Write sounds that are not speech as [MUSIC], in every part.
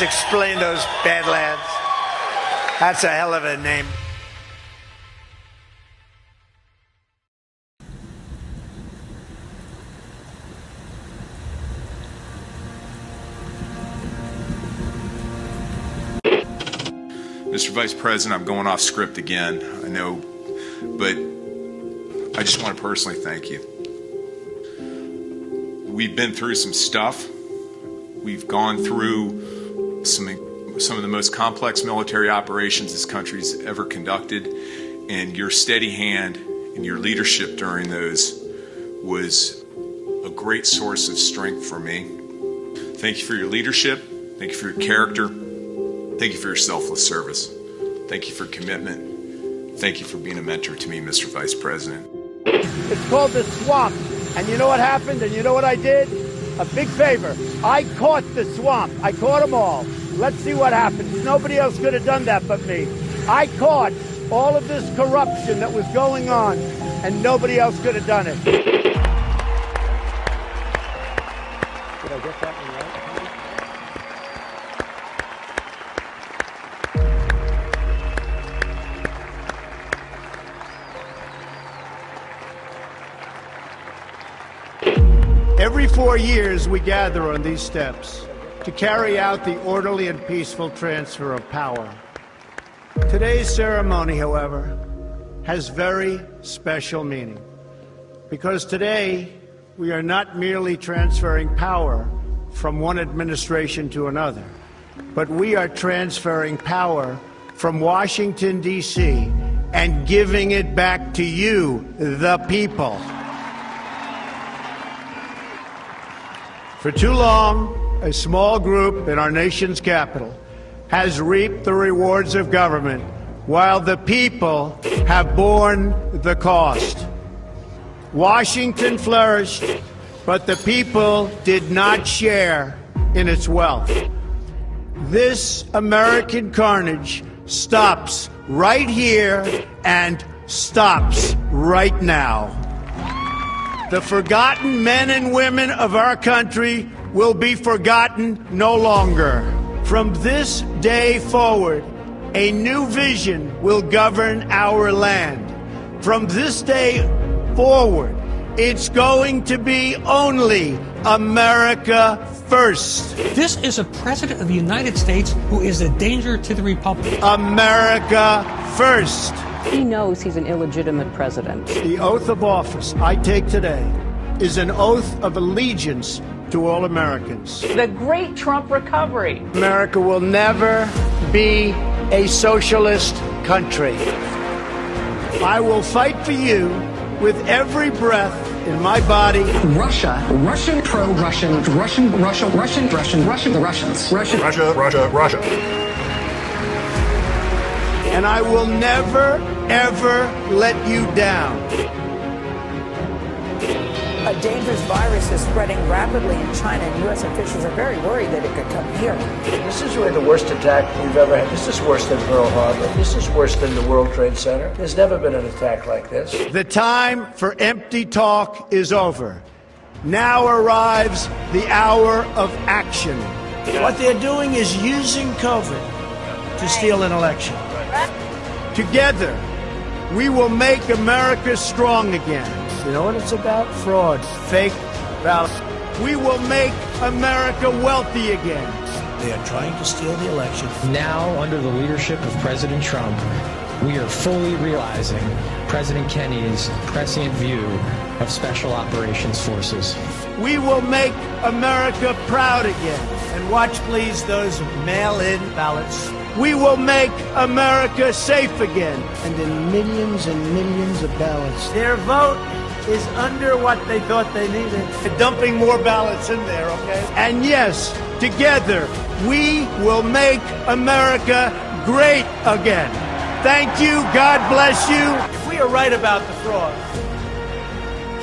Badlands. Explain those Badlands. That's a hell of a name. Mr. Vice President, I'm going off script again. I know, but I just want to personally thank you. We've been through some stuff. We've gone through some some of the most complex military operations this country's ever conducted, and your steady hand and your leadership during those was a great source of strength for me. Thank you for your leadership. Thank you for your character. Thank you for your selfless service. Thank you for commitment. Thank you for being a mentor to me, Mr. Vice President. It's called the swap. And you know what happened? And you know what I did? A big favor. I caught the swamp. I caught them all. Let's see what happens. Nobody else could have done that but me. I caught all of this corruption that was going on, and nobody else could have done it. Four years, we gather on these steps to carry out the orderly and peaceful transfer of power. Today's ceremony, however, has very special meaning because today we are not merely transferring power from one administration to another, but we are transferring power from Washington, D.C., and giving it back to you, the people. For too long, a small group in our nation's capital has reaped the rewards of government while the people have borne the cost. Washington flourished, but the people did not share in its wealth. This American carnage stops right here and stops right now. The forgotten men and women of our country will be forgotten no longer. From this day forward, a new vision will govern our land. From this day forward, it's going to be only America first. This is a president of the United States who is a danger to the republic. America first. He knows he's an illegitimate president. The oath of office I take today is an oath of allegiance to all Americans. The great Trump recovery. America will never be a socialist country. I will fight for you with every breath in my body. Russia, Russian, pro-Russian, Russian, Russia, Russian, Russian, Russian, the Russians, Russian, Russia, Russia, Russia. And I will never, ever let you down. A dangerous virus is spreading rapidly in China, and U.S. officials are very worried that it could come here. This is really the worst attack we've ever had. This is worse than Pearl Harbor. This is worse than the World Trade Center. There's never been an attack like this. The time for empty talk is over. Now arrives the hour of action. What they're doing is using COVID to steal an election. Together, we will make America strong again. You know what it's about? Fraud, fake ballots. We will make America wealthy again. They are trying to steal the election. Now, under the leadership of President Trump, we are fully realizing President Kennedy's prescient view of Special Operations Forces. We will make America proud again. And watch, please, those mail in ballots. We will make America safe again. And in millions and millions of ballots, their vote is under what they thought they needed. They're dumping more ballots in there, okay? And yes, together, we will make America great again. Thank you. God bless you. If we are right about the fraud,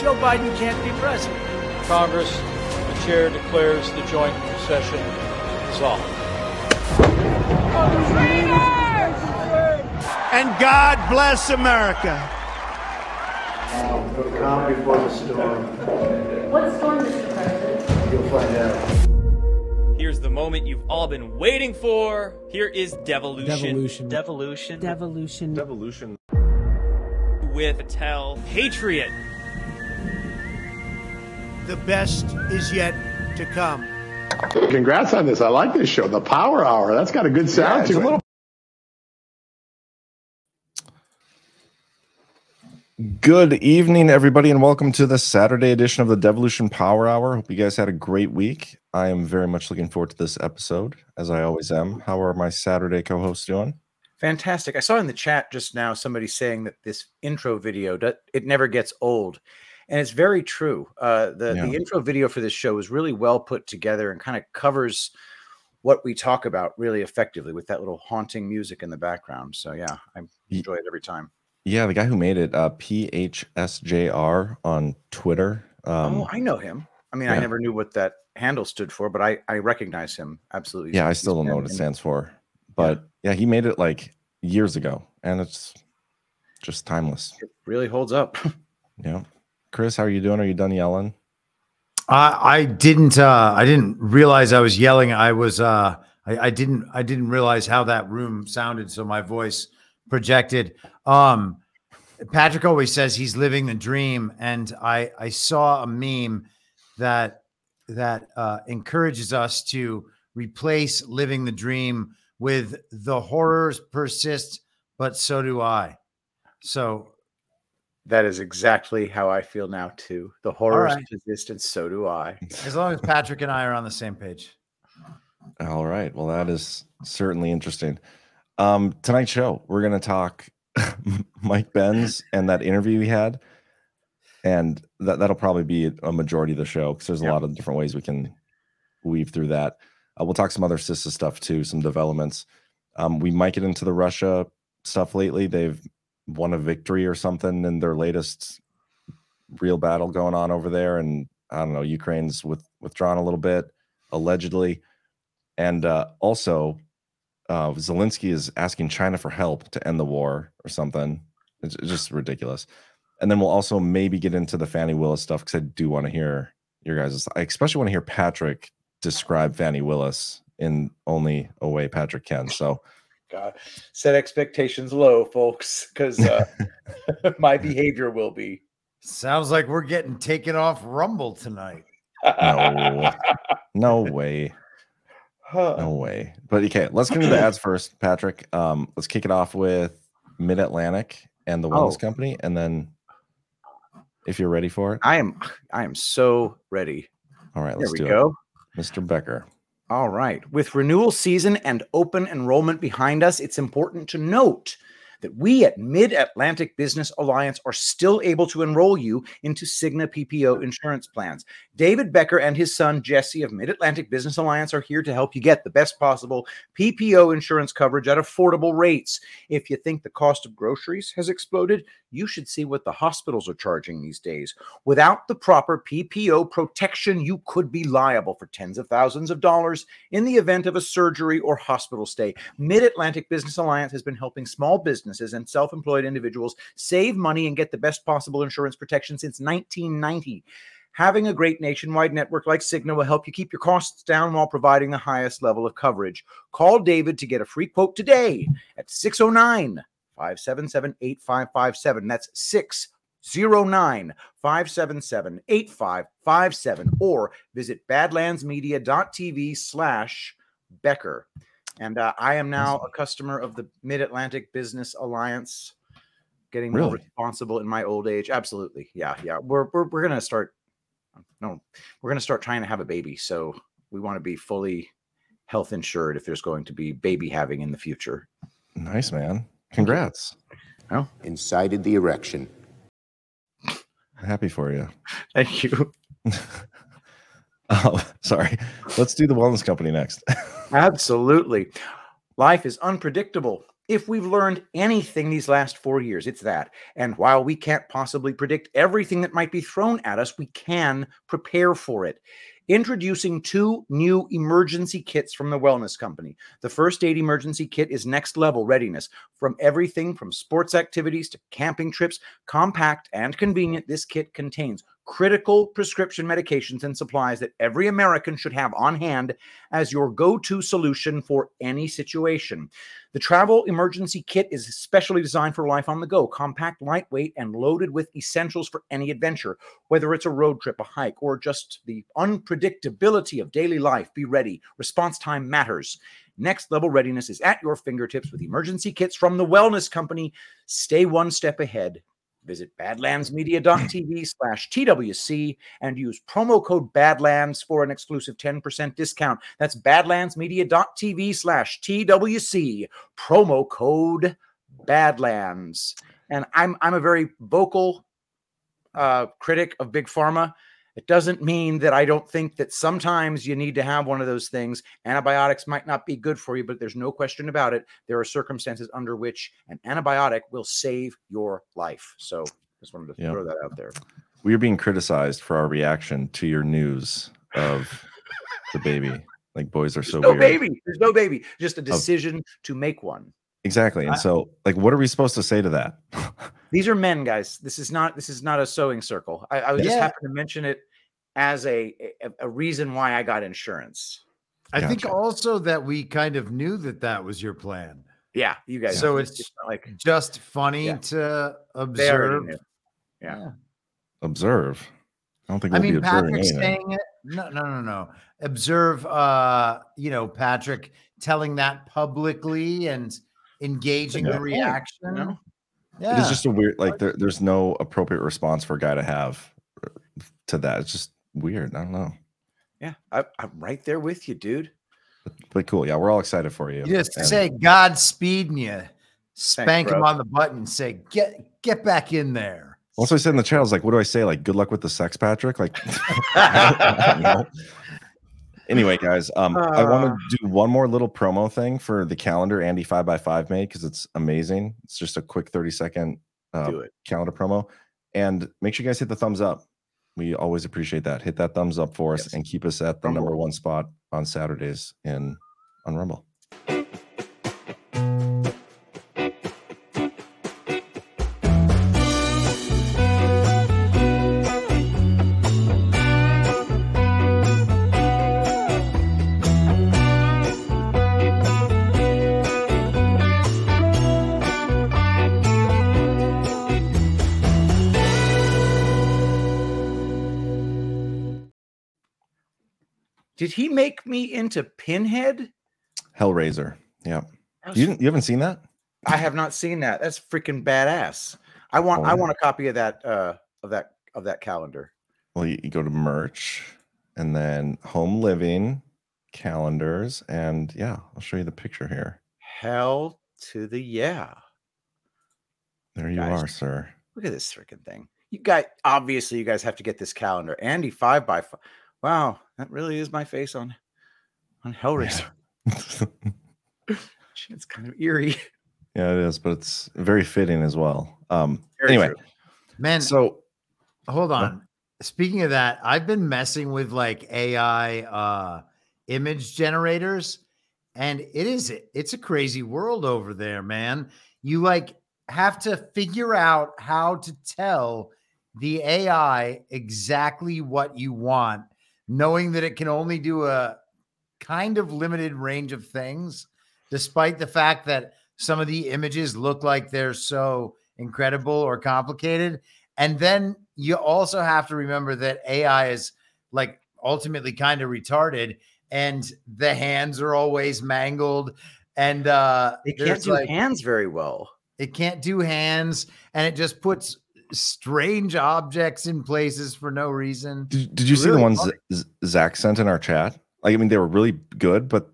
Joe Biden can't be president. Congress, the chair declares the joint session dissolved. And God bless America. The calm before the storm. What storm, Mr. President? You'll find out. Here's the moment you've all been waiting for. Here is Devolution. Devolution. Devolution. Devolution. Devolution. With Patel Patriot. The best is yet to come. Congrats on this. I like this show. The Power Hour. That's got a good sound Yeah, to it. little- Good evening, everybody, and welcome to the Saturday edition of the Devolution Power Hour. Hope you guys had a great week. I am very much looking forward to this episode, as I always am. How are my Saturday co-hosts doing? Fantastic. I saw in the chat just now somebody saying that this intro video it never gets old. And it's very true. Uh, the, Yeah. the intro video for this show is really well put together and kind of covers what we talk about really effectively with that little haunting music in the background. So yeah, I enjoy it every time. Yeah, the guy who made it, uh, PHSJR on Twitter. Um, oh, I know him. I mean, I never knew what that handle stood for, but I, I recognize him absolutely. yeah, I still don't know what it stands for, but yeah, he made it like years ago, and it's just timeless. It really holds up. [LAUGHS] Yeah, Chris, how are you doing? Are you done yelling? I I didn't uh I didn't realize I was yelling. I was uh I, I didn't I didn't realize how that room sounded, so my voice projected. Um Patrick always says he's living the dream, and I I saw a meme that that uh encourages us to replace living the dream with the horrors persist, but so do I. So That is exactly how I feel now too. The horrors right. persist, and so do I. as long as Patrick and I are on the same page. All right. Well, that is certainly interesting. Um, tonight's show, we're going to talk [LAUGHS] Mike Benz and that interview he had, and that that'll probably be a majority of the show because there's a lot of different ways we can weave through that. Uh, we'll talk some other CISA stuff too, some developments. Um, we might get into the Russia stuff lately. They've won a victory or something in their latest real battle going on over there, and I don't know. Ukraine's with withdrawn a little bit allegedly. And uh, also, uh, Zelensky is asking China for help to end the war or something. It's, it's just ridiculous. And then we'll also maybe get into the Fani Willis stuff because I do want to hear your guys. I especially want to hear Patrick describe Fani Willis in only a way Patrick can. So, God, set expectations low, folks, because uh, [LAUGHS] [LAUGHS] my behavior will be. Sounds like we're getting taken off Rumble tonight. no, no way. No way. But okay, let's get into the ads first, Patrick. Um, let's kick it off with Mid Atlantic and the Wellness Oh. Company, and then if you're ready for it, I am. I am so ready. all right, There let's we do go. it, Mr. Becker. All right. With renewal season and open enrollment behind us, it's important to note that we at Mid Atlantic Business Alliance are still able to enroll you into Cigna PPO insurance plans. David Becker and his son Jesse of Mid Atlantic Business Alliance are here to help you get the best possible PPO insurance coverage at affordable rates. If you think the cost of groceries has exploded, you should see what the hospitals are charging these days. Without the proper PPO protection, you could be liable for tens of thousands of dollars in the event of a surgery or hospital stay. Mid Atlantic Business Alliance has been helping small businesses and self employed individuals save money and get the best possible insurance protection since 1990. Having a great nationwide network like Cigna will help you keep your costs down while providing the highest level of coverage. Call David to get a free quote today at 609 577 8557. That's 609 577 8557. Or visit badlandsmedia.tv slash Becker. And uh, I am now a customer of the Mid Atlantic Business Alliance, getting more Really? responsible in my old age. Absolutely. Yeah. Yeah. We're, we're, we're going to start. No, we're going to start trying to have a baby. So we want to be fully health insured if there's going to be baby having in the future. Nice, man. Congrats. Oh. Incited the erection. Happy for you. [LAUGHS] Thank you. [LAUGHS] Oh, [LAUGHS] sorry. Let's do the Wellness Company next. [LAUGHS] Absolutely. Life is unpredictable. If we've learned anything these last four years, it's that. And while we can't possibly predict everything that might be thrown at us, we can prepare for it. Introducing two new emergency kits from the Wellness Company. The first aid emergency kit is next level readiness. From everything from sports activities to camping trips, compact and convenient, this kit contains critical prescription medications and supplies that every American should have on hand as your go to solution for any situation. The travel emergency kit is specially designed for life on the go, compact, lightweight, and loaded with essentials for any adventure. Whether it's a road trip, a hike, or just the unpredictability of daily life, be ready. Response time matters. Next level readiness is at your fingertips with emergency kits from the Wellness Company. Stay one step ahead. Visit badlandsmedia.tv slash TWC and use promo code Badlands for an exclusive 10% discount. That's badlandsmedia.tv slash TWC, promo code Badlands. And I'm I'm a very vocal uh, critic of Big Pharma. It doesn't mean that I don't think that sometimes you need to have one of those things. Antibiotics might not be good for you, but there's no question about it. There are circumstances under which an antibiotic will save your life. So just wanted to throw that out there. We are being criticized for our reaction to your news of the baby. Like boys are so no weird. baby. There's no baby. Just a decision to make one. Exactly. And I- so, like, what are we supposed to say to that? [LAUGHS] These are men, guys. This is not this is not a sewing circle. I, I was just Yeah. happened to mention it as a, a a reason why I got insurance. I think also that we kind of knew that that was your plan. Yeah, you guys. So it's not like just funny Yeah. to observe. knew. Yeah. Observe. I don't think I we'll mean, be observing Patrick saying it. No, no, no, no. Observe, uh, you know, Patrick telling that publicly and engaging Yeah. the reaction. know? Yeah. It is just a weird, like, there, there's no appropriate response for a guy to have uh, to that. It's just weird. I don't know. Yeah, I, I'm right there with you, dude. But cool. Yeah, we're all excited for you. You just And- say Godspeed and you spank him on the button. say, get get back in there. Also, I said in the chat, I was like, what do I say? Like, good luck with the sex, Patrick? Like, [LAUGHS] I don't know. [LAUGHS] anyway, guys, um, I want Uh. to do one more little promo thing for the calendar Andy 5x5 made because it's amazing. It's just a quick 30 second uh, calendar promo. And make sure you guys hit the thumbs up. We always appreciate that. Hit that thumbs up for us Yes. and keep us at the Rumble. number one spot on Saturdays in on Rumble. Did he make me into Pinhead? Hellraiser. Yeah. Was- You didn't you haven't seen that? I have not seen that. That's freaking badass. I want Oh, I want a copy of that uh of that of that calendar. Well, you, you go to merch and then home living calendars. And yeah, I'll show you the picture here. Hell to the yeah. There you Guys. are, sir. Look at this freaking thing. You guys obviously you guys have to get this calendar. Andy five by five. Wow, that really is my face on on Hellraiser. [LAUGHS] Shit, It's kind of eerie. Yeah, it is, but it's very fitting as well. Um, Very anyway, true. Man, so hold on. Speaking of that, I've been messing with like AI uh image generators and it is it's a crazy world over there, man. You like have to figure out how to tell the AI exactly what you want, knowing that it can only do a kind of limited range of things, despite the fact that some of the images look like they're so incredible or complicated. And then you also have to remember that AI is like ultimately kind of retarded and the hands are always mangled and uh They can't do like- hands very well. it can't do hands and it just puts strange objects in places for no reason. did, did you see the ones funny. Zach sent in our chat? Like, I mean, they were really good, but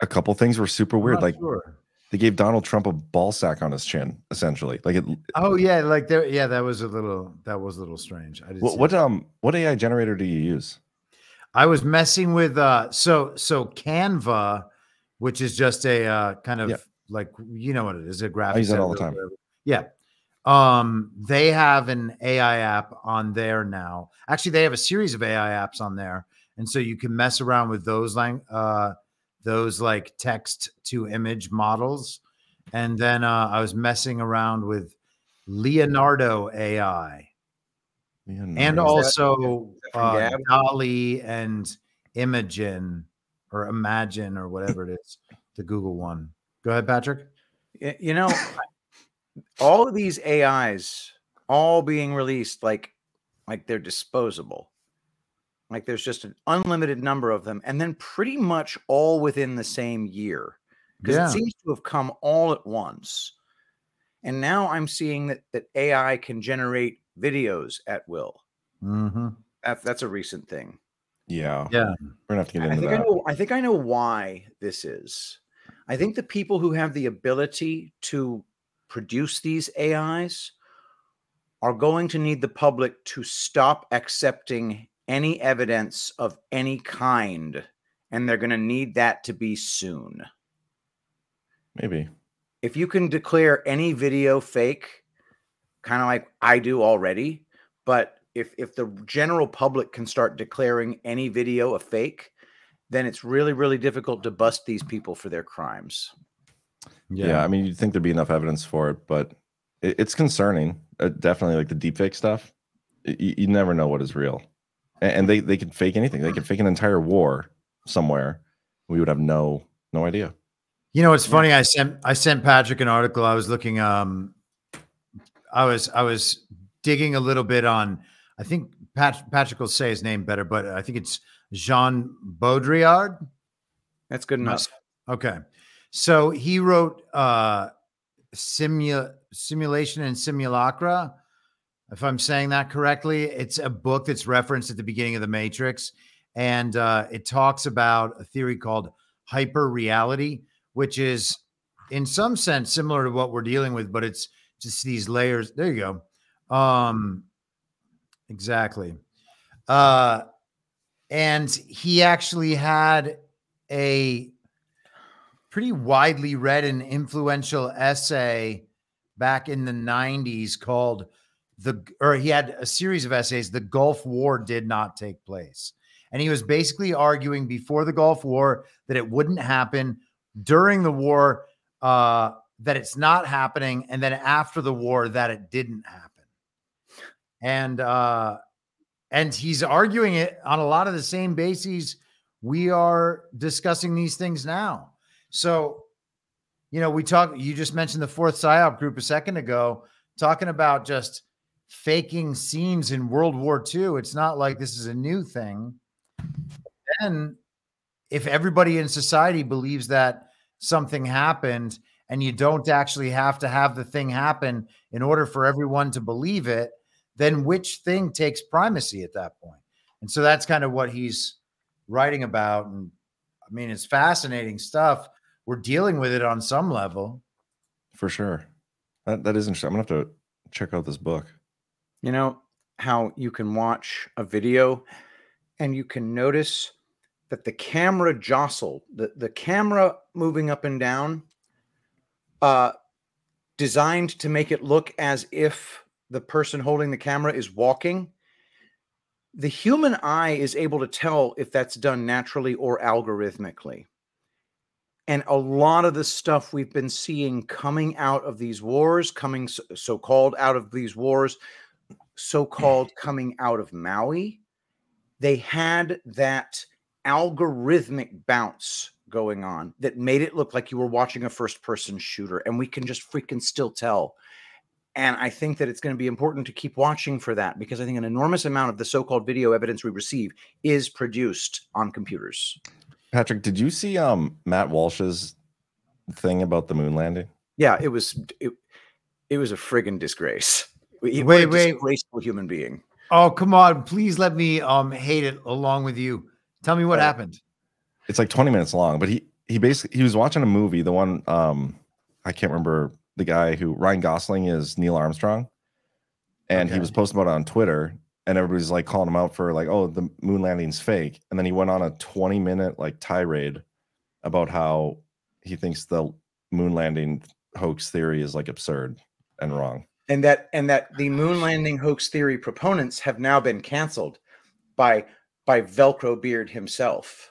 a couple things were super weird. Like, sure. they gave Donald Trump a ball sack on his chin, essentially. Like, it, Oh yeah, like there yeah, that was a little that was a little strange. I did what, what um what AI generator do you use? I was messing with uh so so Canva, which is just a uh kind of Yeah. like you know what it is, a graphic. I use that all the time. Yeah. Um, they have an AI app on there now. Actually, they have a series of AI apps on there, and so you can mess around with those lang- uh those like text to image models. And then uh, I was messing around with Leonardo AI. Leonardo. and also uh, DALL-E and Imogen or Imagine or whatever it is, the Google one. Go ahead, Patrick. Y- You know, all of these AIs all being released like like they're disposable. Like there's just an unlimited number of them, and then pretty much all within the same year. Because Yeah. it seems to have come all at once. And now I'm seeing that that AI can generate videos at will. Mm-hmm. That, that's a recent thing. Yeah. Yeah. We're gonna have to get I into think I that. know. I think I know why this is. I think the people who have the ability to produce these AIs are going to need the public to stop accepting any evidence of any kind, and they're going to need that to be soon. Maybe. If you can declare any video fake, kind of like I do already, but if if the general public can start declaring any video a fake, then it's really really difficult to bust these people for their crimes. Yeah. I mean, you'd think there'd be enough evidence for it, but it, it's concerning. Uh, definitely, like the deepfake stuff. y- You, you never know what is real, and, and they they could fake anything. They could fake an entire war somewhere. We would have no no idea. You know, it's funny. I sent I sent Patrick an article. I was looking. Um, I was I was digging a little bit on. I think Pat, Patrick will say his name better, but I think it's Jean Baudrillard. That's good enough. Okay, so he wrote uh, simu- simulation and simulacra. If I'm saying that correctly, it's a book that's referenced at the beginning of the Matrix, and uh, it talks about a theory called hyper reality, which is in some sense similar to what we're dealing with, but it's just these layers. There you go. Um, exactly. Uh, and he actually had a pretty widely read and influential essay back in the 90s called the or he had a series of essays the gulf war did not take place. And he was basically arguing before the gulf war that it wouldn't happen during the war uh that it's not happening and then after the war that it didn't happen. And uh and he's arguing it on a lot of the same bases we are discussing these things now so you know we talk you just mentioned the fourth psyop group a second ago talking about just faking scenes in world war ii it's not like this is a new thing. Then if everybody in society believes that something happened and you don't actually have to have the thing happen in order for everyone to believe it then which thing takes primacy at that point? And so that's kind of what he's writing about. And i mean it's fascinating stuff we're dealing with it on some level For sure. That that is interesting. I'm gonna have to check out this book. You know how you can watch a video and you can notice that the camera jostled, the, the camera moving up and down, uh, designed to make it look as if the person holding the camera is walking. The human eye is able to tell if that's done naturally or algorithmically. And a lot of the stuff we've been seeing coming out of these wars, coming so called out of these wars, so called [LAUGHS] coming out of Maui, they had that algorithmic bounce going on that made it look like you were watching a first person shooter. And we can just freaking still tell. And I think that it's going to be important to keep watching for that because I think an enormous amount of the so called video evidence we receive is produced on computers. Patrick, did you see um Matt Walsh's thing about the moon landing? Yeah, it was it, it was a friggin' disgrace. He- Wait, wait. disgraceful human being. oh come on please let me um hate it along with you tell me what Uh, happened It's like 20 minutes long, but he he basically he was watching a movie, the one um I can't remember the guy who Ryan Gosling is Neil Armstrong. And he was posting about it on Twitter and everybody's like calling him out for like, oh, the moon landing's fake. And then he went on a 20 minute like tirade about how he thinks the moon landing hoax theory is like absurd and wrong. and that and that the moon landing hoax theory proponents have now been canceled by by Velcro Beard himself.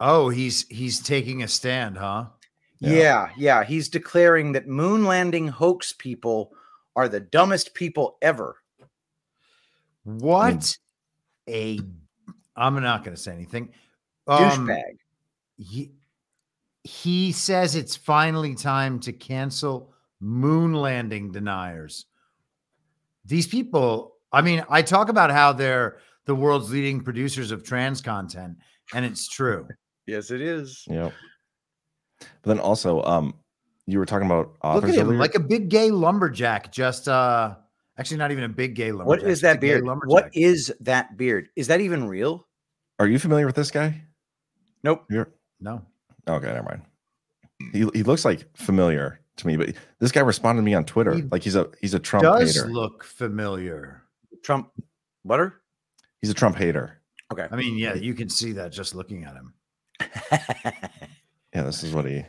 oh he's he's taking a stand huh Yeah. yeah, he's declaring that moon landing hoax people are the dumbest people ever. What a I'm not going to say anything. Douchebag. He, he says it's finally time to cancel moon landing deniers. These people, I mean, I talk about how they're the world's leading producers of trans content, and it's true. [LAUGHS] Yes, it is. Yep. But then also, um, you were talking about Look at him, earlier. like a big gay lumberjack. Just uh, actually, not even a big gay lumberjack. What is that beard? What is that beard? Is that even real? Are you familiar with this guy? Nope. You're No. okay. Never mind. He he looks like familiar to me, but this guy responded to me on Twitter. He like he's a he's a Trump hater. Does hater. look familiar. Trump butter? he's a Trump hater. Okay. I mean, yeah, you can see that just looking at him. [LAUGHS] Yeah, this is what he he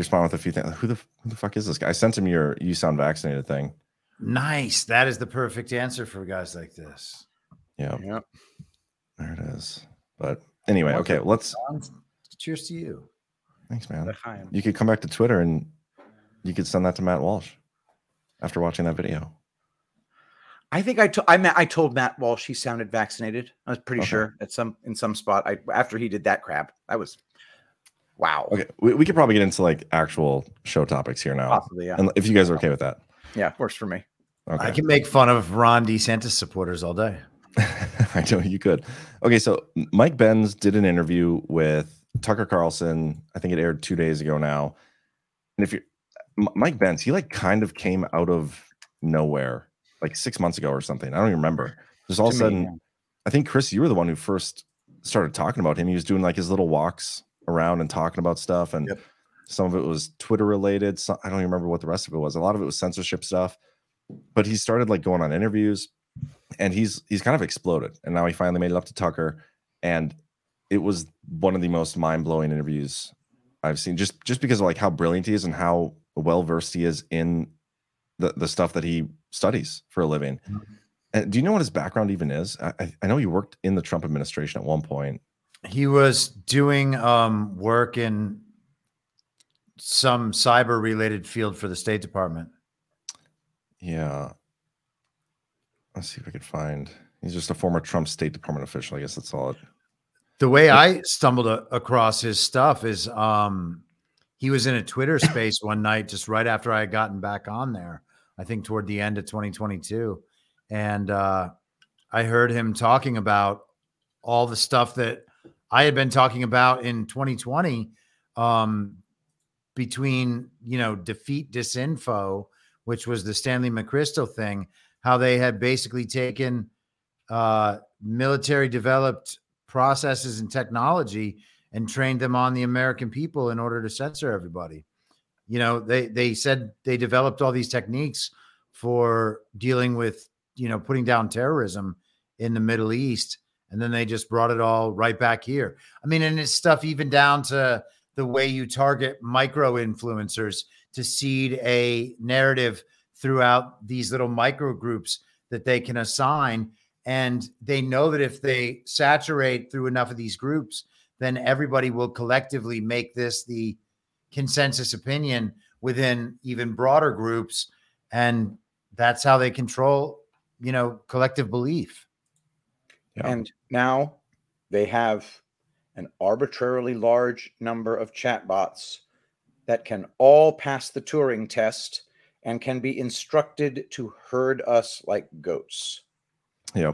responded with a few things. Who the who the fuck is this guy? I sent him your you sound vaccinated thing. Nice. That is the perfect answer for guys like this. Yeah, Yep. there it is. But anyway, okay, let's Cheers to you. thanks, man. You could come back to Twitter and you could send that to Matt Walsh after watching that video. I think I to- I, ma- I told Matt Walsh he sounded vaccinated. I was pretty Okay. sure at some in some spot. I after he did that crap. That was wow. Okay, we, we could probably get into like actual show topics here now. Possibly, yeah. And if you guys are okay with that. Yeah, works for me. Okay. I can make fun of Ron DeSantis supporters all day. [LAUGHS] I know you could. Okay, so Mike Benz did an interview with Tucker Carlson. I think it aired two days ago now. And if you're Mike Benz, he like kind of came out of nowhere like six months ago or something. I don't even remember. Just all of a sudden. I think Chris, you were the one who first started talking about him. He was doing like his little walks around and talking about stuff, and some of it was Twitter related. So, I don't even remember what the rest of it was. A lot of it was censorship stuff. But he started like going on interviews, and he's he's kind of exploded. And now he finally made it up to Tucker, and it was one of the most mind blowing interviews I've seen. Just just because of like how brilliant he is and how well versed he is in the the stuff that he studies for a living. And do you know what his background even is? I, I- I know he worked in the Trump administration at one point. He was doing um, work in some cyber related field for the State Department. Yeah. Let's see if I could find. He's just a former Trump State Department official. I guess that's all. It, The way I stumbled a- across his stuff is um, he was in a Twitter [COUGHS] space one night just right after I had gotten back on there, I think toward the end of 2022. And uh, I heard him talking about all the stuff that I had been talking about in 2020 um, between, you know, defeat disinfo, which was the Stanley McChrystal thing, how they had basically taken uh, military developed processes and technology and trained them on the American people in order to censor everybody. You know, they they said they developed all these techniques for dealing with, you know, putting down terrorism in the Middle East and then they just brought it all right back here. I mean, and it's stuff even down to the way you target micro influencers to seed a narrative throughout these little micro groups that they can assign. And they know that if they saturate through enough of these groups then everybody will collectively make this the consensus opinion within even broader groups. And that's how they control you know collective belief. And now they have an arbitrarily large number of chatbots that can all pass the Turing test and can be instructed to herd us like goats. yeah.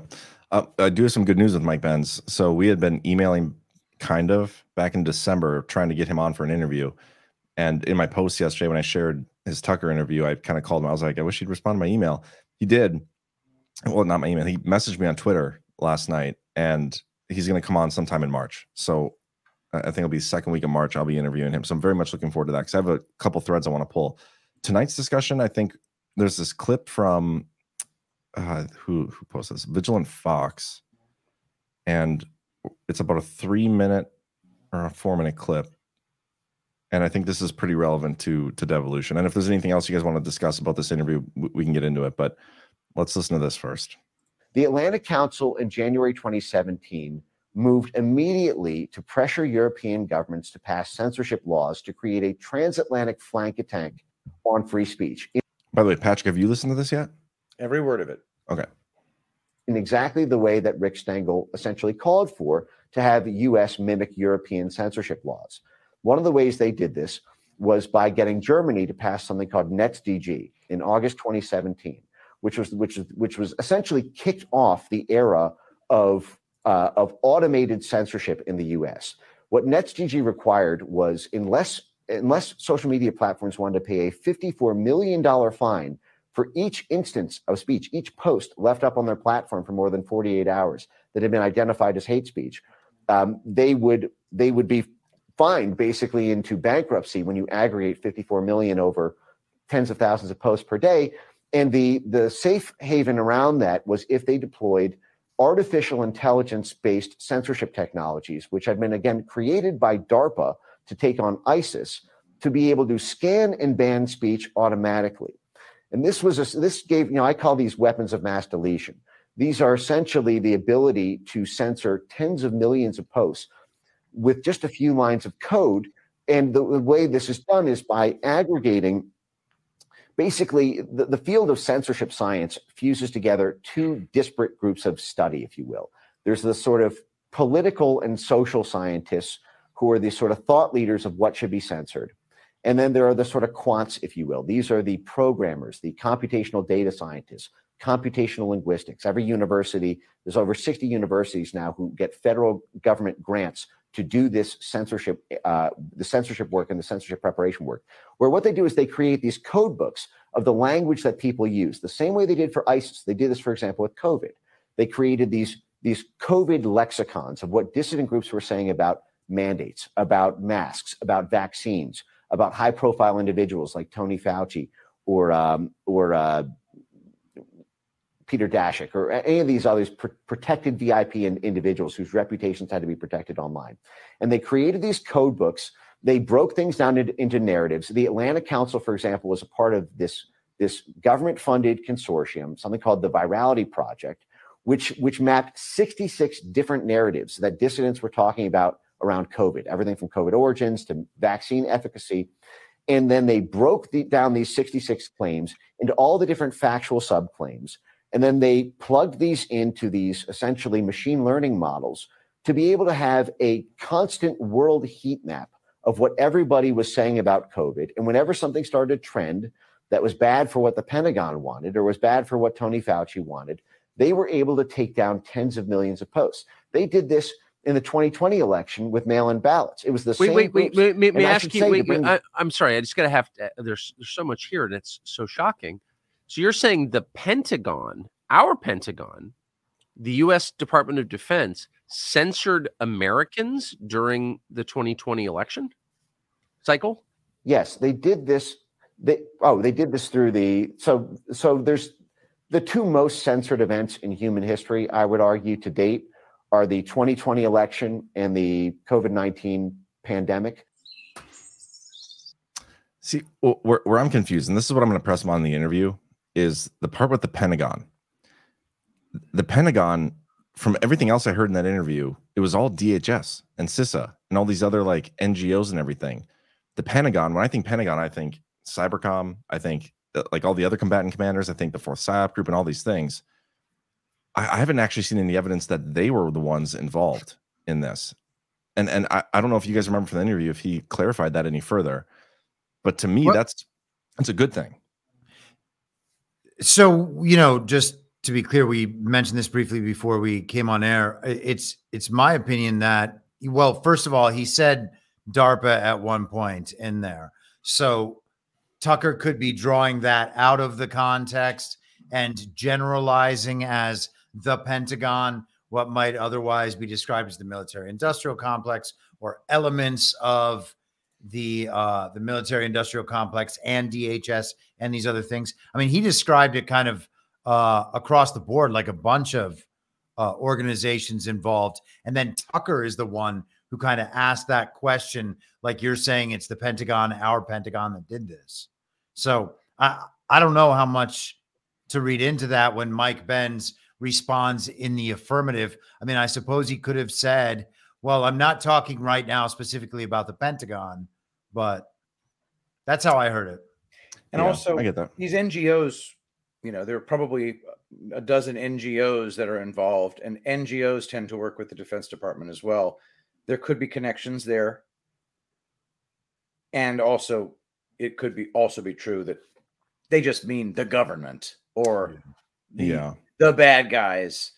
Uh, I do have some good news with Mike Benz. So we had been emailing kind of back in December trying to get him on for an interview. And in my post yesterday, when I shared his Tucker interview, I kind of called him. I was like, I wish he'd respond to my email. He did. Well, not my email. He messaged me on Twitter last night, and he's going to come on sometime in March. So I think it'll be second week of March. I'll be interviewing him. So I'm very much looking forward to that because I have a couple threads I want to pull. Tonight's discussion, I think there's this clip from uh, who who posted this Vigilant Fox, and it's about a three minute or a four minute clip. And I think this is pretty relevant to to devolution. And if there's anything else you guys want to discuss about this interview, w- we can get into it. But let's listen to this first. The Atlantic Council in January 2017 moved immediately to pressure European governments to pass censorship laws to create a transatlantic flank attack on free speech. By the way, Patrick, have you listened to this yet? Every word of it. Okay. in exactly the way that Rick Stengel essentially called for to have the US mimic European censorship laws. One of the ways they did this was by getting Germany to pass something called NetzDG in August 2017, which was which was which was essentially kicked off the era of uh, of automated censorship in the U.S. What NetzDG required was unless unless social media platforms wanted to pay a 54 million dollar fine for each instance of speech, each post left up on their platform for more than 48 hours that had been identified as hate speech, um, they would they would be fined basically into bankruptcy when you aggregate 54 million over tens of thousands of posts per day. And the the safe haven around that was if they deployed artificial intelligence based censorship technologies, which had been again created by DARPA to take on ISIS, to be able to scan and ban speech automatically. And this was a, this gave you know I call these weapons of mass deletion. These are essentially the ability to censor tens of millions of posts with just a few lines of code. And the, the way this is done is by aggregating. Basically, the, the field of censorship science fuses together two disparate groups of study, if you will. There's the sort of political and social scientists who are the sort of thought leaders of what should be censored. And then there are the sort of quants, if you will. These are the programmers, the computational data scientists, computational linguistics. Every university, there's over 60 universities now who get federal government grants to do this censorship, uh, the censorship work and the censorship preparation work, where what they do is they create these code books of the language that people use, the same way they did for ISIS. They did this, for example, with COVID. They created these, these COVID lexicons of what dissident groups were saying about mandates, about masks, about vaccines, about high profile individuals like Tony Fauci or, um, or uh, Peter Daszak or any of these others pr- protected VIP in, individuals whose reputations had to be protected online. And they created these code books. They broke things down into, into narratives. The Atlantic Council, for example, was a part of this, this government funded consortium, something called the Virality Project, which, which mapped 66 different narratives that dissidents were talking about around COVID, everything from COVID origins to vaccine efficacy. And then they broke the, down these 66 claims into all the different factual subclaims and then they plugged these into these essentially machine learning models to be able to have a constant world heat map of what everybody was saying about COVID. And whenever something started to trend that was bad for what the Pentagon wanted or was bad for what Tony Fauci wanted, they were able to take down tens of millions of posts. They did this in the 2020 election with mail-in ballots. It was the wait, same. Wait, wait, wait. May, may I ask you? Wait, bring, I, am sorry. I just got to have. To, uh, there's there's so much here, and it's so shocking. So you're saying the Pentagon, our Pentagon, the US Department of Defense censored Americans during the 2020 election cycle? Yes, they did this they oh, they did this through the so so there's the two most censored events in human history, I would argue to date, are the 2020 election and the COVID-19 pandemic. See, where, where I'm confused, and this is what I'm going to press him on in the interview, is the part with the Pentagon. The Pentagon, from everything else I heard in that interview, it was all DHS and CISA and all these other like NGOs and everything. The Pentagon, when I think Pentagon, I think Cybercom, I think uh, like all the other combatant commanders, I think the fourth PSYOP group and all these things. I, I haven't actually seen any evidence that they were the ones involved in this. And and I, I don't know if you guys remember from the interview if he clarified that any further. But to me, what? that's that's a good thing. So, you know, just to be clear, we mentioned this briefly before we came on air. It's it's my opinion that well, first of all, he said DARPA at one point in there. So Tucker could be drawing that out of the context and generalizing as the Pentagon what might otherwise be described as the military industrial complex or elements of the uh, the military industrial complex and DHS and these other things. I mean, he described it kind of uh, across the board, like a bunch of uh, organizations involved. And then Tucker is the one who kind of asked that question, like you're saying, it's the Pentagon, our Pentagon that did this. So I I don't know how much to read into that when Mike Benz responds in the affirmative. I mean, I suppose he could have said well, I'm not talking right now specifically about the Pentagon, but that's how I heard it. And yeah, also, I get that. these NGOs, you know, there are probably a dozen NGOs that are involved, and NGOs tend to work with the Defense Department as well. There could be connections there, and also it could be also be true that they just mean the government or the, Yeah. the bad guys.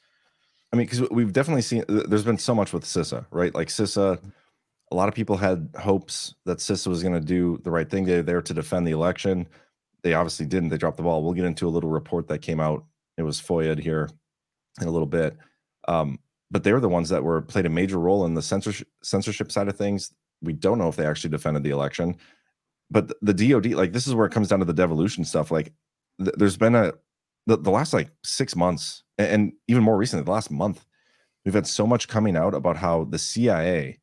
I mean, because we've definitely seen there's been so much with CISA, right? Like CISA, a lot of people had hopes that CISA was going to do the right thing. They're there to defend the election. They obviously didn't. They dropped the ball. We'll get into a little report that came out. It was FOIA'd here in a little bit. Um, but they were the ones that were played a major role in the censorship censorship side of things. We don't know if they actually defended the election, but the, the DoD, like this is where it comes down to the devolution stuff. Like th- there's been a the, the last like six months and, even more recently, the last month, we've had so much coming out about how the CIA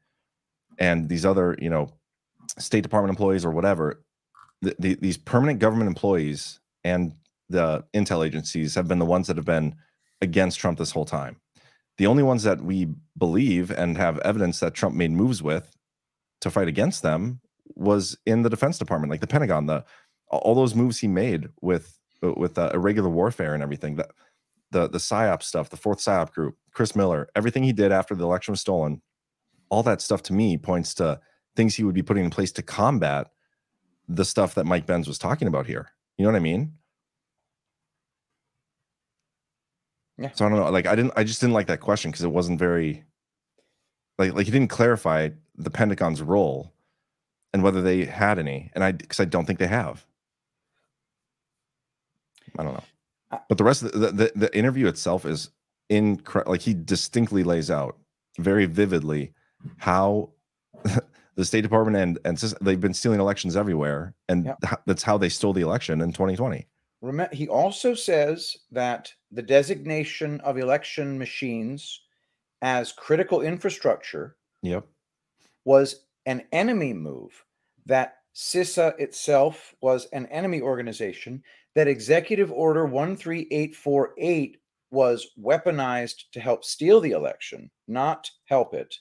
and these other, you know, State Department employees or whatever, the, the, these permanent government employees and the intel agencies have been the ones that have been against Trump this whole time. The only ones that we believe and have evidence that Trump made moves with to fight against them was in the Defense Department, like the Pentagon, the all those moves he made with with uh, irregular warfare and everything. That the the psyop stuff, the fourth psyop group, Chris Miller, everything he did after the election was stolen, all that stuff to me points to things he would be putting in place to combat the stuff that Mike Benz was talking about here. You know what I mean? Yeah. So I don't know. Like I didn't. I just didn't like that question because it wasn't very. Like like he didn't clarify the Pentagon's role, and whether they had any, and I because I don't think they have. I don't know. But the rest of the the, the interview itself is incredible. Like he distinctly lays out very vividly how [LAUGHS] the State Department and and they've been stealing elections everywhere, and Yeah. that's how they stole the election in 2020. Remember, he also says that the designation of election machines as critical infrastructure Yep. was an enemy move, that CISA itself was an enemy organization, that Executive Order 13848 was weaponized to help steal the election, not help it.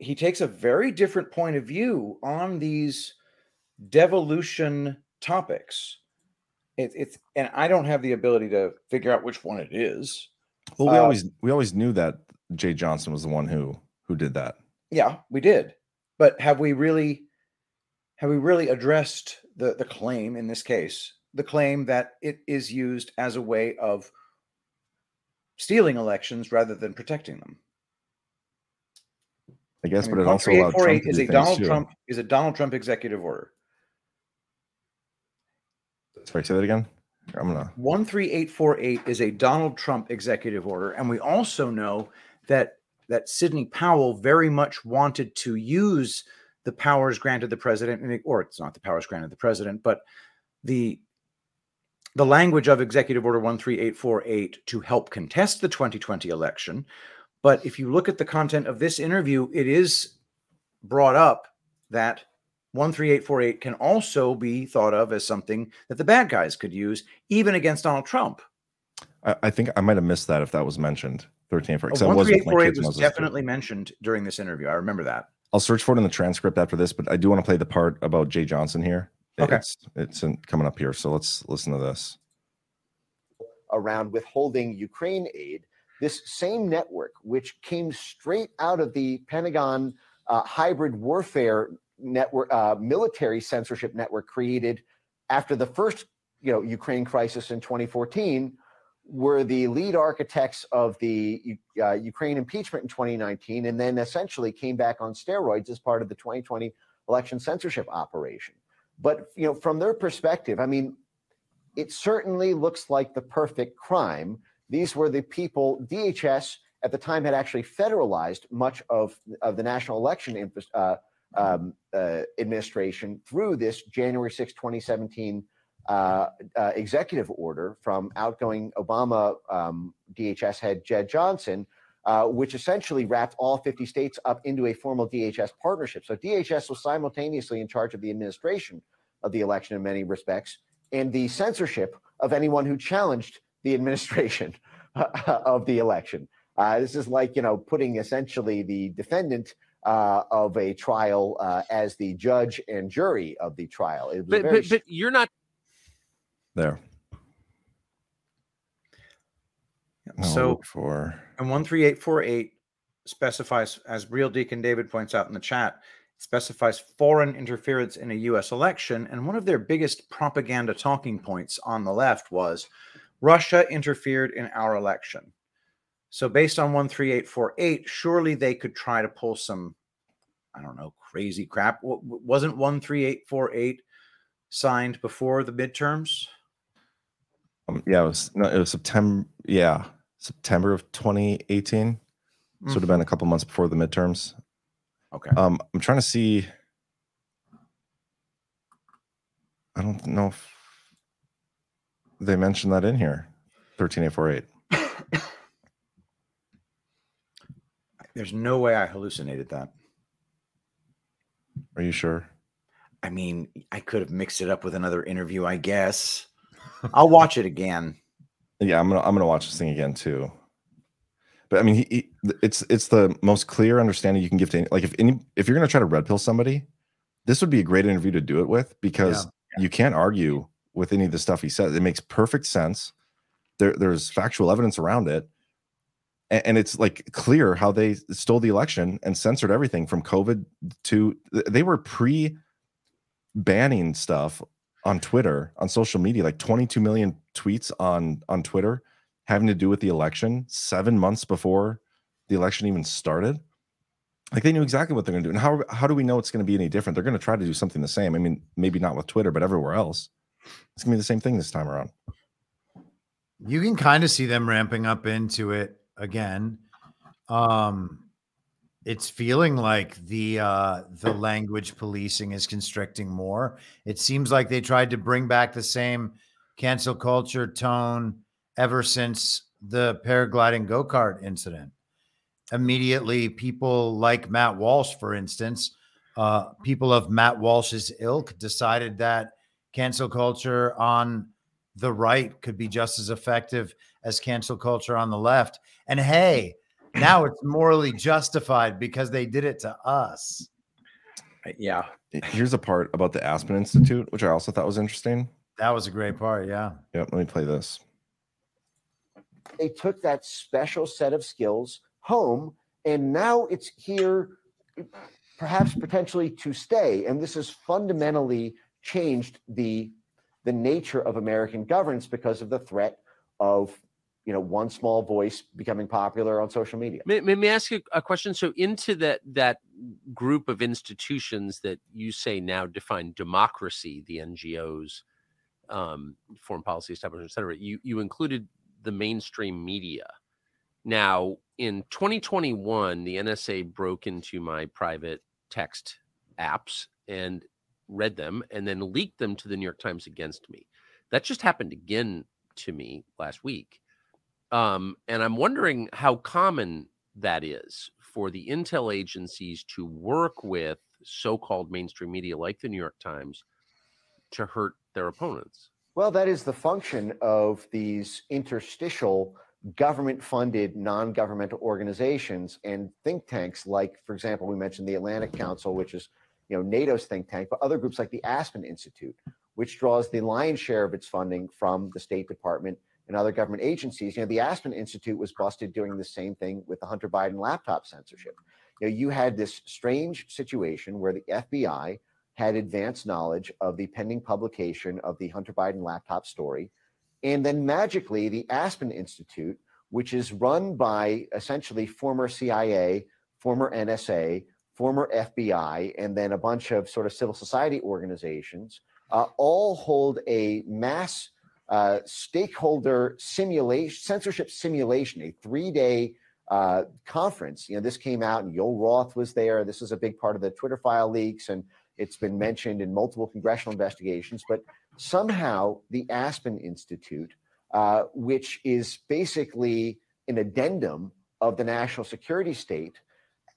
He takes a very different point of view on these devolution topics. It, it's and I don't have the ability to figure out which one it is. Well, we Uh, always we always knew that Jeh Johnson was the one who who did that. Yeah, we did. But have we really have we really addressed the the claim in this case? The claim that it is used as a way of stealing elections rather than protecting them. I guess, I but mean, it also allowed Trump 13848 to is a Donald too. Trump is a Donald Trump executive order. Sorry, say that again. I'm gonna. 13848 is a Donald Trump executive order and we also know that that Sidney Powell very much wanted to use the powers granted the president or it's not the powers granted the president but the the language of executive order 13848 to help contest the 2020 election but if you look at the content of this interview it is brought up that 13848 can also be thought of as something that the bad guys could use even against Donald Trump. I, I think I might have missed that if that was mentioned. 13 for Uh, because I was with my 13848 kids was was definitely mentioned during this interview. I remember that. I'll search for it in the transcript after this, but I do want to play the part about Jeh Johnson here. Okay. It's it's in, coming up here, so let's listen to this. around withholding Ukraine aid. This same network, which came straight out of the Pentagon uh, hybrid warfare network, uh, military censorship network created after the first, you know, Ukraine crisis in 2014, were the lead architects of the uh, Ukraine impeachment in 2019, and then essentially came back on steroids as part of the 2020 election censorship operation. But you know, from their perspective, I mean, it certainly looks like the perfect crime. These were the people, DHS at the time had actually federalized much of, of the national election infra- uh, um, uh, administration through this January 6, 2017 uh, uh, executive order from outgoing Obama um, DHS head Jeh Johnson, uh, which essentially wrapped all 50 states up into a formal DHS partnership. So DHS was simultaneously in charge of the administration of the election in many respects and the censorship of anyone who challenged the administration [LAUGHS] of the election. Uh, this is like you know putting essentially the defendant uh, of a trial uh, as the judge and jury of the trial. It was But but, but you're not There. I'll so for and 13848 specifies, as Real Deacon David points out in the chat, specifies foreign interference in a US election. And one of their biggest propaganda talking points on the left was Russia interfered in our election. So, based on 13848, surely they could try to pull some, I don't know, crazy crap. Wasn't 13848 signed before the midterms? Um, yeah, it was no, it was September. Yeah, September of 2018. So it would have been a couple months before the midterms. Okay. Um, I'm trying to see. I don't know if they mentioned that in here. 13848. [COUGHS] There's no way I hallucinated that. Are you sure? I mean, I could have mixed it up with another interview, I guess. I'll watch it again. Yeah, I'm gonna I'm gonna watch this thing again too. But I mean, he, he, it's it's the most clear understanding you can give to any, like if any if you're gonna try to red pill somebody, this would be a great interview to do it with because you can't argue with any of the stuff he says. It makes perfect sense. There there's factual evidence around it, and, and it's like clear how they stole the election and censored everything from COVID to they were pre banning stuff on Twitter, on social media, like 22 million tweets on on Twitter having to do with the election 7 months before the election even started. Like they knew exactly what they're going to do. And how how do we know it's going to be any different? They're going to try to do something the same. I mean, maybe not with Twitter, but everywhere else. It's going to be the same thing this time around. You can kind of see them ramping up into it again. Um it's feeling like the uh the language policing is constricting more. It seems like they tried to bring back the same cancel culture tone ever since the paragliding go-kart incident. Immediately, people like Matt Walsh, for instance, uh, people of Matt Walsh's ilk decided that cancel culture on the right could be just as effective as cancel culture on the left. And hey, now it's morally justified because they did it to us. Yeah. Here's a part about the Aspen Institute, which I also thought was interesting. That was a great part. Yeah. Yep. Let me play this. They took that special set of skills home, and now it's here, perhaps potentially to stay. And this has fundamentally changed the the nature of American governance because of the threat of you know one small voice becoming popular on social media. May, may, may I ask you a question? So, into that that group of institutions that you say now define democracy, the NGOs, um, foreign policy establishment, et cetera, you you included the mainstream media. Now, in 2021, the NSA broke into my private text apps and read them and then leaked them to the New York Times against me. That just happened again to me last week. Um, and I'm wondering how common that is for the intel agencies to work with so called mainstream media like the New York Times to hurt their opponents. Well, that is the function of these interstitial government funded non governmental organizations and think tanks, like, for example, we mentioned the Atlantic Council, which is you know NATO's think tank, but other groups like the Aspen Institute, which draws the lion's share of its funding from the State Department and other government agencies. You know, the Aspen Institute was busted doing the same thing with the Hunter Biden laptop censorship. You know, you had this strange situation where the FBI had advanced knowledge of the pending publication of the Hunter Biden laptop story. And then magically, the Aspen Institute, which is run by essentially former CIA, former NSA, former FBI, and then a bunch of sort of civil society organizations, uh, all hold a mass uh, stakeholder simulation, censorship simulation, a three day uh, conference. You know, this came out and Yoel Roth was there. This is a big part of the Twitter file leaks, and it's been mentioned in multiple congressional investigations. But somehow the Aspen Institute, uh, which is basically an addendum of the national security state,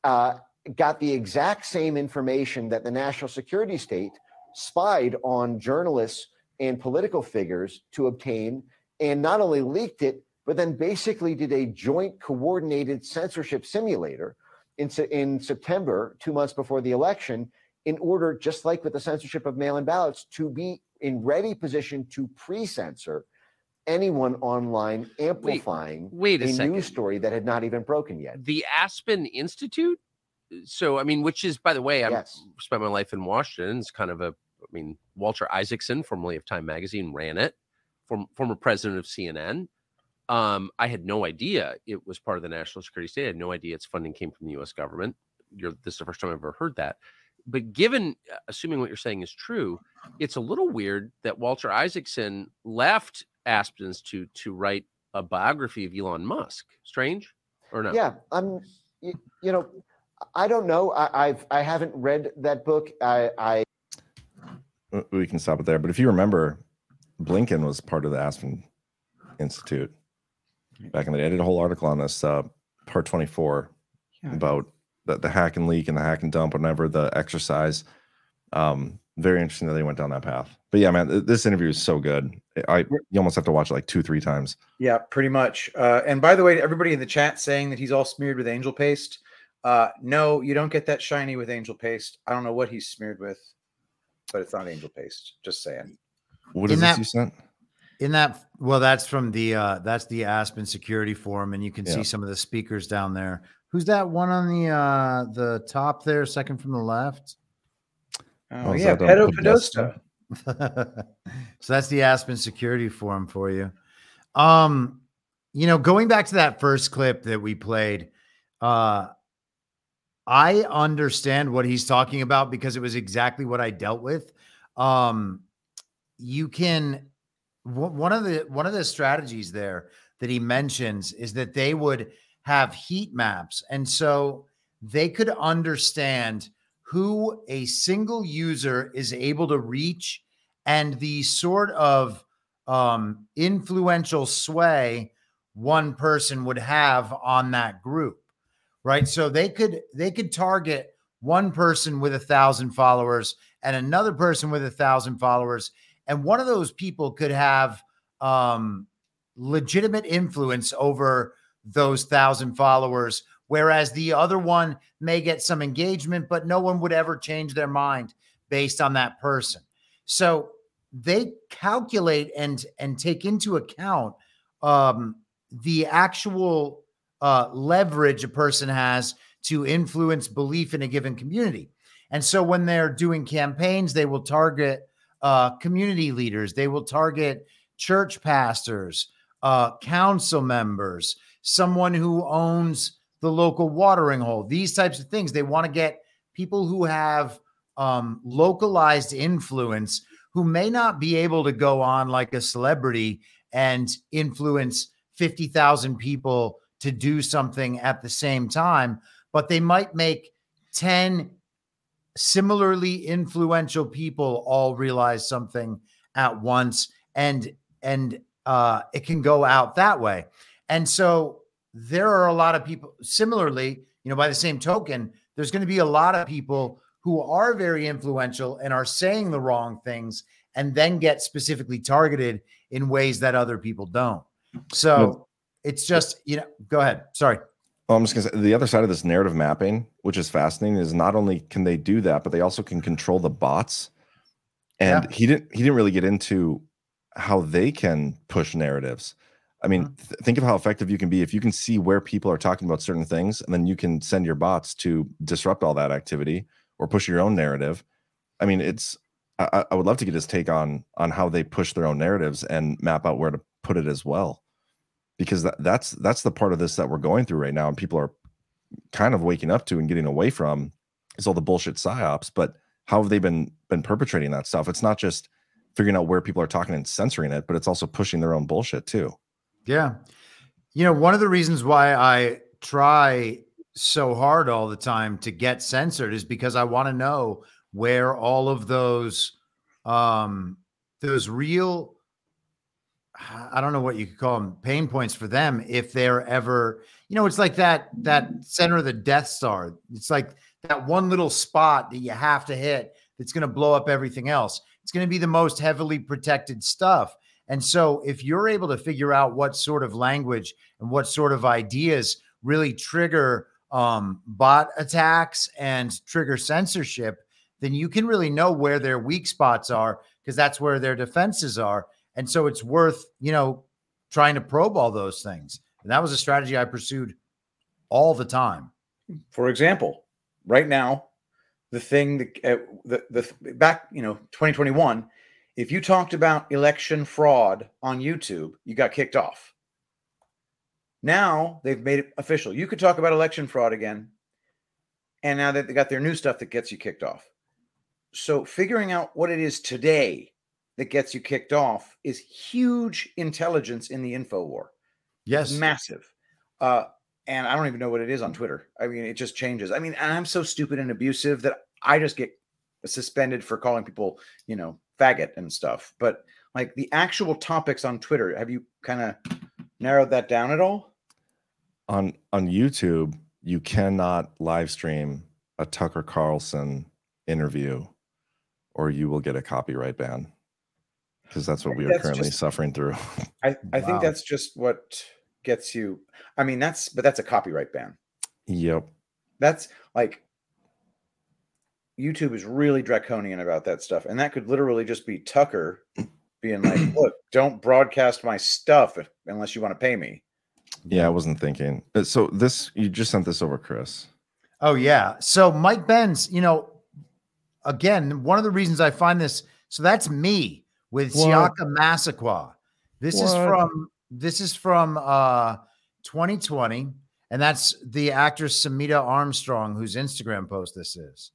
uh, got the exact same information that the national security state spied on journalists and political figures to obtain, and not only leaked it, but then basically did a joint coordinated censorship simulator in, in September, two months before the election, in order, just like with the censorship of mail in ballots, to be in ready position to pre censor anyone online amplifying wait a a second. news story that had not even broken yet. The Aspen Institute. So, I mean, which is, by the way, I've Yes. spent my life in Washington. It's kind of a, I mean, Walter Isaacson, formerly of Time Magazine, ran it. Form, former president of CNN. Um, I had no idea it was part of the national security state. I had no idea its funding came from the U.S. government. You're, this is the first time I've ever heard that. But given, uh, assuming what you're saying is true, it's a little weird that Walter Isaacson left Aspen Institute to write a biography of Elon Musk. Strange, or no? Yeah, I'm. You, you know, I don't know. I, I've I haven't read that book. I, I We can stop it there. But if you remember, Blinken was part of the Aspen Institute back in the day. I did a whole article on this, uh, part 24, about the, the hack and leak and the hack and dump, whenever the exercise. Um, very interesting that they went down that path. But yeah, man, this interview is so good. I you almost have to watch it like two, three times. Yeah, pretty much. Uh, and by the way, everybody in the chat saying that he's all smeared with angel paste. Uh, no, you don't get that shiny with angel paste. I don't know what he's smeared with, but it's not angel paste. Just saying. What In this that- you sent? In that, well, that's from the uh that's the Aspen Security Forum, and you can Yeah. see some of the speakers down there. Who's that one on the uh the top there, second from the left? Oh, is yeah, that, Pedo Podesta? Podesta. [LAUGHS] so that's the Aspen Security Forum for you. Um, you know, going back to that first clip that we played, uh I understand what he's talking about because it was exactly what I dealt with. Um, you can one one of the one of the strategies there that he mentions is that they would have heat maps, and so they could understand who a single user is able to reach and the sort of um, influential sway one person would have on that group right? So they could they could target one person with a thousand followers and another person with a thousand followers. And one of those people could have um legitimate influence over those thousand followers whereas the other one may get some engagement but no one would ever change their mind based on that person. So they calculate and and take into account um the actual uh, leverage a person has to influence belief in a given community. And so when they're doing campaigns, they will target uh, community leaders, they will target church pastors, uh, council members, someone who owns the local watering hole, these types of things. They want to get people who have um, localized influence who may not be able to go on like a celebrity and influence 50,000 people to do something at the same time, but they might make 10 similarly influential people all realize something at once and and uh it can go out that way. And so there are a lot of people similarly, you know, by the same token, there's going to be a lot of people who are very influential and are saying the wrong things and then get specifically targeted in ways that other people don't. So it's just, you know, go ahead. Sorry. Well, I'm just gonna say the other side of this narrative mapping, which is fascinating, is not only can they do that, but they also can control the bots. And Yeah. he didn't he didn't really get into how they can push narratives. I mean, Mm-hmm. th- think of how effective you can be if you can see where people are talking about certain things, and then you can send your bots to disrupt all that activity or push your own narrative. I mean, it's I- I would love to get his take on on how they push their own narratives and map out where to put it as well, because that, that's that's the part of this that we're going through right now, and people are kind of waking up to and getting away from is all the bullshit psyops. But how have they been been perpetrating that stuff? It's not just figuring out where people are talking and censoring it, but it's also pushing their own bullshit too. Yeah. You know, one of the reasons why I try so hard all the time to get censored is because I want to know where all of those um those real I don't know what you could call them pain points for them if they're ever, you know, it's like that that center of the Death Star. It's like that one little spot that you have to hit that's going to blow up everything else. It's going to be the most heavily protected stuff. And so if you're able to figure out what sort of language and what sort of ideas really trigger um, bot attacks and trigger censorship, then you can really know where their weak spots are because that's where their defenses are. And so it's worth, you know, trying to probe all those things. And that was a strategy I pursued all the time. For example, right now, the thing that uh, the, the back, you know, 2021, if you talked about election fraud on YouTube, you got kicked off. Now they've made it official. You could talk about election fraud again. And now that they got their new stuff that gets you kicked off. So figuring out what it is today that gets you kicked off is huge intelligence in the info war. Yes. Massive. Uh, and I don't even know what it is on Twitter. I mean, it just changes. I mean, and I'm so stupid and abusive that I just get suspended for calling people, you know, faggot and stuff. But like the actual topics on Twitter, have you kind of narrowed that down at all? On on YouTube, you cannot live stream a Tucker Carlson interview or you will get a copyright ban because that's what we are That's currently just- suffering through. [LAUGHS] I, I think that's just what gets you. I mean, that's but that's a copyright ban. yep. That's like YouTube is really draconian about that stuff. And that could literally just be Tucker being like, [CLEARS THROAT] look, don't broadcast my stuff unless you want to pay me. Yeah, I wasn't thinking. Uh, So this you just sent this over, Chris. Oh yeah. So Mike Benz, you know, again, one of the reasons I find this. So that's me with What? Siaka Massaquoi. This is from this is from uh 2020, and that's the actress Samaire Armstrong, whose Instagram post this is.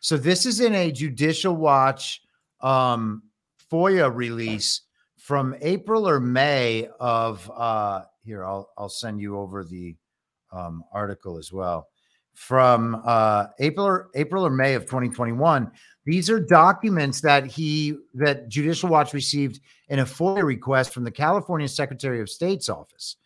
So this is in a Judicial Watch um FOIA release from April or May of uh here, I'll I'll send you over the um article as well from uh, April or April or May of 2021. These are documents that he that Judicial Watch received in a FOIA request from the California Secretary of State's office,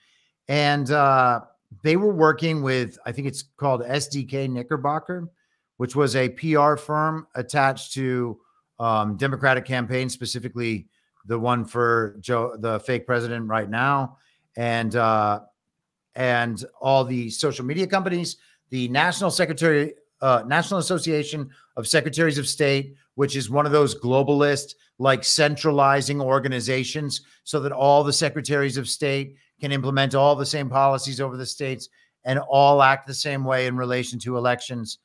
and uh, they were working with I think it's called SKDK Knickerbocker, which was a PR firm attached to um, Democratic campaigns, specifically the one for Joe, the fake president right now, and uh, and all the social media companies the National Secretary, uh, National Association of Secretaries of State, which is one of those globalist, like centralizing organizations, so that all the secretaries of state can implement all the same policies over the states and all act the same way in relation to elections.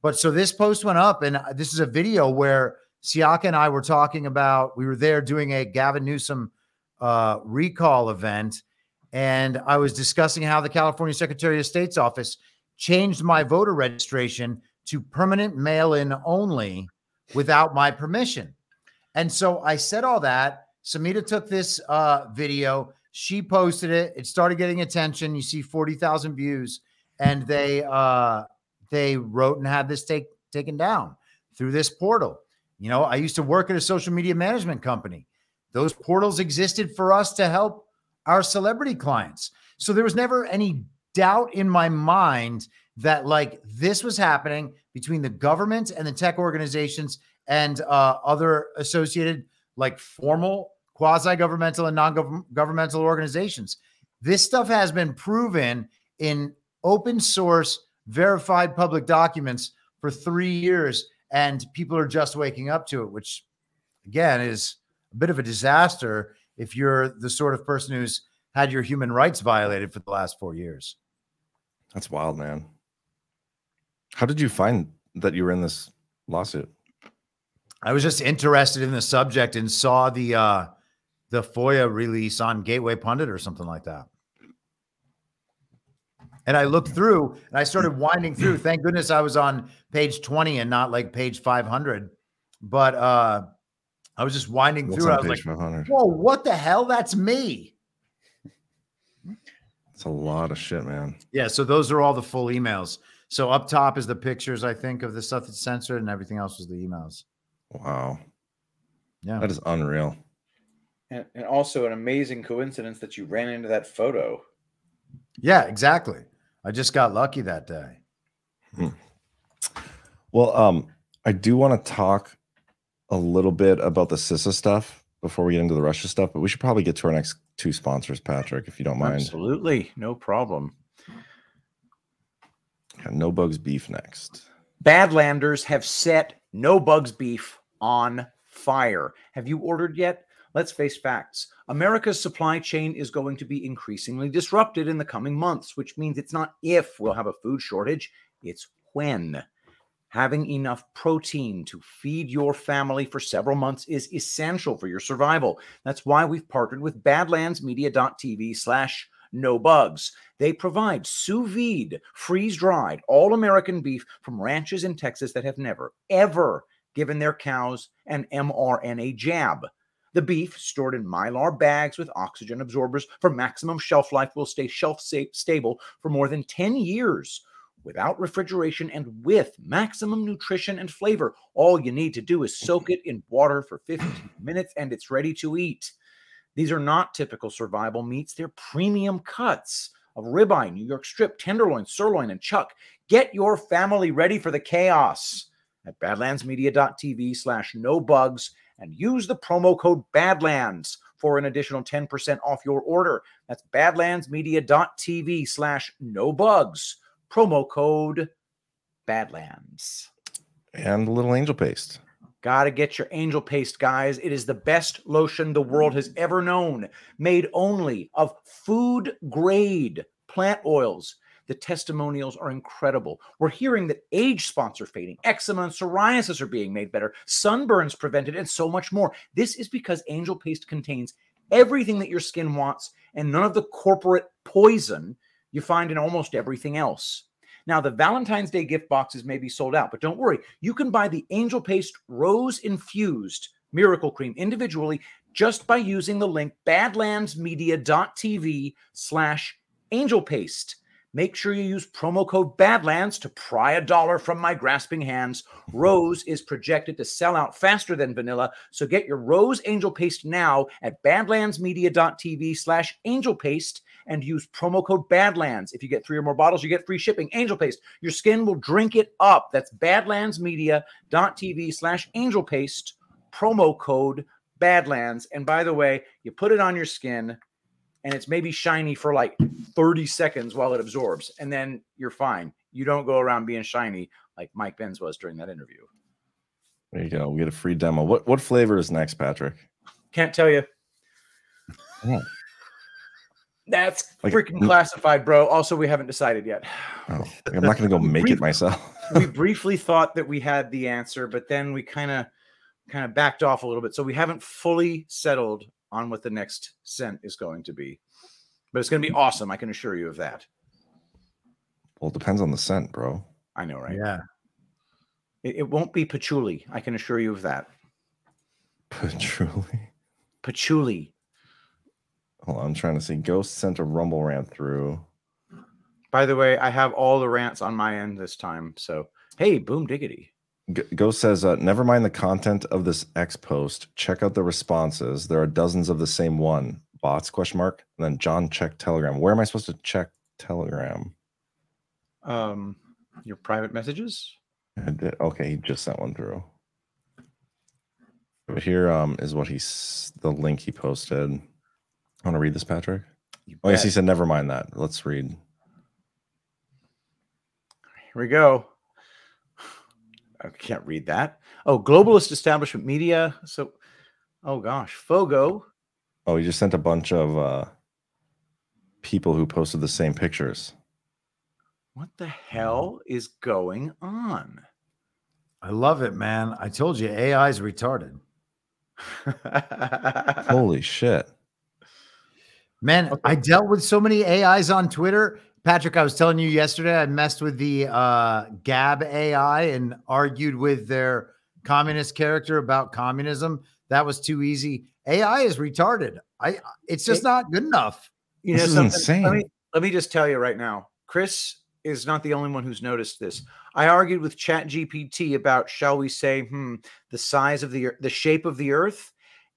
But so this post went up, and this is a video where Siaka and I were talking about. We were there doing a Gavin Newsom uh, recall event, and I was discussing how the California Secretary of State's office changed my voter registration to permanent mail in only without my permission. And so I said all that. Samaire took this uh, video, she posted it, it started getting attention. You see 40,000 views, and they uh, they wrote and had this take taken down through this portal. You know, I used to work at a social media management company. Those portals existed for us to help our celebrity clients. So there was never any doubt in my mind that like this was happening between the government and the tech organizations and uh, other associated like formal quasi-governmental and non-governmental organizations. This stuff has been proven in open source verified public documents for three years and people are just waking up to it which again is a bit of a disaster if you're the sort of person who's had your human rights violated for the last four years That's wild, man. How did you find that you were in this lawsuit? I was just interested in the subject and saw the uh the FOIA release on Gateway Pundit or something like that. And I looked through and I started winding through. [CLEARS THROAT] Thank goodness I was on page 20 and not like page 500. But uh I was just winding What's through. I was like, page 500? whoa, what the hell? That's me. It's a lot of shit, man. Yeah, so those are all the full emails. So up top is the pictures, I think, of the stuff that's censored, and everything else was the emails. Wow. Yeah. That is unreal. And, and also an amazing coincidence that you ran into that photo. Yeah, exactly. I just got lucky that day. Well, um, I do want to talk a little bit about the CISA stuff before we get into the Russia stuff, but we should probably get to our next two sponsors, Patrick, if you don't mind. Absolutely. No problem. Got no bugs beef next. Badlanders have set no bugs beef on fire. Have you ordered yet? Let's face facts. America's supply chain is going to be increasingly disrupted in the coming months, which means it's not if we'll have a food shortage, it's when. Having enough protein to feed your family for several months is essential for your survival. That's why we've partnered with badlandsmedia.tv slash no bugs. They provide sous vide, freeze dried, all American beef from ranches in Texas that have never, ever given their cows an mRNA jab. The beef, stored in mylar bags with oxygen absorbers for maximum shelf life, will stay shelf stable for more than 10 years without refrigeration and with maximum nutrition and flavor. All you need to do is soak it in water for 15 [CLEARS THROAT] minutes and it's ready to eat. These are not typical survival meats, they're premium cuts of ribeye, New York strip, tenderloin, sirloin, and chuck. Get your family ready for the chaos at badlandsmedia.tv slash no bugs and use the promo code Badlands for an additional 10% off your order. That's badlandsmedia.tv slash no bugs. Promo code Badlands. And a little angel paste. Gotta get your angel paste, guys. It is the best lotion the world has ever known, made only of food grade plant oils the testimonials are incredible. We're hearing that age spots are fading, eczema and psoriasis are being made better, sunburns prevented, and so much more. This is because Angel Paste contains everything that your skin wants and none of the corporate poison you find in almost everything else. Now, the Valentine's Day gift boxes may be sold out, but don't worry. You can buy the Angel Paste Rose Infused Miracle Cream individually just by using the link badlandsmedia.tv slash angel paste. Make sure you use promo code Badlands to pry a dollar from my grasping hands. Rose is projected to sell out faster than vanilla, so get your Rose Angel Paste now at badlandsmedia.tv slash angel paste and use promo code Badlands. If you get three or more bottles, you get free shipping. Angel Paste, your skin will drink it up. That's badlandsmedia.tv slash angel paste, promo code Badlands. And by the way, you put it on your skin – and it's maybe shiny for like 30 seconds while it absorbs, and then you're fine. You don't go around being shiny like Mike Benz was during that interview. There you go. We get a free demo. What what flavor is next, Patrick? Can't tell you. That's Like, freaking classified, bro. Also, we haven't decided yet. Oh, I'm not going to go make it myself. we [LAUGHS] briefly thought that we had the answer, but then we kind of kind of backed off a little bit. So we haven't fully settled on what the next scent is going to be. But it's going to be awesome. I can assure you of that. Well, it depends on the scent, bro. I know, right? Yeah. It, it won't be patchouli. I can assure you of that. Patchouli. Patchouli. Hold on, I'm trying to see. Ghost sent a rumble rant through. By the way, I have all the rants on my end this time. So, hey, boom diggity. G- Ghost says, uh, "Never mind the content of this X post. Check out the responses. There are dozens of the same one. Bots? Question mark. And then John check Telegram. Where am I supposed to check Telegram? Um, your private messages? Okay, he just sent one through. But here um is what he's the link he posted. Want to read this, Patrick? Oh yes, he said never mind that. Let's read. Here we go. I can't read that. Oh, globalist establishment media. So, oh gosh, Fogo. Oh, he just sent a bunch of uh people who posted the same pictures. What the hell is going on? I love it, man. I told you AI is retarded. [LAUGHS] [LAUGHS] Holy shit. Man, I dealt with so many AIs on Twitter. Patrick, I was telling you yesterday, I messed with the uh, Gab AI and argued with their communist character about communism. That was too easy. AI is retarded. I it's just It- not good enough. You know something? Let me let me just tell you right now. Chris is not the only one who's noticed this. I argued with ChatGPT about, shall we say, hmm, the size of the the shape of the Earth,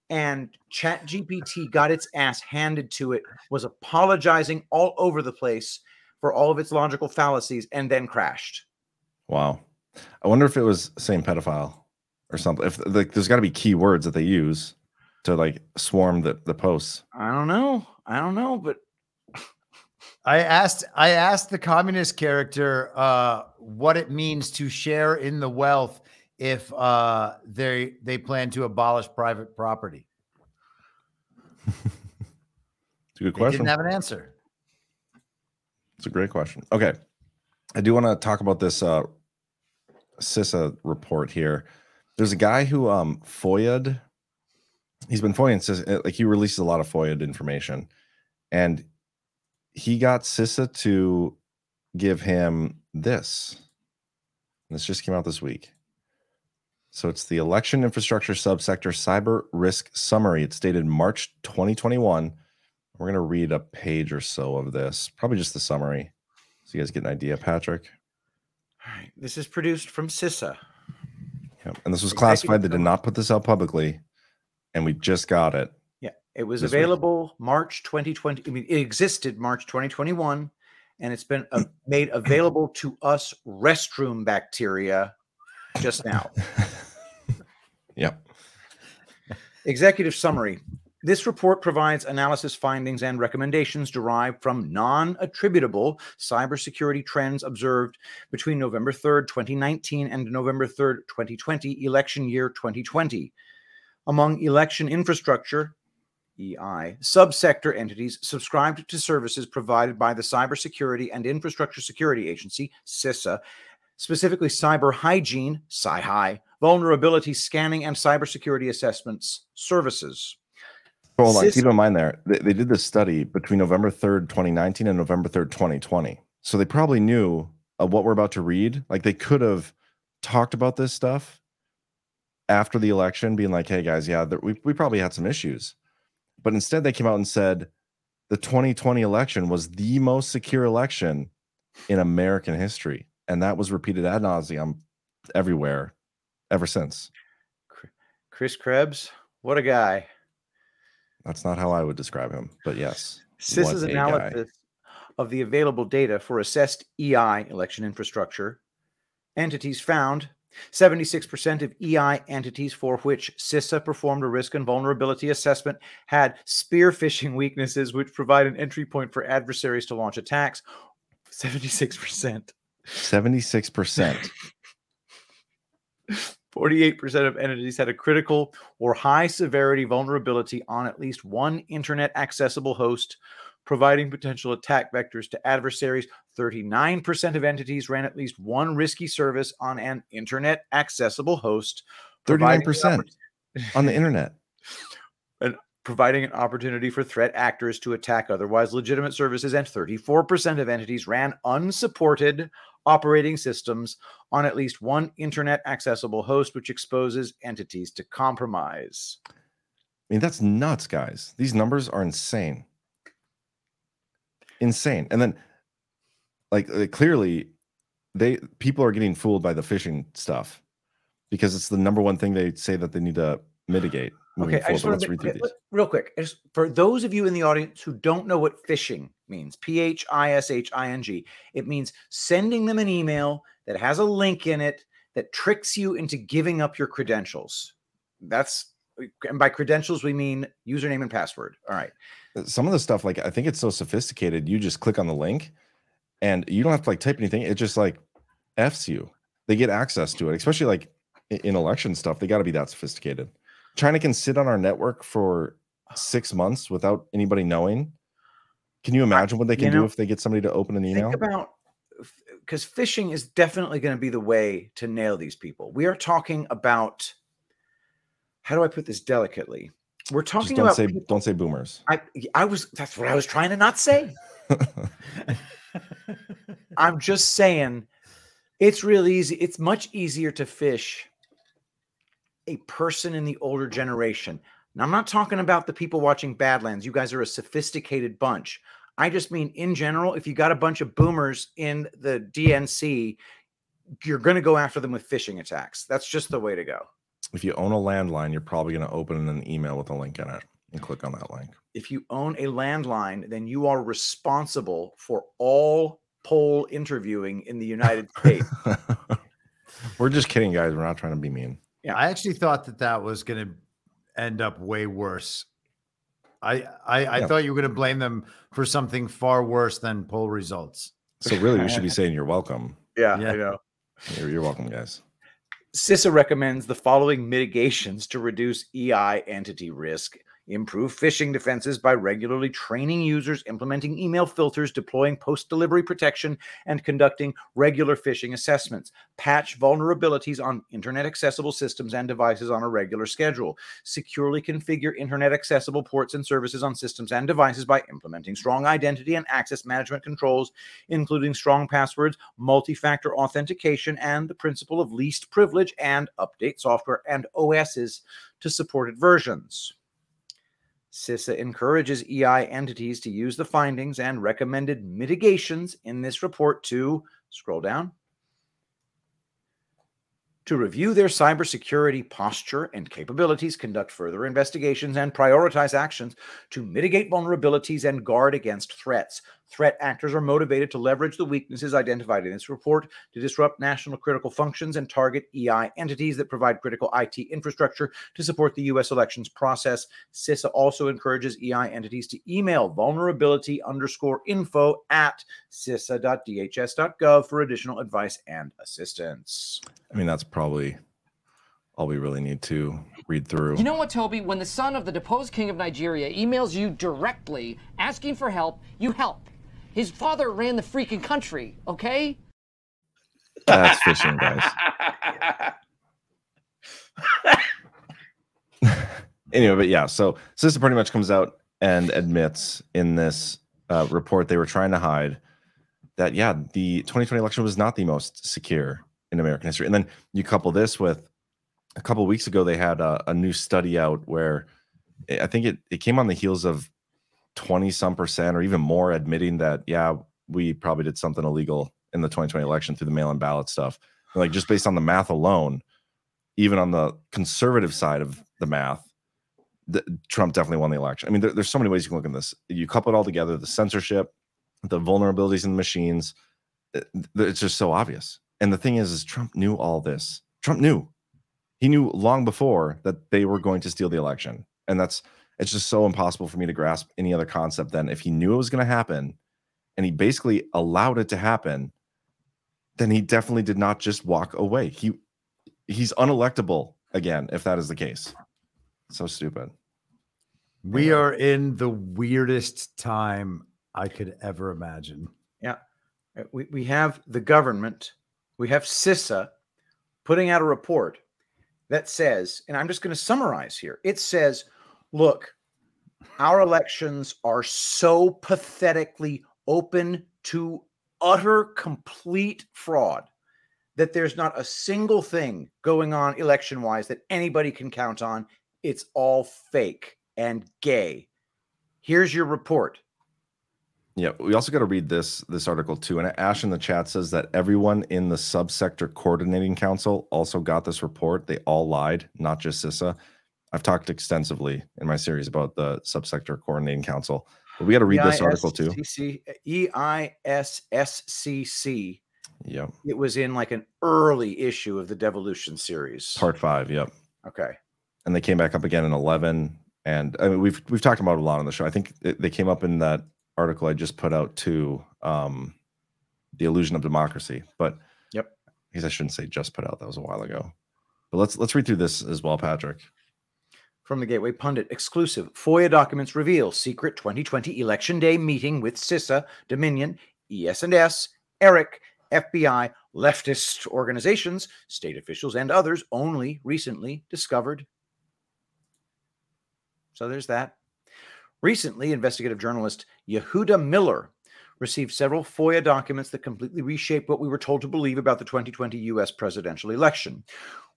and ChatGPT got its ass handed to it, was apologizing all over the place for all of its logical fallacies, and then crashed. Wow. I wonder if it was same pedophile or something. If like there's got to be keywords that they use to like swarm the the posts. I don't know. I don't know, but [LAUGHS] I asked I asked the communist character uh, what it means to share in the wealth if uh, they they plan to abolish private property. It's a good They question. didn't have an answer. It's a great question. Okay. I do want to talk about this uh CISA report here. There's a guy who um FOIA'd, he's been FOIAing CISA, like he releases a lot of FOIA'd information, and he got CISA to give him this. This just came out this week. So it's the election infrastructure subsector cyber risk summary. It's dated March 2021. We're going to read a page or so of this, probably just the summary. So you guys get an idea, Patrick. All right. This is produced from CISA. Yep. And this was classified. They did not put this out publicly. And we just got it. Yeah, it was This week. available March 2020. I mean, it existed March 2021, and it's been uh, made available to us restroom bacteria just now. [LAUGHS] Yep. Executive summary. This report provides analysis findings and recommendations derived from non attributable cybersecurity trends observed between November 3rd, 2019 and November 3rd, 2020, election year 2020. Among election infrastructure, EI, subsector entities subscribed to services provided by the Cybersecurity and Infrastructure Security Agency, CISA, specifically cyber hygiene, CyHy, vulnerability scanning, and cybersecurity assessments services. Hold on. Keep in mind there, they, they did this study between November 3rd, 2019 and November 3rd, 2020. So they probably knew of what we're about to read. Like they could have talked about this stuff after the election, being like, hey guys, yeah, we, we probably had some issues. But instead, they came out and said the 2020 election was the most secure election in American history. And that was repeated ad nauseum everywhere ever since. Chris Krebs, what a guy. That's not how I would describe him, but yes. Guy. analysis of the available data for assessed EI election infrastructure entities found 76% of EI entities for which CISA performed a risk and vulnerability assessment had spear phishing weaknesses, which provide an entry point for adversaries to launch attacks. 76%. 76%. 48% of entities had a critical or high severity vulnerability on at least one internet accessible host, providing potential attack vectors to adversaries. 39% of entities ran at least one risky service on an internet accessible host, 39% on the [LAUGHS] internet. and providing an opportunity for threat actors to attack otherwise legitimate services, and 34% of entities ran unsupported operating systems on at least one internet accessible host, which exposes entities to compromise. I mean, that's nuts, guys. These numbers are insane. Insane. And then, like, clearly, they people are getting fooled by the phishing stuff because it's the number one thing they say that they need to mitigate. Okay, I just want to read through real quick. Just for those of you in the audience who don't know what phishing means, P H I S H I N G, it means sending them an email that has a link in it that tricks you into giving up your credentials. That's and by credentials we mean username and password. All right. Uh, Some of the stuff, like, I think it's so sophisticated. You just click on the link and you don't have to like type anything. It just like F's you. They get access to it, especially like in election stuff. They got to be that sophisticated. China can sit on our network for ah. six months without anybody knowing. Can you imagine what they you can do if they get somebody to open an email? Think about because phishing is definitely going to be the way to nail these people. We are talking about how do I put this delicately? We're Just talking don't about say people- don't say boomers. I I was that's what I was trying to not say. [LAUGHS] I'm just saying it's real easy. It's much easier to fish a person in the older generation. Now, I'm not talking about the people watching Badlands. You guys are a sophisticated bunch. I just mean in general, if you got a bunch of boomers in the DNC, you're going to go after them with phishing attacks. That's just the way to go. If you own a landline, you're probably going to open an email with a link in it and click on that link. if you own a landline, then you are responsible for all poll interviewing in the United States. [LAUGHS] We're just kidding, guys. We're not trying to be mean. Yeah, I actually thought that that was going to end up way worse. I I, I Yeah. thought you were going to blame them for something far worse than poll results. So really, we should be [LAUGHS] saying you're welcome. Yeah, Yeah. I know. You're, you're welcome, guys. CISA recommends the following mitigations to reduce EI entity risk. Improve phishing defenses by regularly training users, implementing email filters, deploying post delivery protection, and conducting regular phishing assessments, patch vulnerabilities on internet accessible systems and devices on a regular schedule, securely configure internet accessible ports and services on systems and devices by implementing strong identity and access management controls, including strong passwords, multi factor authentication, and the principle of least privilege, and update software and OSs to supported versions. CISA encourages EI entities to use the findings and recommended mitigations in this report to scroll down to review their cybersecurity posture and capabilities, conduct further investigations, and prioritize actions to mitigate vulnerabilities and guard against threats. Threat actors are motivated to leverage the weaknesses identified in this report to disrupt national critical functions and target EI entities that provide critical IT infrastructure to support the U.S. elections process. CISA also encourages EI entities to email vulnerability underscore info at cisa.dhs.gov for additional advice and assistance. I mean, that's probably all we really need to read through. You know what, Toby? When the son of the deposed king of Nigeria emails you directly asking for help, you help. His father ran the freaking country, okay? That's phishing, guys. [LAUGHS] anyway, but yeah, so CISA pretty much comes out and admits in this uh, report they were trying to hide that, yeah, the 2020 election was not the most secure in American history. And then you couple this with a couple weeks ago, they had a, a new study out where I think it, it came on the heels of 20 some percent or even more admitting that, yeah, we probably did something illegal in the 2020 election through the mail in ballot stuff. Like just based on the math alone, even on the conservative side of the math, the, Trump definitely won the election. I mean, there, there's so many ways you can look at this. You couple it all together the censorship, the vulnerabilities in the machines. Eh, it, it's just so obvious. And the thing is, is Trump knew all this. Trump knew. He knew long before that they were going to steal the election. And that's it's just so impossible for me to grasp any other concept than if he knew it was going to happen and he basically allowed it to happen, then he definitely did not just walk away. He he's unelectable again if that is the case. So stupid. We are in the weirdest time I could ever imagine. Yeah. Uh, we, we have the government, we have CISA putting out a report that says, and I'm just going to summarize here it says, look, our elections are so pathetically open to utter complete fraud that there's not a single thing going on election wise that anybody can count on. It's all fake and gay. Here's your report. Yeah, we also got to read this this article too. And Ash in the chat says that everyone in the subsector coordinating council also got this report. They all lied, not just CISA. I've talked extensively in my series about the subsector coordinating council. But we got to read this article too. E I S S C C. Yep. It was in like an early issue of the Devolution series. Part five. Yep. Okay. And they came back up again in eleven. And I mean, we've we've talked about a lot on the show. I think they came up in that article I just put out too. Um, the illusion of democracy. But yep, I guess I shouldn't say just put out. That was a while ago. But let's let's read through this as well, Patrick. From the Gateway Pundit, exclusive FOIA documents reveal secret 2020 election day meeting with CISA, Dominion, ES&S, ERIC, FBI, leftist organizations, state officials, and others only recently discovered. So there's that. Recently, investigative journalist Yehuda Miller received several FOIA documents that completely reshape what we were told to believe about the 2020 US presidential election.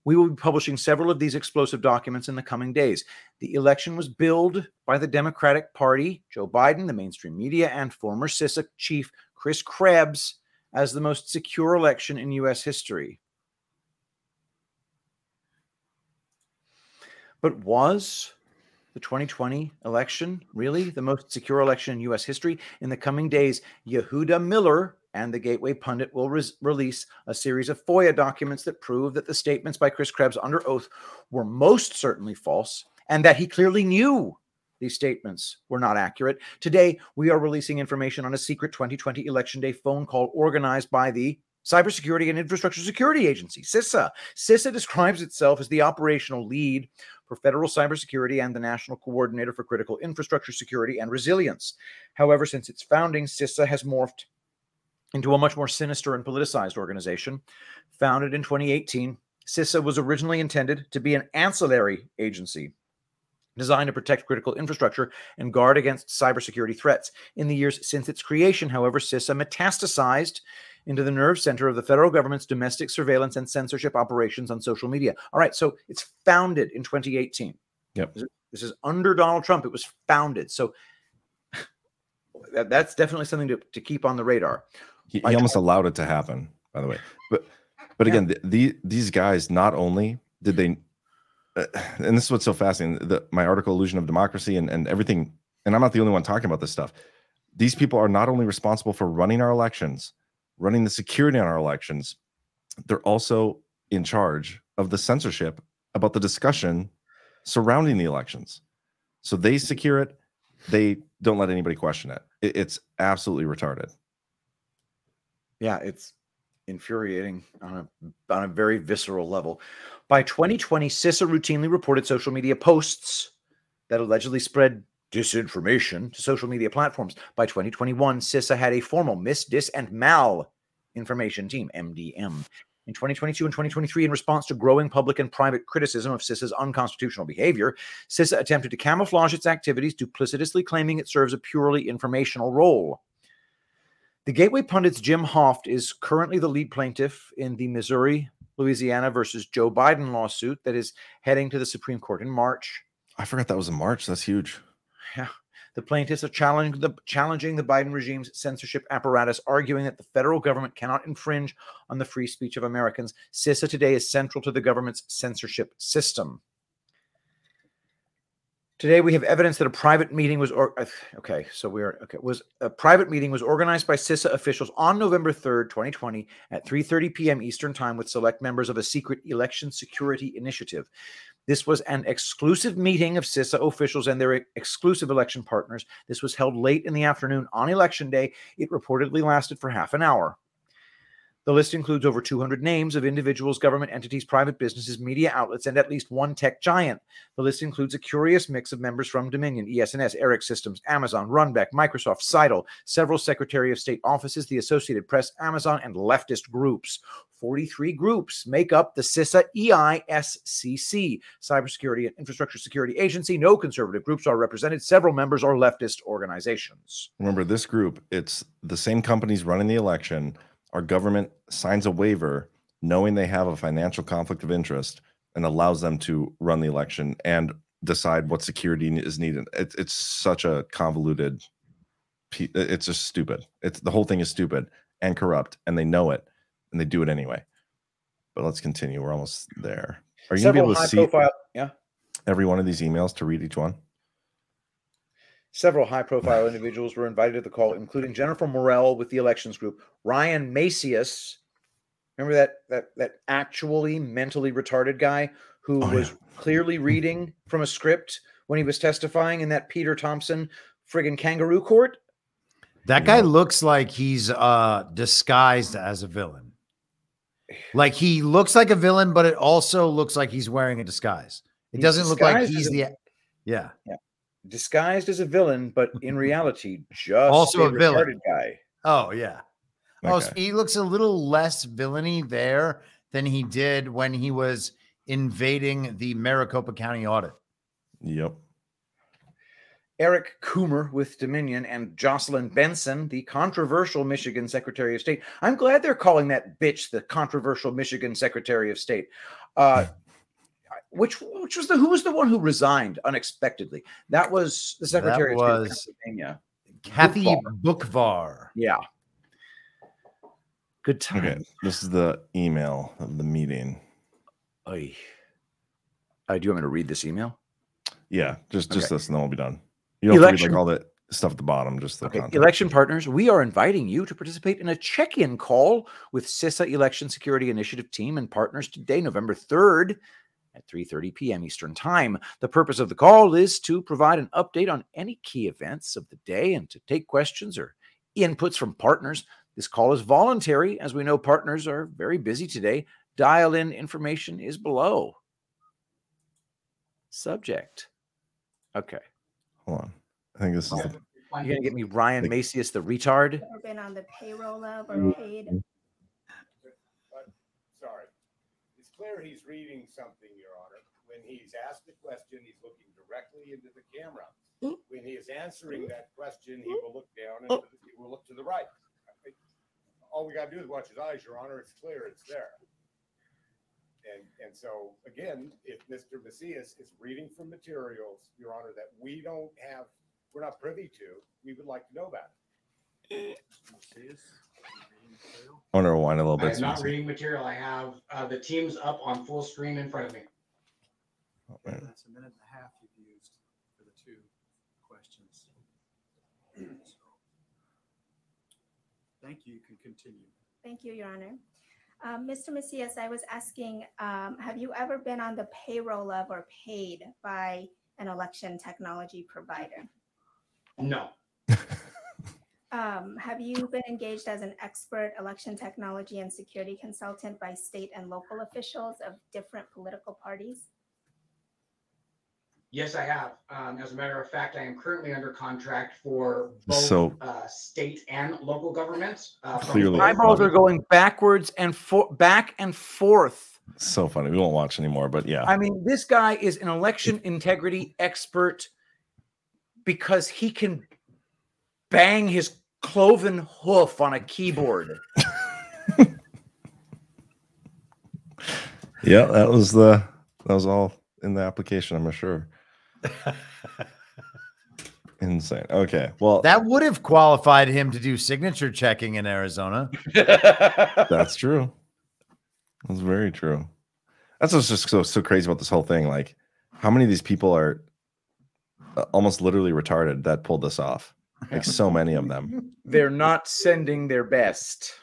We will be publishing several of these explosive documents in the coming days. The election was billed by the Democratic Party, Joe Biden, the mainstream media, and former CISA chief Chris Krebs as the most secure election in U.S. history. But was the 2020 election really the most secure election in U.S. history? In the coming days, Yehuda Miller and the Gateway Pundit will release a series of FOIA documents that prove that the statements by Chris Krebs under oath were most certainly false and that he clearly knew these statements were not accurate. Today, we are releasing information on a secret 2020 election day phone call organized by the Cybersecurity and Infrastructure Security Agency, CISA. CISA describes itself as the operational lead for federal cybersecurity and the national coordinator for critical infrastructure security and resilience. However, since its founding, CISA has morphed into a much more sinister and politicized organization. Founded in 2018, CISA was originally intended to be an ancillary agency designed to protect critical infrastructure and guard against cybersecurity threats. In the years since its creation, however, CISA metastasized into the nerve center of the federal government's domestic surveillance and censorship operations on social media. All right, so it's founded in 2018. Yep. This is, under Donald Trump. It was founded. So [SIGHS] that, that's definitely something to, to keep on the radar. He, he almost allowed it to happen, by the way. But but again, the, the these guys not only did they, uh, and this is what's so fascinating. The, my article, "Illusion of Democracy," and and everything. And I'm not the only one talking about this stuff. These people are not only responsible for running our elections, running the security on our elections, they're also in charge of the censorship about the discussion surrounding the elections. So they secure it. They don't let anybody question it. it it's absolutely retarded. Yeah, it's infuriating on a on a very visceral level. By 2020, CISA routinely reported social media posts that allegedly spread disinformation to social media platforms. By 2021, CISA had a formal mis, dis, and mal information team, MDM. In 2022 and 2023, in response to growing public and private criticism of CISA's unconstitutional behavior, CISA attempted to camouflage its activities, duplicitously claiming it serves a purely informational role. The Gateway Pundit's Jim Hoft is currently the lead plaintiff in the Missouri Louisiana versus Joe Biden lawsuit that is heading to the Supreme Court in March. I forgot that was in March. That's huge. The plaintiffs are challenging the, challenging the Biden regime's censorship apparatus, arguing that the federal government cannot infringe on the free speech of Americans. CISA today is central to the government's censorship system. Today we have evidence that a private meeting was or, uh, okay, so we're okay, was a private meeting was organized by CISA officials on November 3rd, 2020 at 3:30 p.m. Eastern Time with select members of a secret election security initiative. This was an exclusive meeting of CISA officials and their exclusive election partners. This was held late in the afternoon on election day. It reportedly lasted for half an hour. The list includes over 200 names of individuals, government entities, private businesses, media outlets, and at least one tech giant. The list includes a curious mix of members from Dominion, ES&S, Eric Systems, Amazon, Runbeck, Microsoft, Seidel, several Secretary of State offices, the Associated Press, Amazon, and leftist groups. 43 groups make up the CISA EISCC, Cybersecurity and Infrastructure Security Agency. No conservative groups are represented. Several members are leftist organizations. Remember, this group, it's the same companies running the election our government signs a waiver knowing they have a financial conflict of interest and allows them to run the election and decide what security is needed. It, it's such a convoluted. It's just stupid. It's the whole thing is stupid and corrupt, and they know it, and they do it anyway. But let's continue. We're almost there. Are you Several gonna be able to see profile, yeah. every one of these emails to read each one? Several high profile individuals were invited to the call, including Jennifer Morrell with the elections group, Ryan Macias. Remember that that that actually mentally retarded guy who Oh, was yeah. clearly [LAUGHS] reading from a script when he was testifying in that Peter Thompson friggin' kangaroo court? That guy looks like he's uh disguised as a villain. [SIGHS] Like he looks like a villain, but it also looks like he's wearing a disguise. It He's doesn't look like he's the a- yeah. Yeah. Disguised as a villain, but in [LAUGHS] reality, just Also a villain. guy. Oh yeah. Oh, so he looks a little less villainy there than he did when he was invading the Maricopa County audit. Yep. Eric Coomer with Dominion and Jocelyn Benson, the controversial Michigan Secretary of State. I'm glad they're calling that bitch the controversial Michigan Secretary of State. Uh, [LAUGHS] which which was the who was the one who resigned unexpectedly? That was the Secretary of State of Pennsylvania. Kathy Boockvar. Boockvar. Yeah. Good time. Okay. This is the email of the meeting. I, Uh, do you want me to read this email? Yeah, just just Okay. this, and then we'll be done. You don't have to read like all the stuff at the bottom, just the Okay, content. election partners, we are inviting you to participate in a check-in call with CISA Election Security Initiative team and partners today, November 3rd at 3:30 p.m. Eastern Time. The purpose of the call is to provide an update on any key events of the day and to take questions or inputs from partners. This call is voluntary, as we know partners are very busy today. Dial in information is below. Subject. Okay. Hold on. I think this is the, You're going to get me Ryan Macias, the retard? Ever been on the payroll of or mm-hmm. paid? Sorry. It's clear he's reading something, Your Honor. When he's asked a question, he's looking directly into the camera. Hmm? When he is answering hmm? that question, he hmm? will look down and oh. he will look to the right. All we gotta do is watch his eyes, Your Honor. It's clear, it's there. And, and so, again, if Mr. Macias is reading from materials, Your Honor, that we don't have, we're not privy to, we would like to know about it. I want to rewind a little I bit. am not you can see. reading material. I have uh, the teams up on full screen in front of me. That's a minute and a half you've used for the two questions. So, Thank you. You can continue. Thank you, Your Honor. Um, Mr. Macias, I was asking, um, have you ever been on the payroll of or paid by an election technology provider? No. Um, have you been engaged as an expert election technology and security consultant by state and local officials of different political parties? Yes, I have. Um, as a matter of fact, I am currently under contract for both So- uh, state and local governments. Uh, from Clearly. Eyeballs are going backwards and for, back and forth. So funny. We won't watch anymore, but yeah. I mean, this guy is an election integrity expert because he can bang his cloven hoof on a keyboard. [LAUGHS] Yeah, that was the that was all in the application, I'm sure. [LAUGHS] Insane. Okay. Well, That would have qualified him to do signature checking in Arizona. [LAUGHS] that's true. That's very true. That's what's just so so crazy about this whole thing. Like, how many of these people are uh, almost literally retarded that pulled this off? [LAUGHS] Like, so many of them. They're not sending their best.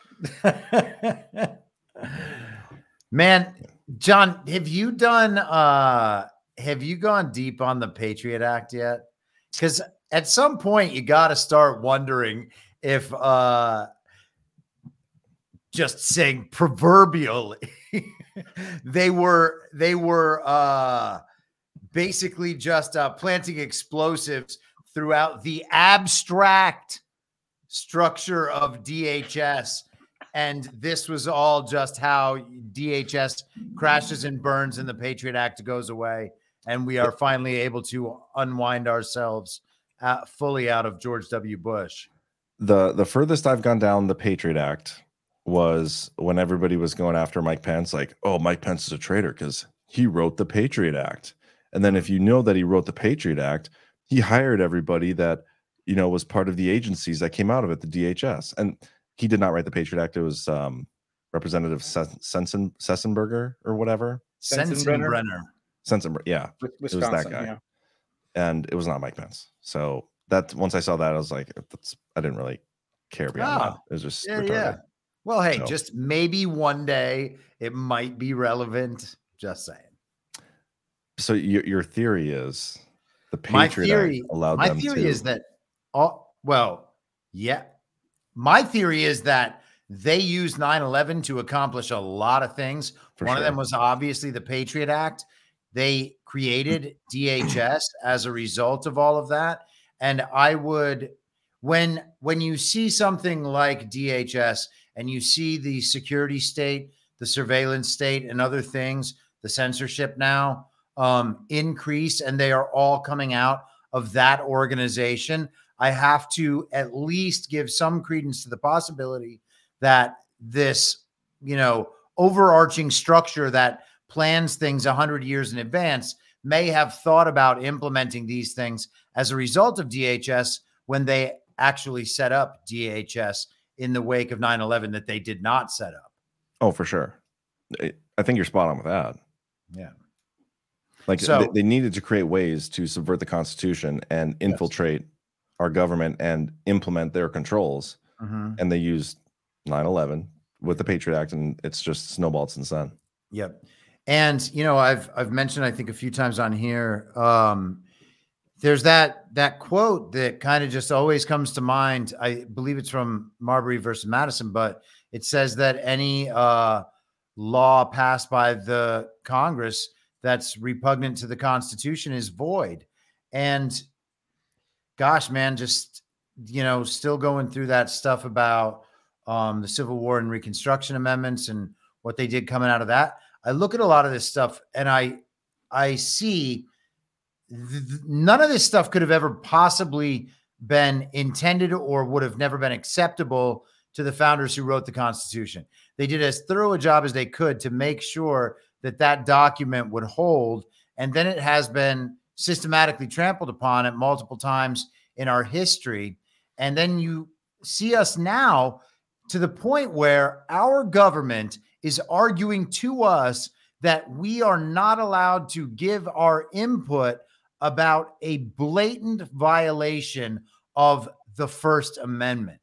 [LAUGHS] Man, John, have you done uh have you gone deep on the Patriot Act yet? Cuz at some point you got to start wondering if uh just saying proverbially [LAUGHS] they were they were uh basically just uh planting explosives throughout the abstract structure of DHS and this was all just how DHS crashes and burns and the Patriot Act goes away and we are finally able to unwind ourselves uh, fully out of George W. Bush. the the furthest I've gone down the Patriot Act was when everybody was going after Mike Pence, like, oh, Mike Pence is a traitor because he wrote the Patriot Act. And then if you know that he wrote the Patriot Act, he hired everybody that you know was part of the agencies that came out of it, the DHS. And he did not write the Patriot Act. It was um, Representative Sen- Sensen Sessenberger or whatever. Sensenbrenner. Sensenbrenner, yeah, With it was that guy, yeah. and it was not Mike Pence. So that once I saw that, I was like, that's I didn't really care beyond that. Oh, It was just yeah, retarded. yeah. Well, hey, So- just maybe one day it might be relevant. Just saying. So your your theory is the my theory, Act allowed my them theory to is that all well, yeah. My theory is that they used 9-11 to accomplish a lot of things. For One of them was obviously the Patriot Act. They created DHS as a result of all of that. And I would when when you see something like DHS and you see the security state, the surveillance state, and other things, the censorship now um, increase, and they are all coming out of that organization. I have to at least give some credence to the possibility that this, you know, overarching structure that plans things 100 years in advance may have thought about implementing these things as a result of DHS when they actually set up DHS in the wake of 9 11 that they did not set up. oh for sure. I- I think you're spot on with that. Yeah. Like So- they, they needed to create ways to subvert the Constitution and infiltrate our government and implement their controls. Mhm. And they used 9-11 with the Patriot Act, and it's just snowballed since then. Yep. And you know, I've I've mentioned I think a few times on here. Um, there's that that quote that kind of just always comes to mind. I believe it's from Marbury versus Madison, but it says that any uh, law passed by the Congress that's repugnant to the Constitution is void. And gosh, man, just you know, still going through that stuff about um, the Civil War and Reconstruction amendments and what they did coming out of that. I look at a lot of this stuff and I I see th- none of this stuff could have ever possibly been intended or would have never been acceptable to the founders who wrote the Constitution. They did as thorough a job as they could to make sure that that document would hold. And then it has been systematically trampled upon at multiple times in our history. And then you see us now to the point where our government is arguing to us that we are not allowed to give our input about a blatant violation of the First Amendment.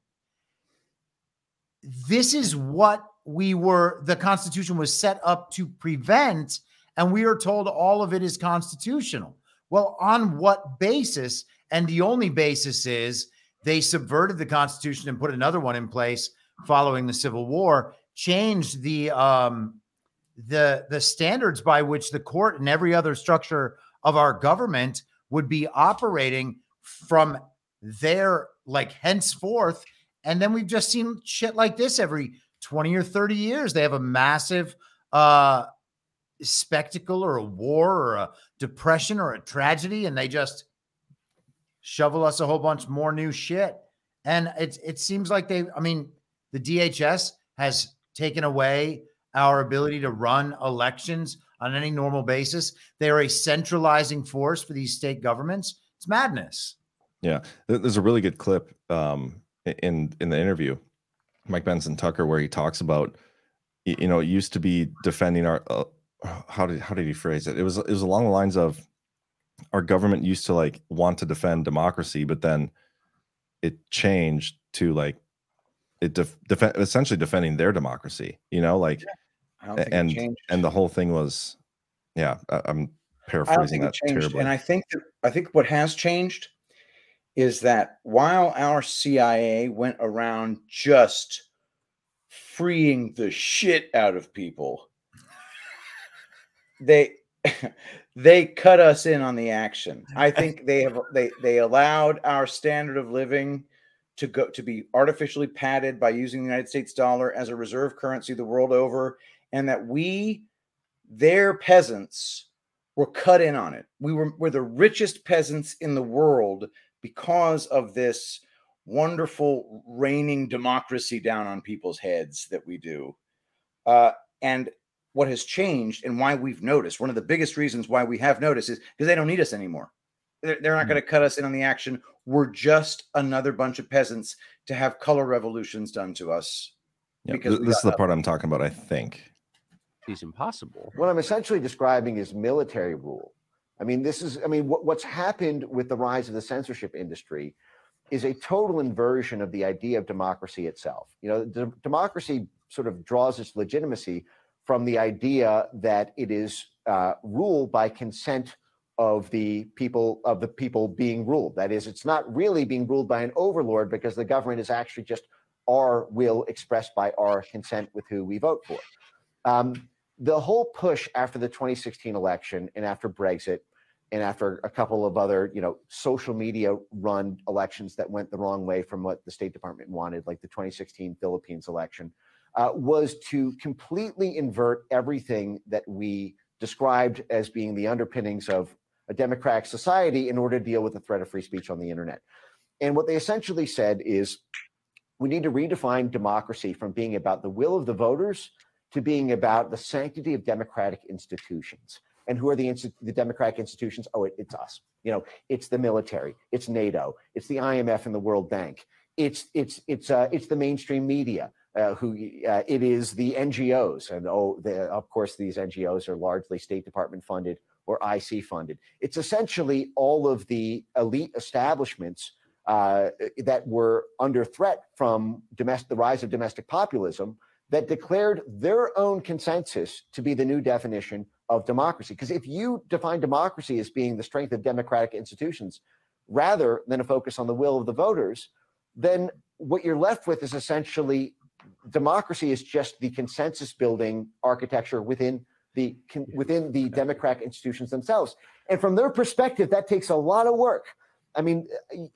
This is what we were, the Constitution was set up to prevent, and we are told all of it is constitutional. Well, on what basis? And the only basis is they subverted the Constitution and put another one in place following the Civil War, changed the um, the the standards by which the court and every other structure of our government would be operating from there, like henceforth. And then we've just seen shit like this every 20 or 30 years. They have a massive uh spectacle or a war or a depression or a tragedy, and they just shovel us a whole bunch more new shit. And it it seems like they, I mean, the DHS has taken away our ability to run elections on any normal basis. They are a centralizing force for these state governments. It's madness. Yeah, there's a really good clip um, in in the interview, Mike Benson Tucker, where he talks about, you know, it used to be defending our. Uh, how did how did he phrase it? It was it was along the lines of, our government used to like want to defend democracy, but then it changed to like it def- def- essentially defending their democracy you know like yeah, and and the whole thing was yeah I, am paraphrasing that terribly and i think that i think what has changed is that while our cia went around just freeing the shit out of people they [LAUGHS] they cut us in on the action i [LAUGHS] think they have they they allowed our standard of living to go to be artificially padded by using the United States dollar as a reserve currency the world over, and that we, their peasants, were cut in on it. We were, were the richest peasants in the world because of this wonderful raining democracy down on people's heads that we do. Uh, and what has changed and why we've noticed, one of the biggest reasons why we have noticed is because they don't need us anymore. They're, they're not mm. going to cut us in on the action. We're just another bunch of peasants to have color revolutions done to us. Yeah, because this is the part I'm talking about, I think. It's impossible. What I'm essentially describing is military rule. I mean, this is, I mean, what, what's happened with the rise of the censorship industry is a total inversion of the idea of democracy itself. You know, democracy sort of draws its legitimacy from the idea that it is uh, ruled by consent of the people of the people being ruled. That is, it's not really being ruled by an overlord because the government is actually just our will expressed by our consent with who we vote for. Um, the whole push after the 2016 election and after Brexit and after a couple of other, you know, social media run elections that went the wrong way from what the State Department wanted, like the 2016 Philippines election, uh, was to completely invert everything that we described as being the underpinnings of a democratic society in order to deal with the threat of free speech on the internet. And what they essentially said is we need to redefine democracy from being about the will of the voters to being about the sanctity of democratic institutions. And who are the, the democratic institutions? Oh, it, it's us. You know, it's the military, it's NATO, it's the IMF and the World Bank, it's it's it's uh, it's the mainstream media. Uh, who uh, it is the NGOs, and oh, the, of course, these NGOs are largely State Department funded or IC funded. It's essentially all of the elite establishments uh, that were under threat from domestic, the rise of domestic populism that declared their own consensus to be the new definition of democracy. Because if you define democracy as being the strength of democratic institutions rather than a focus on the will of the voters, then what you're left with is essentially democracy is just the consensus building architecture within the within the democratic institutions themselves. And from their perspective, that takes a lot of work. I mean,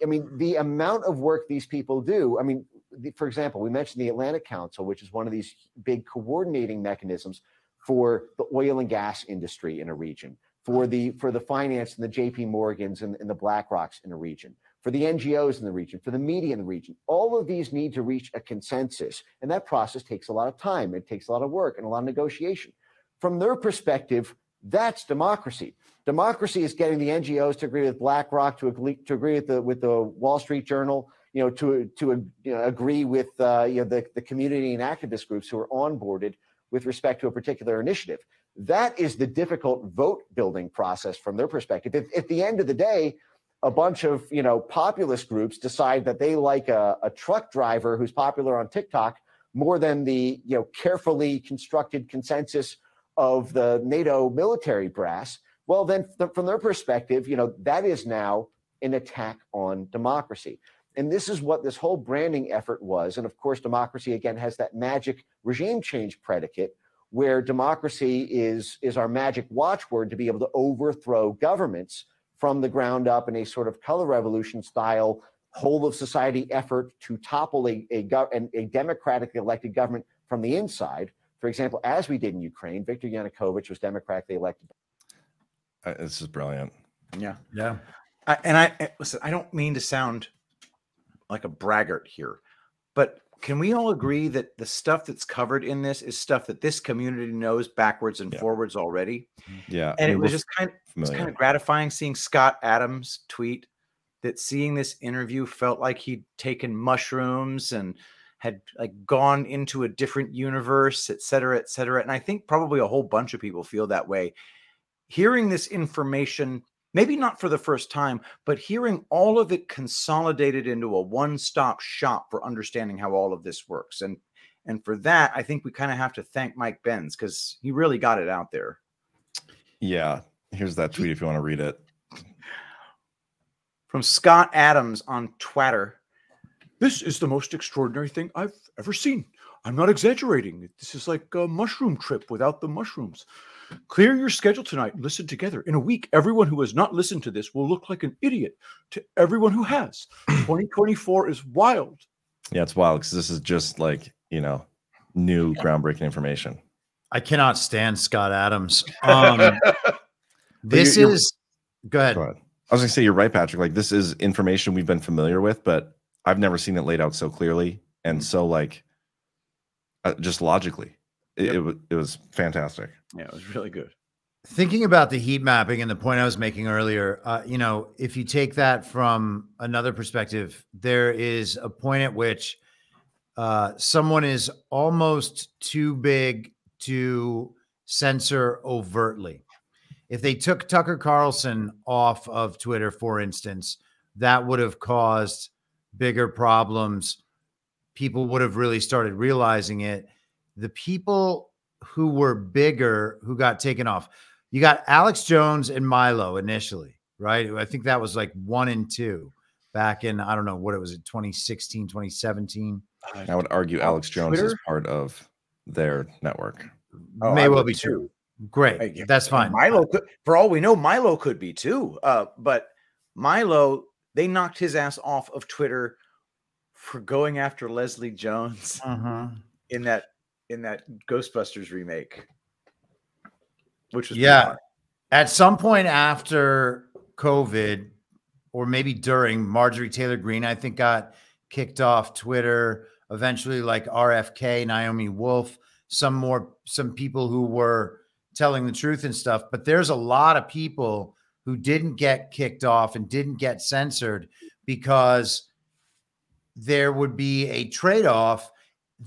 I mean, the amount of work these people do. I mean, the, for example, we mentioned the Atlantic Council, which is one of these big coordinating mechanisms for the oil and gas industry in a region, for the for the finance and the J.P. Morgans and, and the BlackRocks in a region, for the NGOs in the region, for the media in the region. All of these need to reach a consensus, and that process takes a lot of time. It takes a lot of work and a lot of negotiation. From their perspective, that's democracy. Democracy is getting the NGOs to agree with BlackRock, to agree, to agree with the with the Wall Street Journal, you know, to to you know, agree with uh, you know the, the community and activist groups who are onboarded with respect to a particular initiative. That is the difficult vote building process from their perspective. If at the end of the day, a bunch of you know populist groups decide that they like a, a truck driver who's popular on TikTok more than the you know carefully constructed consensus of the NATO military brass, well, then th- from their perspective, you know, that is now an attack on democracy. And this is what this whole branding effort was. And of course, democracy again has that magic regime change predicate where democracy is, is our magic watchword to be able to overthrow governments from the ground up in a sort of color revolution style whole of society effort to topple a, a, a democratically elected government from the inside for example, as we did in Ukraine, Viktor Yanukovych was democratically elected. Uh, this is brilliant. Yeah. Yeah. I, and I listen, I don't mean to sound like a braggart here, but can we all agree that the stuff that's covered in this is stuff that this community knows backwards and Yeah. forwards already? Yeah. And I it was just kind of it's kind of gratifying seeing Scott Adams tweet that seeing this interview felt like he'd taken mushrooms and had like gone into a different universe, et cetera, et cetera. And I think probably a whole bunch of people feel that way. Hearing this information, maybe not for the first time, but hearing all of it consolidated into a one-stop shop for understanding how all of this works. And and for that, I think we kind of have to thank Mike Benz because he really got it out there. Yeah. Here's that tweet if you want to read it. From Scott Adams on Twitter. This is the most extraordinary thing I've ever seen. I'm not exaggerating. This is like a mushroom trip without the mushrooms. Clear your schedule tonight. Listen together. In a week, everyone who has not listened to this will look like an idiot to everyone who has. [CLEARS THROAT] 2024 is wild. Yeah, it's wild because this is just like, you know, new groundbreaking information. I cannot stand Scott Adams. [LAUGHS] Um, [LAUGHS] this you're- you're- is go ahead. Go ahead. I was gonna say you're right, Patrick. Like this is information we've been familiar with, but I've never seen it laid out so clearly and so like uh, just logically. It, it was it was fantastic. Yeah, it was really good. Thinking about the heat mapping and the point I was making earlier, uh, you know, if you take that from another perspective, there is a point at which uh, someone is almost too big to censor overtly. If they took Tucker Carlson off of Twitter, for instance, that would have caused bigger problems. People would have really started realizing it. The people who were bigger who got taken off, you got Alex Jones and Milo initially, right? I think that was like one and two back in, I don't know what it was, 2016, 2017. I would argue Alex Jones is part of their network. Oh, May I well would be too. true. Great. Hey, yeah, That's fine. Milo could, for all we know, Milo could be too. Uh, but Milo, they knocked his ass off of Twitter for going after Leslie Jones Uh-huh. in that in that Ghostbusters remake, which was Yeah. At some point after COVID, or maybe during, Marjorie Taylor Greene, I think, got kicked off Twitter. Eventually, like RFK, Naomi Wolf, some more, some people who were telling the truth and stuff. But there's a lot of people who didn't get kicked off and didn't get censored because there would be a trade off.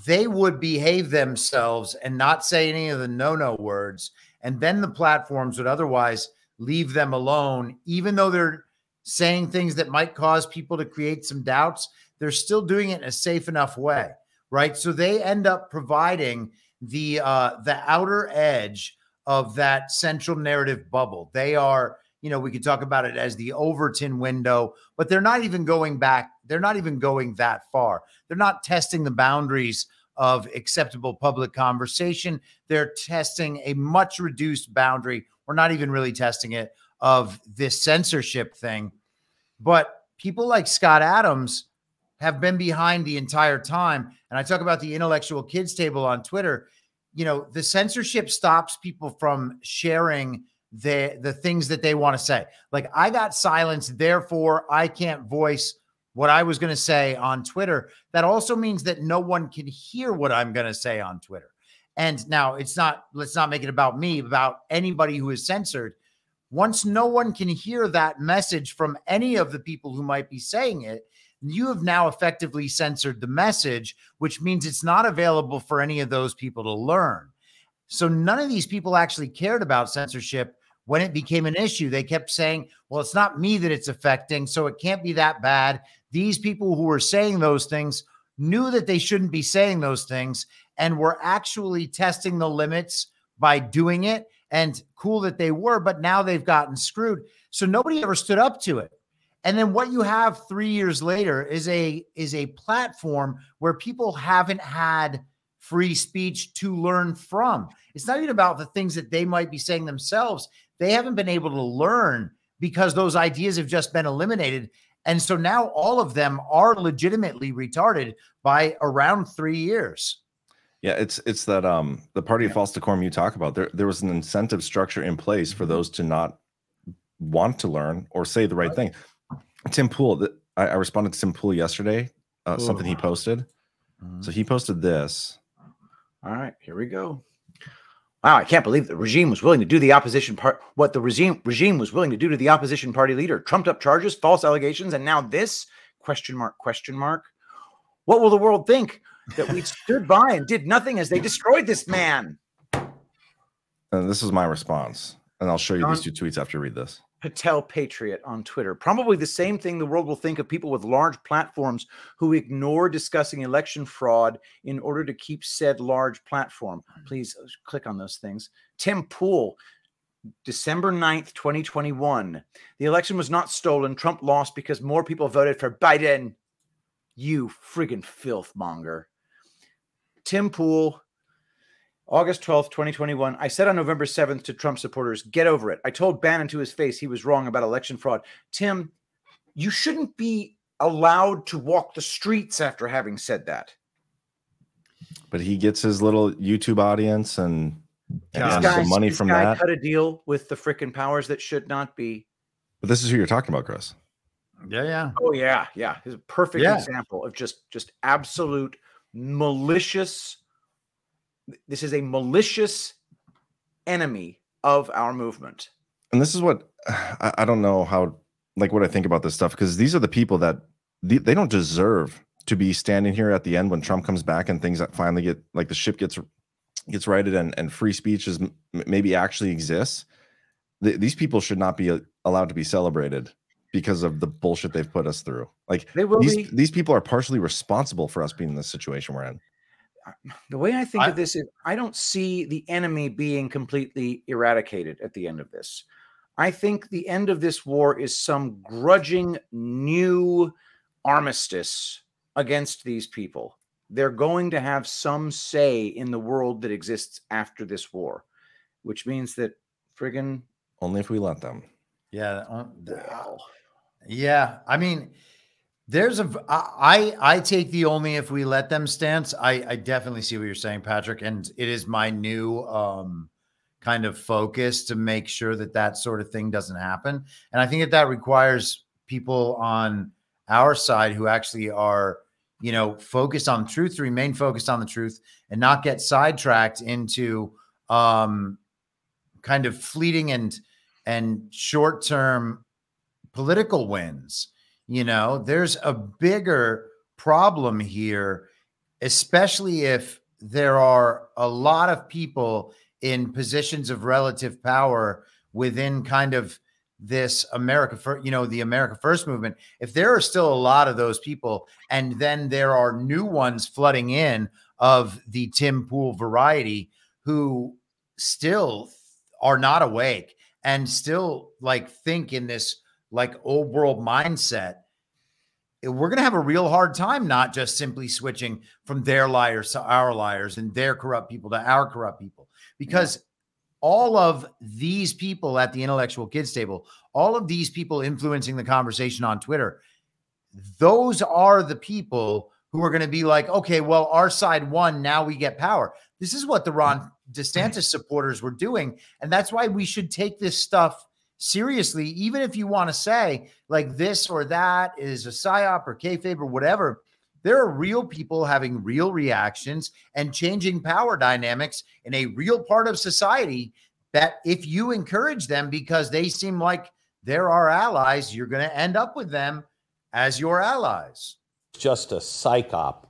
They would behave themselves and not say any of the no no words. And then the platforms would otherwise leave them alone, even though they're saying things that might cause people to create some doubts. They're still doing it in a safe enough way, right? So they end up providing the uh, the outer edge of that central narrative bubble. They are, you know, we could talk about it as the Overton window, but they're not even going back. They're not even going that far. They're not testing the boundaries of acceptable public conversation. They're testing a much reduced boundary. We're not even really testing it of this censorship thing. But people like Scott Adams have been behind the entire time. And I talk about the intellectual kids table on Twitter. You know, the censorship stops people from sharing the the things that they want to say. Like I got silenced, therefore I can't voice what I was going to say on Twitter. That also means that no one can hear what I'm going to say on Twitter. And now it's not, let's not make it about me, about anybody who is censored. Once no one can hear that message from any of the people who might be saying it, you have now effectively censored the message, which means it's not available for any of those people to learn. So none of these people actually cared about censorship when it became an issue. They kept saying, well, it's not me that it's affecting, so it can't be that bad. These people who were saying those things knew that they shouldn't be saying those things and were actually testing the limits by doing it. And cool that they were, but now they've gotten screwed. So nobody ever stood up to it. And then what you have 3 years later is a is a platform where people haven't had free speech to learn from. It's not even about the things that they might be saying themselves. They haven't been able to learn because those ideas have just been eliminated. And so now all of them are legitimately retarded by around three years. Yeah, it's it's that um the party of false decorum you talk about. There there was an incentive structure in place for those to not want to learn or say the right thing. Tim Pool, I, I responded to Tim Pool yesterday, uh, something he posted. So he posted this. All right, here we go. Wow, I can't believe the regime was willing to do the opposition part. What the regime regime was willing to do to the opposition party leader, trumped up charges, false allegations, and now this question mark question mark. What will the world think that we [LAUGHS] stood by and did nothing as they destroyed this man? And this is my response. And I'll show you these two tweets after you read this. Patel Patriot on Twitter. Probably the same thing the world will think of people with large platforms who ignore discussing election fraud in order to keep said large platform. Please uh, click on those things. Tim Pool, December 9th, 2021. The election was not stolen. Trump lost because more people voted for Biden. You friggin' filth monger. Tim Pool, August 12th, 2021. I said on November 7th to Trump supporters, get over it. I told Bannon to his face he was wrong about election fraud. Tim, you shouldn't be allowed to walk the streets after having said that. But he gets his little YouTube audience and, and This guy- some money this from guy that. cut a deal with the frickin' powers that should not be. But this is who you're talking about, Chris. Yeah, yeah. Oh yeah, yeah. He's a perfect Yeah. example of just just absolute malicious. This is a malicious enemy of our movement. and this is what I, I don't know how like what I think about this stuff because these are the people that they, they don't deserve to be standing here at the end when Trump comes back and things that finally get like the ship gets gets righted and and free speech is m- maybe actually exists. Th- these people should not be uh, allowed to be celebrated because of the bullshit they've put us through. Like They will these be. these people are partially responsible for us being in the situation we're in. The way I think I- of this is I don't see the enemy being completely eradicated at the end of this. I think the end of this war is some grudging new armistice against these people. They're going to have some say in the world that exists after this war, which means that friggin' Only if we let them. Yeah. uh, th- Yeah. I mean, there's a I I take the only if we let them stance. I, I definitely see what you're saying, Patrick. And it is my new um, kind of focus to make sure that that sort of thing doesn't happen. And I think that that requires people on our side who actually are, you know, focused on truth, remain focused on the truth and not get sidetracked into um, kind of fleeting and and short-term political wins. You know, there's a bigger problem here, especially if there are a lot of people in positions of relative power within kind of this America first, you know, the America First movement. If there are still a lot of those people, and then there are new ones flooding in of the Tim Pool variety who still are not awake and still like think in this like old world mindset eh, we're going to have a real hard time not just simply switching from their liars to our liars and their corrupt people to our corrupt people. Because all of these people at the intellectual kids table all of these people influencing the conversation on twitter those are the people who are going to be like okay well our side won now we get power. This is what the ron desantis supporters were doing and that's why we should take this stuff seriously, even if you want to say like this or that is a psyop or kayfabe or whatever, there are real people having real reactions and changing power dynamics in a real part of society. That if you encourage them because they seem like they're our allies, you're going to end up with them as your allies. Just a psychop.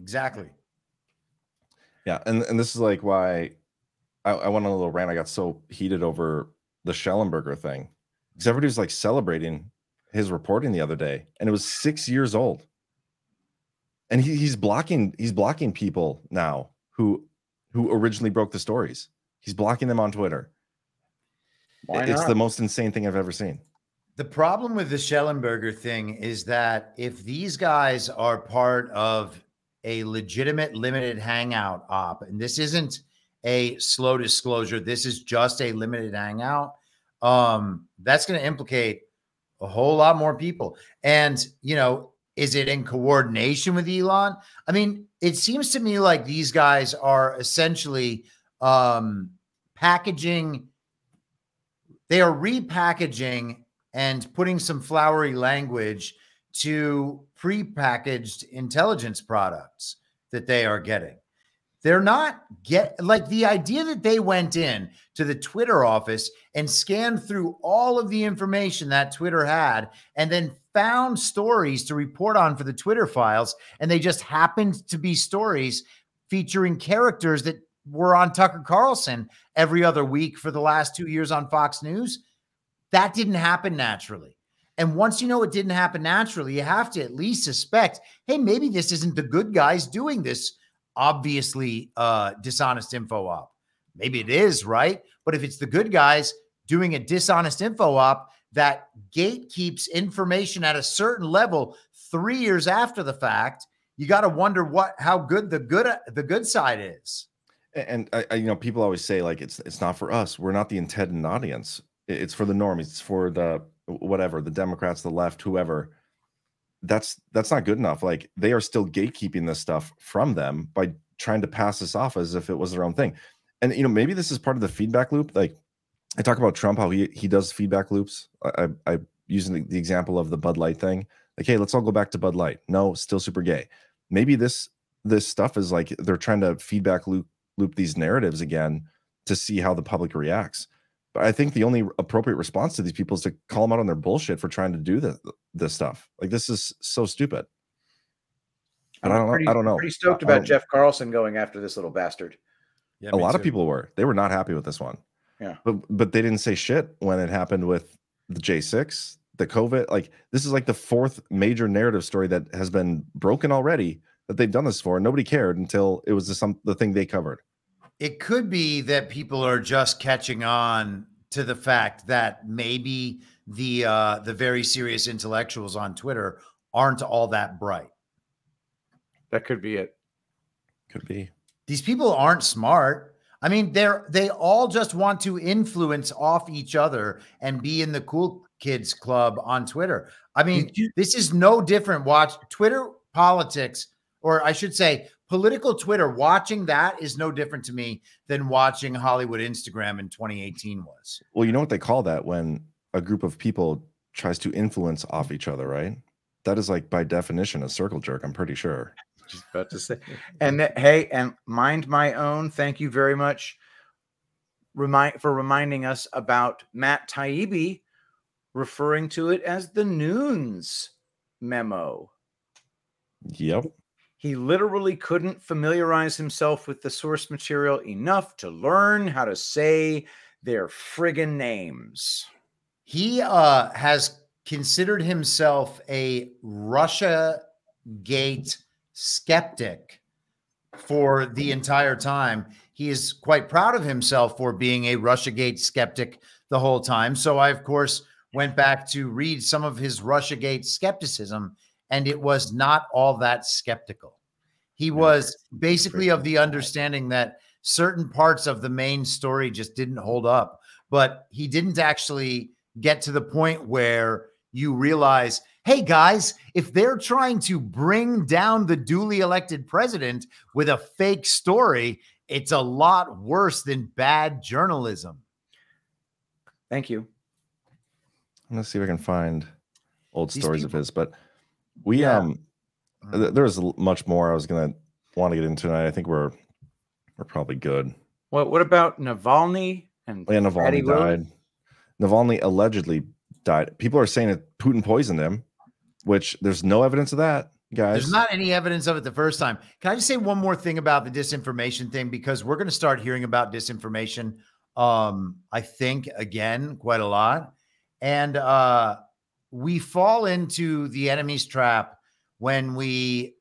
Exactly. Yeah, and and this is like why I, I went on a little rant. I got so heated over the Shellenberger thing because everybody was like celebrating his reporting the other day, and it was six years old. And he, he's blocking he's blocking people now who who originally broke the stories. He's blocking them on Twitter. Why it's not? the most insane thing I've ever seen. The problem with the Shellenberger thing is that if these guys are part of a legitimate limited hangout op, and this isn't a slow disclosure, this is just a limited hangout, um, that's going to implicate a whole lot more people. And, you know, is it in coordination with Elon? I mean, it seems to me like these guys are essentially um, packaging, they are repackaging and putting some flowery language to prepackaged intelligence products that they are getting. They're not get like the idea that they went in to the Twitter office and scanned through all of the information that Twitter had and then found stories to report on for the Twitter files and they just happened to be stories featuring characters that were on Tucker Carlson every other week for the last 2 years on Fox News. That didn't happen naturally. And once you know it didn't happen naturally, you have to at least suspect, hey, maybe this isn't the good guys doing this obviously uh dishonest info op. Maybe it is, right? But if it's the good guys doing a dishonest info op that gatekeeps information at a certain level 3 years after the fact, you got to wonder what how good the good the good side is. And I, I, you know, people always say like it's it's not for us. We're not the intended audience. It's for the normies. It's for the whatever, the Democrats, the left, whoever. That's that's not good enough. Like they are still gatekeeping this stuff from them by trying to pass this off as if it was their own thing. And you know, maybe this is part of the feedback loop. Like I talk about Trump, how he he does feedback loops. I, I, I using the, the example of the Bud Light thing. Like, hey, let's all go back to Bud Light. No, still super gay. Maybe this this stuff is like they're trying to feedback loop loop these narratives again to see how the public reacts. But I think the only appropriate response to these people is to call them out on their bullshit for trying to do this this stuff. Like this is so stupid. But I don't pretty, know. I don't know. Pretty stoked about Jeff Carlson going after this little bastard. Yeah, a lot of people were. They were not happy with this one. Yeah. But but they didn't say shit when it happened with the J6, the COVID. Like this is like the fourth major narrative story that has been broken already that they've done this for. And nobody cared until it was the, some the thing they covered. It could be that people are just catching on to the fact that maybe the uh, the very serious intellectuals on Twitter aren't all that bright. That could be it. Could be. These people aren't smart. I mean, they're they all just want to influence off each other and be in the cool kids club on Twitter. I mean, this is no different. Watch Twitter politics, or I should say, political Twitter. Watching that is no different to me than watching Hollywood Instagram in 2018 was. Well, you know what they call that when a group of people tries to influence off each other, right? That is like by definition a circle jerk. I'm pretty sure. Just about to say. And that, hey, and mind my own. Thank you very much. Remind for reminding us about Matt Taibbi referring to it as the Noons memo. Yep. He literally couldn't familiarize himself with the source material enough to learn how to say their friggin' names. He uh, has considered himself a Russia Gate skeptic for the entire time. he is quite proud of himself for being a Russiagate skeptic the whole time. So I, of course, went back to read some of his Russiagate skepticism, and it was not all that skeptical. He was basically of the understanding that certain parts of the main story just didn't hold up, but he didn't actually get to the point where you realize, hey guys, if they're trying to bring down the duly elected president with a fake story, it's a lot worse than bad journalism. Thank you. I'm gonna see if I can find old These stories of his, but we Yeah. um th- there was much more I was gonna want to get into tonight. I think we're we're probably good. What what about Navalny and Yeah, Navalny Rose? died. Navalny allegedly died. People are saying that Putin poisoned him, which there's no evidence of that, guys. There's not any evidence of it the first time. Can I just say one more thing about the disinformation thing? Because we're going to start hearing about disinformation, um, I think, again, quite a lot. And uh, we fall into the enemy's trap when we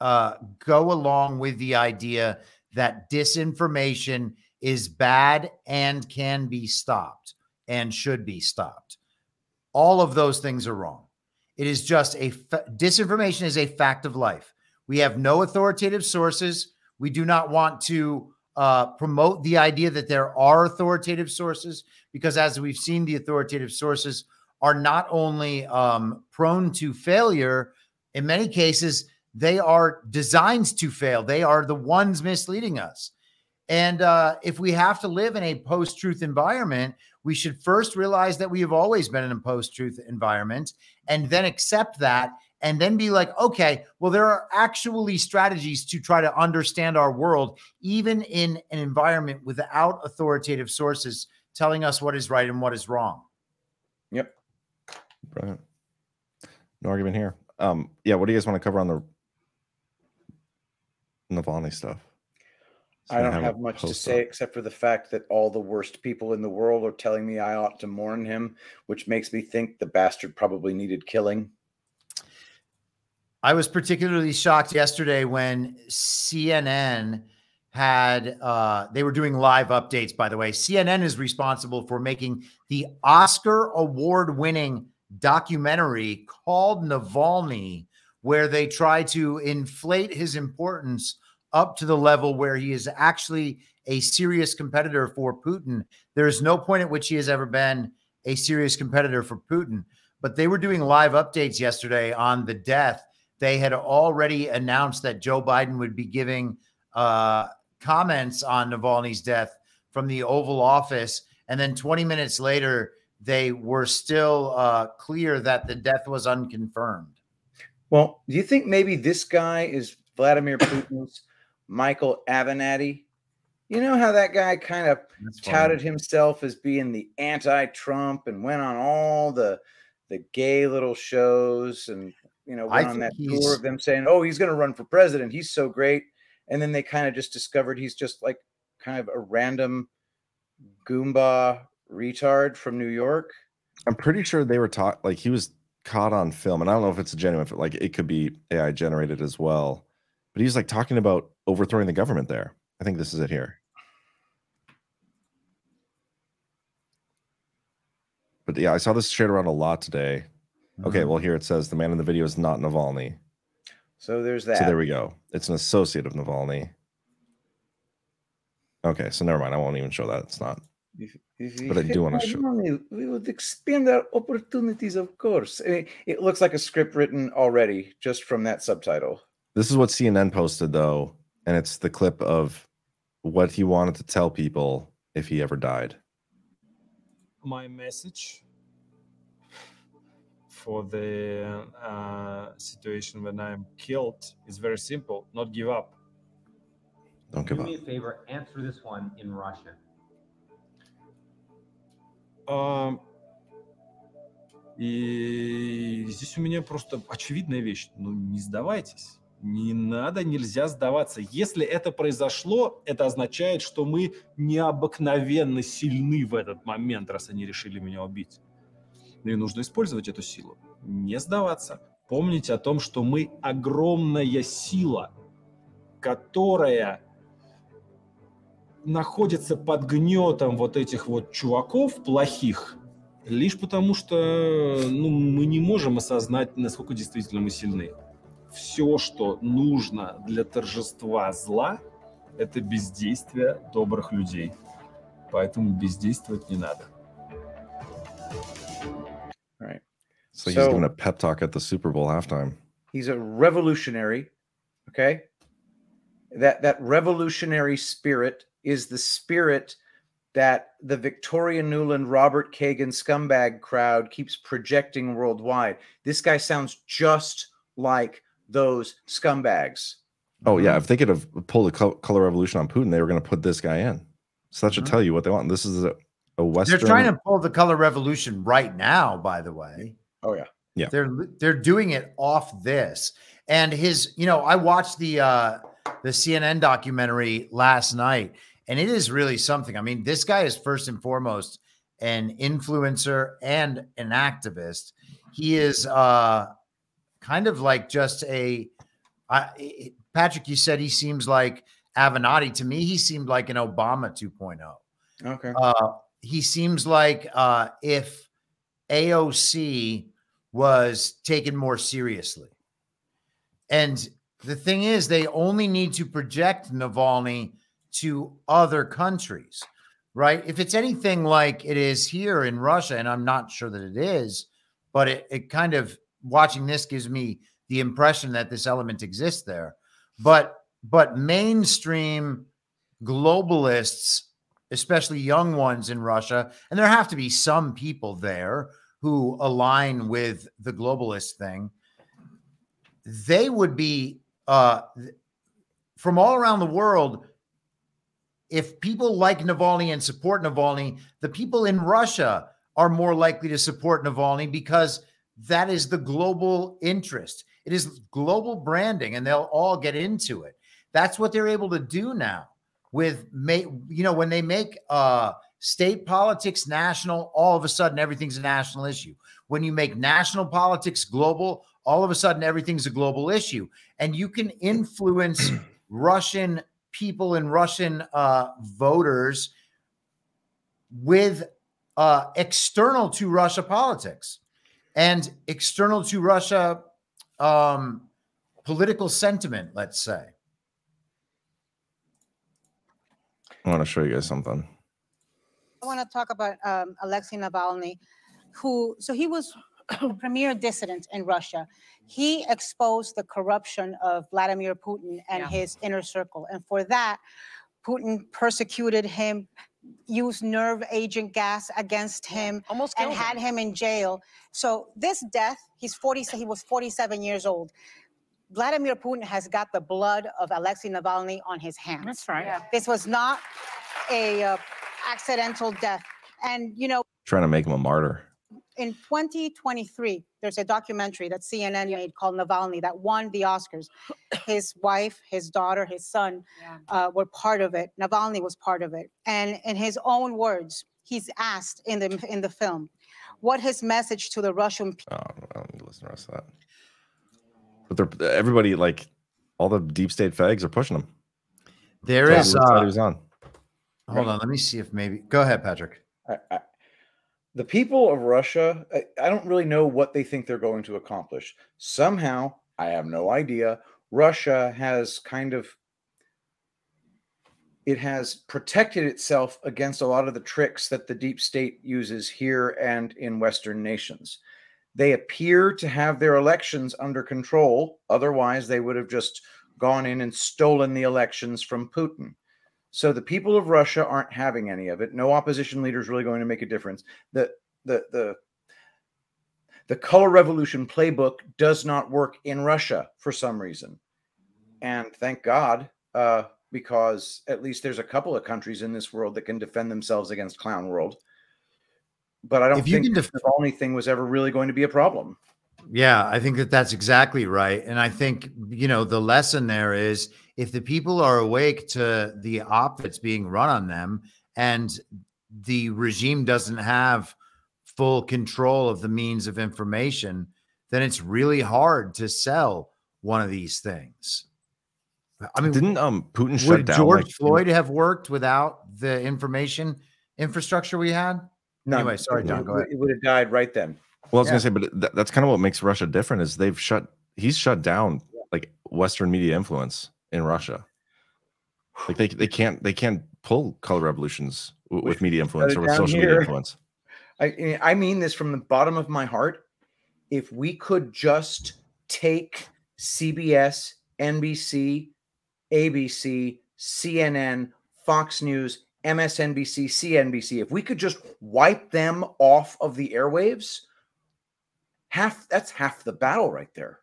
uh, go along with the idea that disinformation is bad and can be stopped and should be stopped. All of those things are wrong. It is just a fa- disinformation is a fact of life. We have no authoritative sources. We do not want to uh, promote the idea that there are authoritative sources because, as we've seen, the authoritative sources are not only um, prone to failure, in many cases, they are designed to fail. They are the ones misleading us. And uh, if we have to live in a post truth environment, we should first realize that we have always been in a post truth environment and then accept that and then be like, okay, well, there are actually strategies to try to understand our world, even in an environment without authoritative sources telling us what is right and what is wrong. Yep. Brilliant. No argument here. Um, yeah, what do you guys want to cover on the Navalny stuff? I don't have have much to post say except for the fact that all the worst people in the world are telling me I ought to mourn him, which makes me think the bastard probably needed killing. I was particularly shocked yesterday when CNN had uh they were doing live updates by the way. CNN is responsible for making the Oscar award winning documentary called Navalny where they try to inflate his importance up to the level where he is actually a serious competitor for Putin. There is no point at which he has ever been a serious competitor for Putin. But they were doing live updates yesterday on the death. They had already announced that Joe Biden would be giving uh, comments on Navalny's death from the Oval Office. And then 20 minutes later, they were still uh, clear that the death was unconfirmed. Well, do you think maybe this guy is Vladimir [COUGHS] Putin's Michael Avenatti? You know how that guy kind of touted himself as being the anti-Trump and went on all the the gay little shows and you know I went on that he's- tour of them saying, "Oh, he's going to run for president. He's so great." And then they kind of just discovered he's just like kind of a random Goomba retard from New York. I'm pretty sure they were taught like he was caught on film, and I don't know if it's a genuine, like it could be AI generated as well. But he's like talking about overthrowing the government there. I think this is it here. But yeah, I saw this shared around a lot today. Okay, Mhm. well here it says the man in the video is not Navalny. So there's that. So there we go. It's an associate of Navalny. Okay, so never mind. I won't even show that. It's not. If- if But I do wanna show- money, We would expand our opportunities, of course. I mean, it looks like a script written already just from that subtitle. This is what CNN posted though, and it's the clip of what he wanted to tell people if he ever died. my message for the uh, situation when I'm killed is very simple: not give up. Don't Do give up. me a favor, answer this one in Russian. А, И здесь у меня просто очевидная вещь. Ну, не сдавайтесь. Не надо, нельзя сдаваться. Если это произошло, это означает, что мы необыкновенно сильны в этот момент, раз они решили меня убить. И нужно использовать эту силу. Не сдаваться. Помнить о том, что мы огромная сила, которая находится под гнетом вот этих вот чуваков плохих, лишь потому что ну, мы не можем осознать, насколько действительно мы сильны. Все, что нужно для торжества зла, это бездействие добрых людей. Поэтому бездействовать не надо. Right. So, he's giving a pep talk at the Super Bowl halftime. He's a revolutionary. Okay. That that revolutionary spirit is the spirit that the Victoria Nuland Robert Kagan scumbag crowd keeps projecting worldwide. This guy sounds just like those scumbags. Oh yeah, if they could have pulled a color revolution on Putin, they were going to put this guy in. So that should Mhm. tell you what they want. This is a, a Western. They're trying to pull the color revolution right now, by the way. Oh yeah. Yeah. They're they're doing it off this. And his, you know, I watched the uh the CNN documentary last night, and it is really something. I mean, this guy is first and foremost an influencer and an activist. He is uh kind of like just a I Patrick, you said he seems like Avenatti. To me, he seemed like an Obama 2.0. Okay. Uh, he seems like uh, if AOC was taken more seriously. And the thing is, they only need to project Navalny to other countries, right? If it's anything like it is here in Russia, and I'm not sure that it is, but it, it kind of watching this gives me the impression that this element exists there. But but mainstream globalists, especially young ones in Russia, and there have to be some people there who align with the globalist thing. They would be uh, from all around the world. If people like Navalny and support Navalny, the people in Russia are more likely to support Navalny because that is the global interest. It is global branding, and they'll all get into it. That's what they're able to do now with ma- you know when they make uh state politics national all of a sudden everything's a national issue when you make national politics global all of a sudden everything's a global issue and you can influence [CLEARS THROAT] russian people and russian uh voters with uh external to russia politics and external to russia um political sentiment let's say I want to show you guys something. I want to talk about um, Alexei Navalny, who, so he was a [COUGHS] premier dissident in Russia. He exposed the corruption of Vladimir Putin and Yeah. his inner circle. And for that, Putin persecuted him, used nerve agent gas against him, Almost and killed had him in jail. So this death, he's 40, he was 47 years old. Vladimir Putin has got the blood of Alexei Navalny on his hands. That's right. Yeah. This was not a uh, accidental death. And you know, Trying to make him a martyr. In 2023, there's a documentary that CNN made called Navalny that won the Oscars. [COUGHS] His wife, his daughter, his son uh, were part of it. Navalny was part of it. And in his own words, he's asked in the in the film what his message to the Russian people. Oh, I don't need to listen to the rest of that. But they're everybody like all the deep state fags are pushing him. There Tell is. what side Uh, he was on. hold on, let me see if maybe. Go ahead, Patrick. I, I, the people of Russia, I, I don't really know what they think they're going to accomplish. Somehow, I have no idea. Russia has kind of it has protected itself against a lot of the tricks that the deep state uses here and in Western nations. They appear to have their elections under control. Otherwise, they would have just gone in and stolen the elections from Putin. So the people of Russia aren't having any of it. No opposition leader is really going to make a difference. The the the the color revolution playbook does not work in Russia for some reason. And thank God, uh, because at least there's a couple of countries in this world that can defend themselves against clown world. But I don't If you think can the Navalny thing was ever really going to be a problem. Yeah, I think that that's exactly right. And I think, you know, the lesson there is if the people are awake to the op that's being run on them and the regime doesn't have full control of the means of information, then it's really hard to sell one of these things. I mean, didn't um Putin shut would down George like, Floyd have worked without the information infrastructure we had? No, Anyway, sorry, John. would- Go ahead. It would have died right then. Well, I was Yeah. gonna say, but th- that's kind of what makes Russia different is they've shut. He's shut down like Western media influence in Russia. Like they they can't they can't pull color revolutions w- with media influence or with social media influence. I I mean this from the bottom of my heart. If we could just take CBS, NBC, ABC, CNN, Fox News, MSNBC, CNBC, if we could just wipe them off of the airwaves, half that's half the battle right there.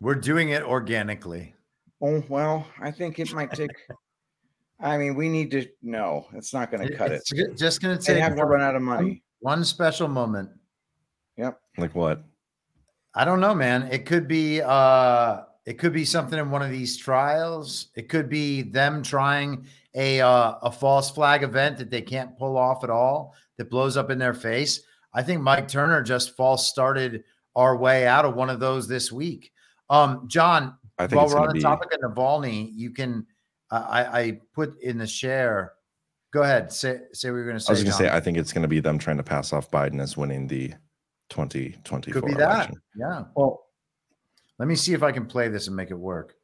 We're doing it organically. Oh well, I think it might take. [LAUGHS] I mean, we need to. No, it's not going to cut it. It's ju- just going to They take have to run out of money. One special moment. Yep. Like what? I don't know, man. It could be uh it could be something in one of these trials. It could be them trying a uh, a false flag event that they can't pull off at all that blows up in their face. I think Mike Turner just false started our way out of one of those this week. Um, John, I think while we're on the be- topic of Navalny, you can uh, I, I put in the share. Go ahead. Say say what you're going to say. I was gonna say I think it's gonna be them trying to pass off Biden as winning the 2024 could be that. election. Yeah. Well, let me see if I can play this and make it work.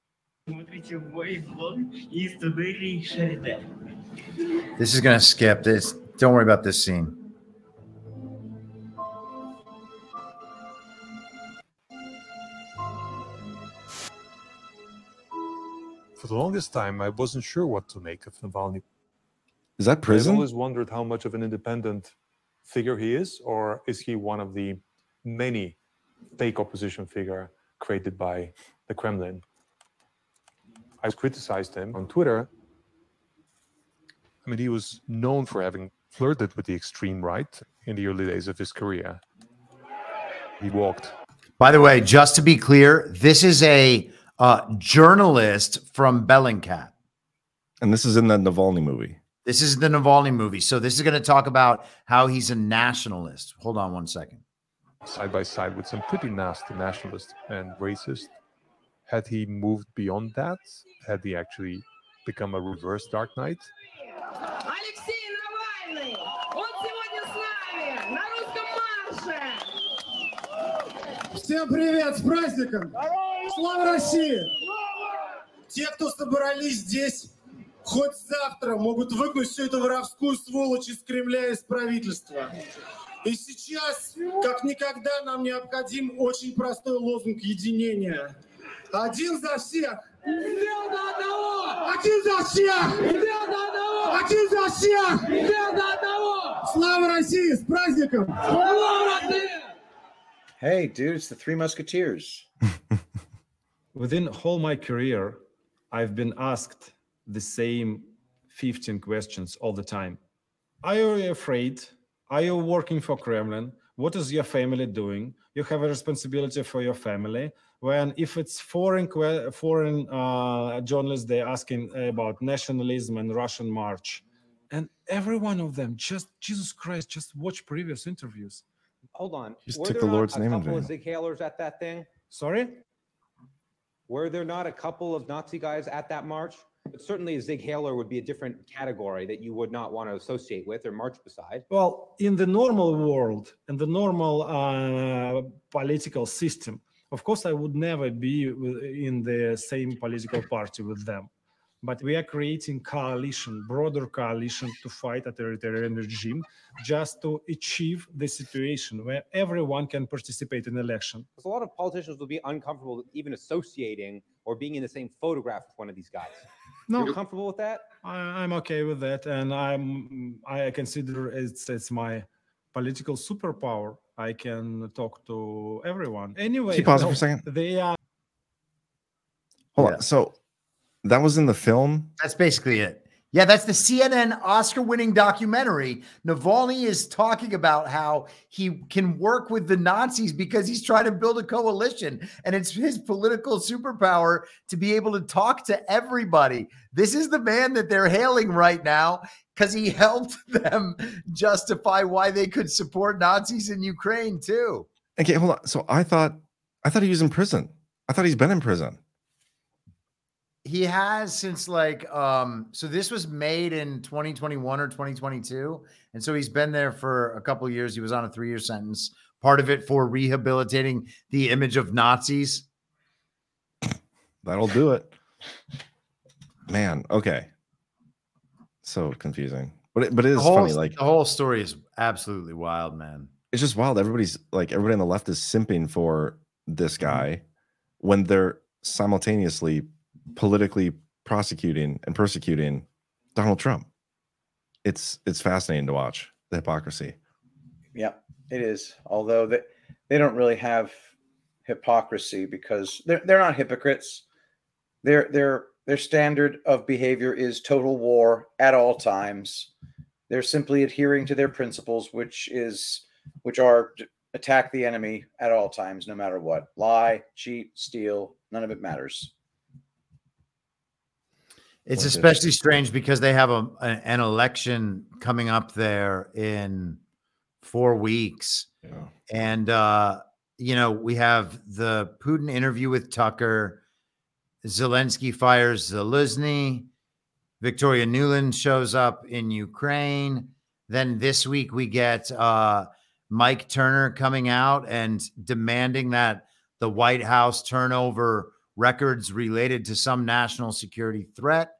This is gonna skip this. Don't worry about this scene. For the longest time, I wasn't sure what to make of Navalny. Is that prison? I've always wondered how much of an independent figure he is, or is he one of the many fake opposition figure created by the Kremlin? I criticized him on Twitter. I mean, he was known for having flirted with the extreme right in the early days of his career. He walked By the way, just to be clear, this is a uh, journalist from Bellingcat. And this is in the Navalny movie. This is the Navalny movie. So this is going to talk about how he's a nationalist. Hold on one second. side by side with some pretty nasty nationalist and racist. Had he moved beyond that, had he actually become a reverse Dark Knight, Алексей Навальный! Он сегодня с нами на русском марше! Всем привет, с праздником! Слава России! Те, кто собрались здесь, хоть завтра могут выгнать всю эту воровскую сволочь из Кремля и из правительства. И сейчас, как никогда, нам необходим очень простой лозунг единения. Один за всех! Один за всех! Один за всех! Слава России! С праздником! Слава России! Hey, dude, it's the Three Musketeers. [LAUGHS] Within whole my career, I've been asked the same 15 questions all the time. Are you afraid? Are you working for Kremlin? What is your family doing? You have a responsibility for your family. When if it's foreign foreign uh, journalists, they're asking about nationalism and Russian march, and every one of them just Jesus Christ, just watch previous interviews. Hold on. Just Were took there the not Lord's a name in couple of vain. Zig at that thing? Sorry? Were there not a couple of Nazi guys at that march? But certainly Zig Heiler would be a different category that you would not want to associate with or march beside. Well, in the normal world, in the normal uh, political system, of course, I would never be in the same political party with them. But we are creating coalition, broader coalition to fight authoritarian regime, just to achieve the situation where everyone can participate in election. Because a lot of politicians will be uncomfortable even associating or being in the same photograph with one of these guys. No. You're comfortable with that? I, I'm okay with that, and I'm I consider it's it's my political superpower. I can talk to everyone. Anyway, Can you pause no, for a second? They are Hold on. So that was in the film. That's basically it. Yeah, that's the CNN Oscar winning documentary. Navalny is talking about how he can work with the Nazis because he's trying to build a coalition and it's his political superpower to be able to talk to everybody. This is the man that they're hailing right now because he [LAUGHS] helped them justify why they could support Nazis in Ukraine too. Okay, hold on. So I thought I thought he was in prison. I thought he's been in prison. He has since like um so this was made in 2021 or 2022 and so he's been there for a couple years he was on a three-year sentence part of it for rehabilitating the image of nazis That'll do it. Man, okay. So confusing. But it, but it is whole, funny like the whole story is absolutely wild man it's just wild. Everybody's like everybody on the left is simping for this Mm-hmm. guy when they're simultaneously politically prosecuting and persecuting Donald Trump. It's it's fascinating to watch the hypocrisy. Yeah, it is. Although they, they don't really have hypocrisy because they're they're not hypocrites. Their their their standard of behavior is total war at all times. They're simply adhering to their principles, which is which are attack the enemy at all times, no matter what. Lie, cheat, steal, none of it matters. It's especially strange because they have a, a- an election coming up there in four weeks. And, uh, you know, we have the Putin interview with Tucker. Zelensky fires Zelensky. Victoria Nuland shows up in Ukraine. Then this week we get uh, Mike Turner coming out and demanding that the White House turn over records related to some national security threat.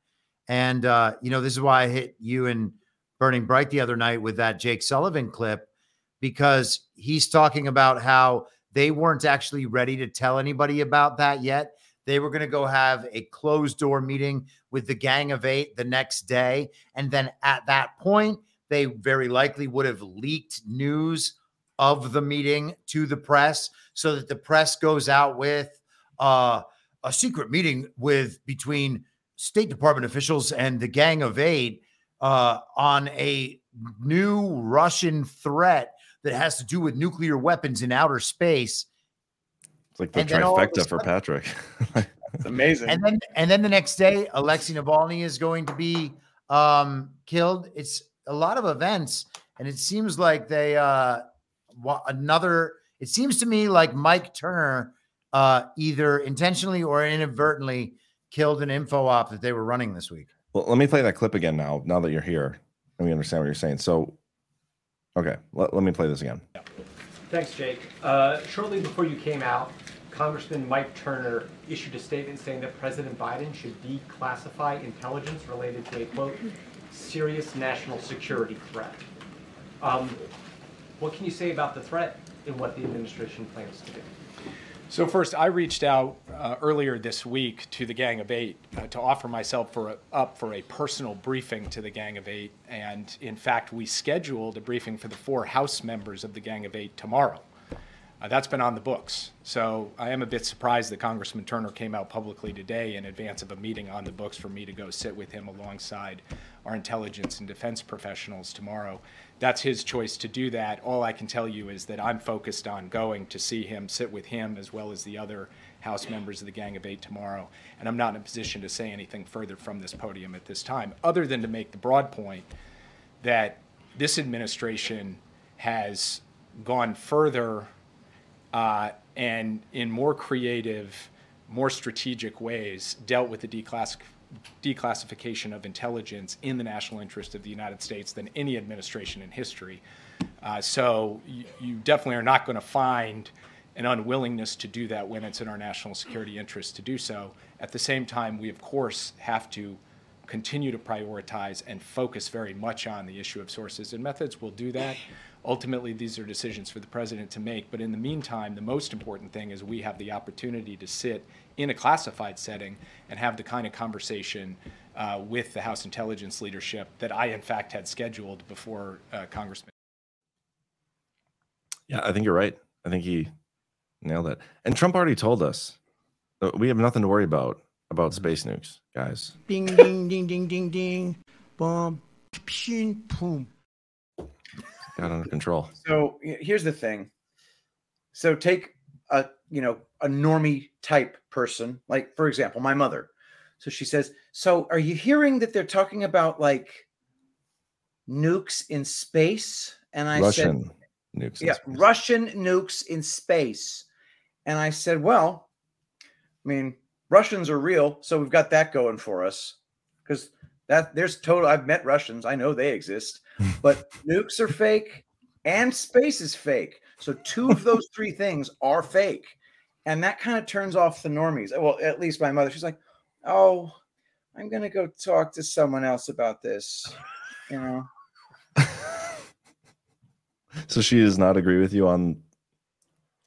And uh, you know, this is why I hit you and Burning Bright the other night with that Jake Sullivan clip because he's talking about how they weren't actually ready to tell anybody about that yet. They were going to go have a closed door meeting with the Gang of Eight the next day. And then at that point, they very likely would have leaked news of the meeting to the press so that the press goes out with uh, a secret meeting with between State Department officials and the Gang of Eight uh, on a new Russian threat that has to do with nuclear weapons in outer space. It's like the And then all of a trifecta for Patrick. It's amazing. And then and then the next day, Alexei Navalny is going to be um, killed. It's a lot of events, and it seems like they uh, another. It seems to me like Mike Turner uh, either intentionally or inadvertently killed an info op that they were running this week. Well, let me play that clip again now. Now that you're here, let me understand what you're saying. So, okay, let, let me play this again. Thanks, Jake. Uh, shortly before you came out, Congressman Mike Turner issued a statement saying that President Biden should declassify intelligence related to a quote serious national security threat. Um, what can you say about the threat and what the administration plans to do? So first, I reached out uh, earlier this week to the Gang of Eight uh, to offer myself for a, up for a personal briefing to the Gang of Eight, and in fact, we scheduled a briefing for the four House members of the Gang of Eight tomorrow. Uh, that's been on the books. So I am a bit surprised that Congressman Turner came out publicly today in advance of a meeting on the books for me to go sit with him alongside our intelligence and defense professionals tomorrow. That's his choice to do that. All I can tell you is that I'm focused on going to see him, sit with him, as well as the other House members of the Gang of Eight tomorrow. And I'm not in a position to say anything further from this podium at this time, other than to make the broad point that this administration has gone further uh, and in more creative, more strategic ways dealt with the declass- declassification of intelligence in the national interest of the United States than any administration in history. Uh, so you, you definitely are not going to find an unwillingness to do that when it's in our national security interest to do so. At the same time, we of course have to continue to prioritize and focus very much on the issue of sources and methods. We'll do that. Ultimately, these are decisions for the president to make. But in the meantime, the most important thing is we have the opportunity to sit in a classified setting and have the kind of conversation uh, with the House intelligence leadership that I, in fact, had scheduled before uh, Congressman. Yeah, I think you're right. I think he nailed it. And Trump already told us that we have nothing to worry about about space nukes, guys. Ding ding ding ding ding ding. Boom. Pshin, boom. Got under control. So here's the thing. So take a you know a normie type person, like for example, my mother. So she says, "So are you hearing that they're talking about like nukes in space?" And I Russian said, nukes. in "Yeah. Russian nukes in space." And I said, "Well, I mean, Russians are real, so we've got that going for us. Because that there's total. I've met Russians. I know they exist, [LAUGHS] but nukes are fake and space is fake. So two of those [LAUGHS] three things are fake, and that kind of turns off the normies. Well, at least my mother. She's like, "Oh, I'm gonna go talk to someone else about this," you know. [LAUGHS] So she does not agree with you on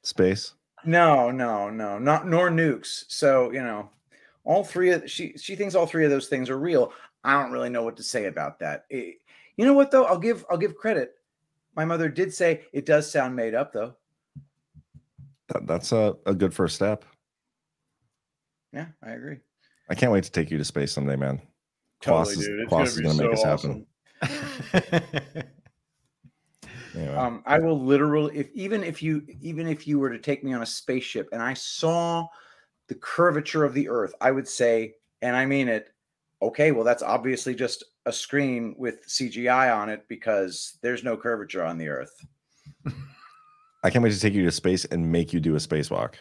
space. No, no, no, not nor nukes. So you know, all three of she she thinks all three of those things are real. I don't really know what to say about that. It- you know what though? I'll give I'll give credit. My mother did say it does sound made up though. That, that's a, a good first step. Yeah, I agree. I can't wait to take you to space someday, man. Totally, Quas is, dude. Quas gonna is gonna make so us happen. [LAUGHS] Anyway. Um, I will literally, if even if you even if you were to take me on a spaceship and I saw the curvature of the Earth, I would say, and I mean it. Okay, well, that's obviously just a screen with CGI on it because there's no curvature on the Earth. I can't wait to take you to space and make you do a spacewalk.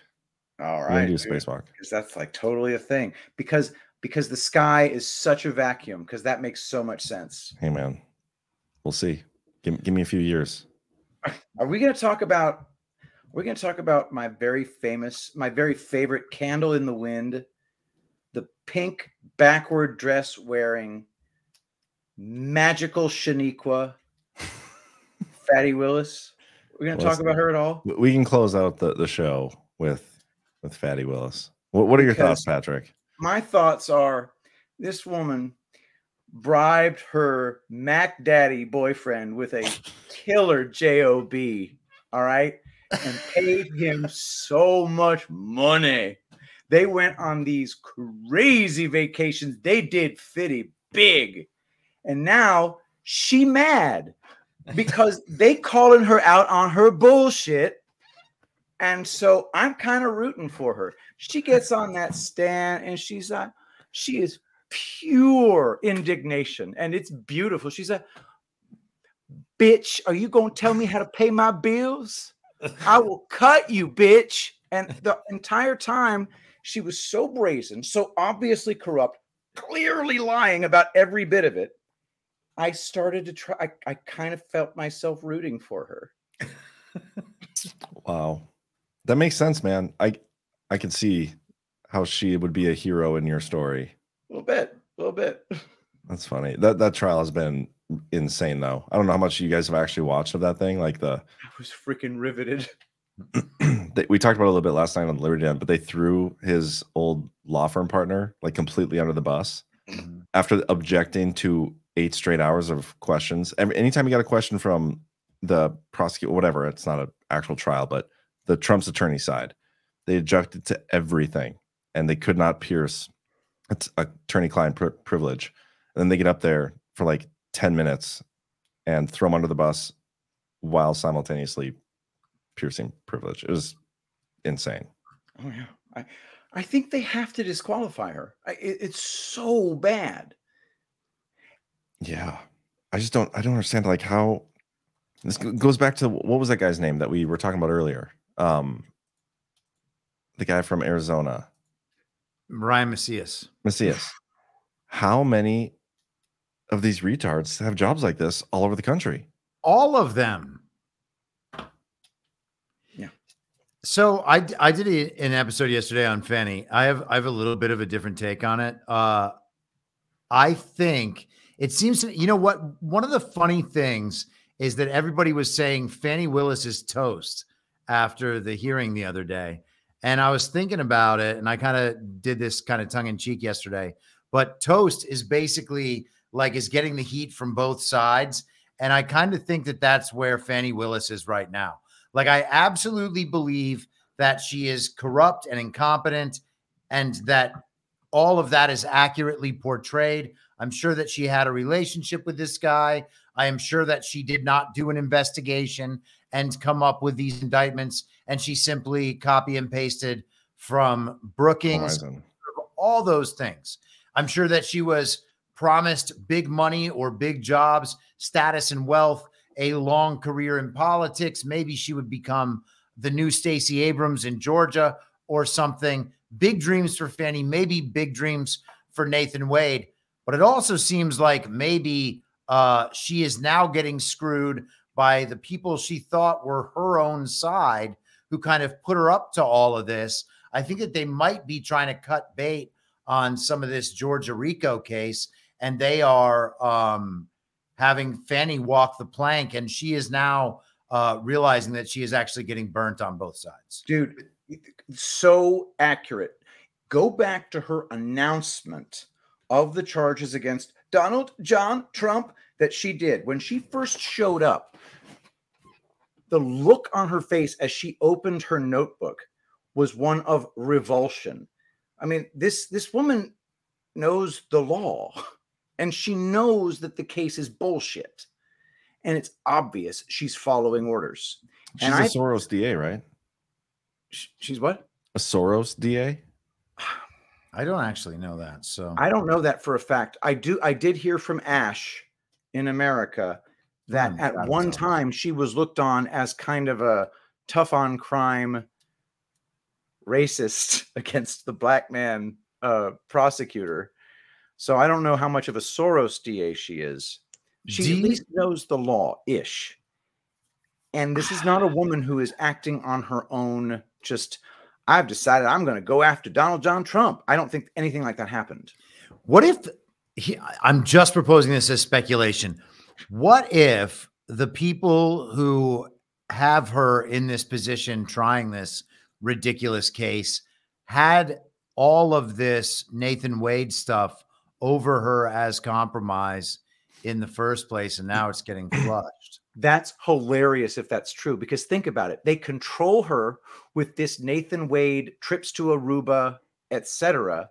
All right, do a spacewalk. because that's like totally a thing. Because because the sky is such a vacuum. Because that makes so much sense. Hey, man, we'll see. Give, give me a few years. Are we going to talk about? We're going to talk about my very famous, my very favorite candle in the wind, the pink backward dress wearing, magical Shaniqua, [LAUGHS] Fatty Willis. We're going to Well, talk about her at all. We can close out the, the show with with Fatty Willis. What, what are your thoughts, Patrick? My thoughts are, this woman bribed her Mac Daddy boyfriend with a killer job. All right, and paid him so much money. They went on these crazy vacations. They did fitty big. And now she mad [LAUGHS] because they calling her out on her bullshit. And so I'm kind of rooting for her. She gets on [LAUGHS] that stand and she's like, she is pure indignation and it's beautiful. She's like, bitch, are you going to tell me how to pay my bills? I will cut you, bitch. And the entire time, she was so brazen, so obviously corrupt, clearly lying about every bit of it. I started to try, I, I kind of felt myself rooting for her. Wow, that makes sense, man. I I can see how she would be a hero in your story. A little bit, a little bit. [LAUGHS] That's funny. That that trial has been insane, though. I don't know how much you guys have actually watched of that thing. Like the I was freaking riveted. [CLEARS THROAT] they, we talked about a little bit last night on the Liberty Den, but they threw his old law firm partner like completely under the bus mm-hmm. after objecting to eight straight hours of questions. Every, anytime you got a question from the prosecutor, whatever, it's not an actual trial, but the Trump's attorney side, they objected to everything and they could not pierce it's attorney-client pri- privilege. And then they get up there for like 10 minutes and throw him under the bus while simultaneously piercing privilege. It was insane. Oh yeah, I, I think they have to disqualify her. I, it- it's so bad. Yeah. I just don't I don't understand like how this goes back to what was that guy's name that we were talking about earlier? Um the guy from Arizona, Ryan Macias. Macias. How many of these retards have jobs like this all over the country? All of them. Yeah. So I I did a- an episode yesterday on Fani. I have I have a little bit of a different take on it. Uh I think it seems to you know what one of the funny things is that everybody was saying Fani Willis is toast after the hearing the other day. And I was thinking about it and I kind of did this kind of tongue in cheek yesterday. But toast is basically like is getting the heat from both sides. And I kind of think that that's where Fani Willis is right now. Like, I absolutely believe that she is corrupt and incompetent and that all of that is accurately portrayed. I'm sure that she had a relationship with this guy. I am sure that she did not do an investigation and come up with these indictments. And she simply copy and pasted from Brookings, Horizon. all those things. I'm sure that she was promised big money or big jobs, status and wealth, a long career in politics. Maybe she would become the new Stacey Abrams in Georgia or something. big dreams for Fani, maybe big dreams for Nathan Wade, but it also seems like maybe uh, she is now getting screwed by the people she thought were her own side who kind of put her up to all of this. I think that they might be trying to cut bait on some of this Georgia RICO case, and they are um, having Fani walk the plank, and she is now uh, realizing that she is actually getting burnt on both sides. Dude, so accurate. Go back to her announcement of the charges against Donald John Trump that she did when she first showed up. The look on her face as she opened her notebook was one of revulsion. I mean, this this woman knows the law [LAUGHS] and she knows that the case is bullshit. And it's obvious she's following orders. She's and a I, Soros DA, right? she's what? A Soros DA? [SIGHS] I don't actually know that. So I don't know that for a fact. I do. I did hear from Ashe in America that Hmm, at gotta one tell me. time she was looked on as kind of a tough on crime racist [LAUGHS] against the black man uh, prosecutor. So I don't know how much of a Soros DA she is. She Do at least knows the law ish. And this is not a woman who is acting on her own. Just, I've decided I'm going to go after Donald John Trump. I don't think anything like that happened. What if he, I'm just proposing this as speculation? What if the people who have her in this position trying this ridiculous case had all of this Nathan Wade stuff over her as compromise in the first place, and now it's getting [CLEARS THROAT] flushed? That's hilarious if that's true, because think about it. They control her with this Nathan Wade trips to Aruba, etc.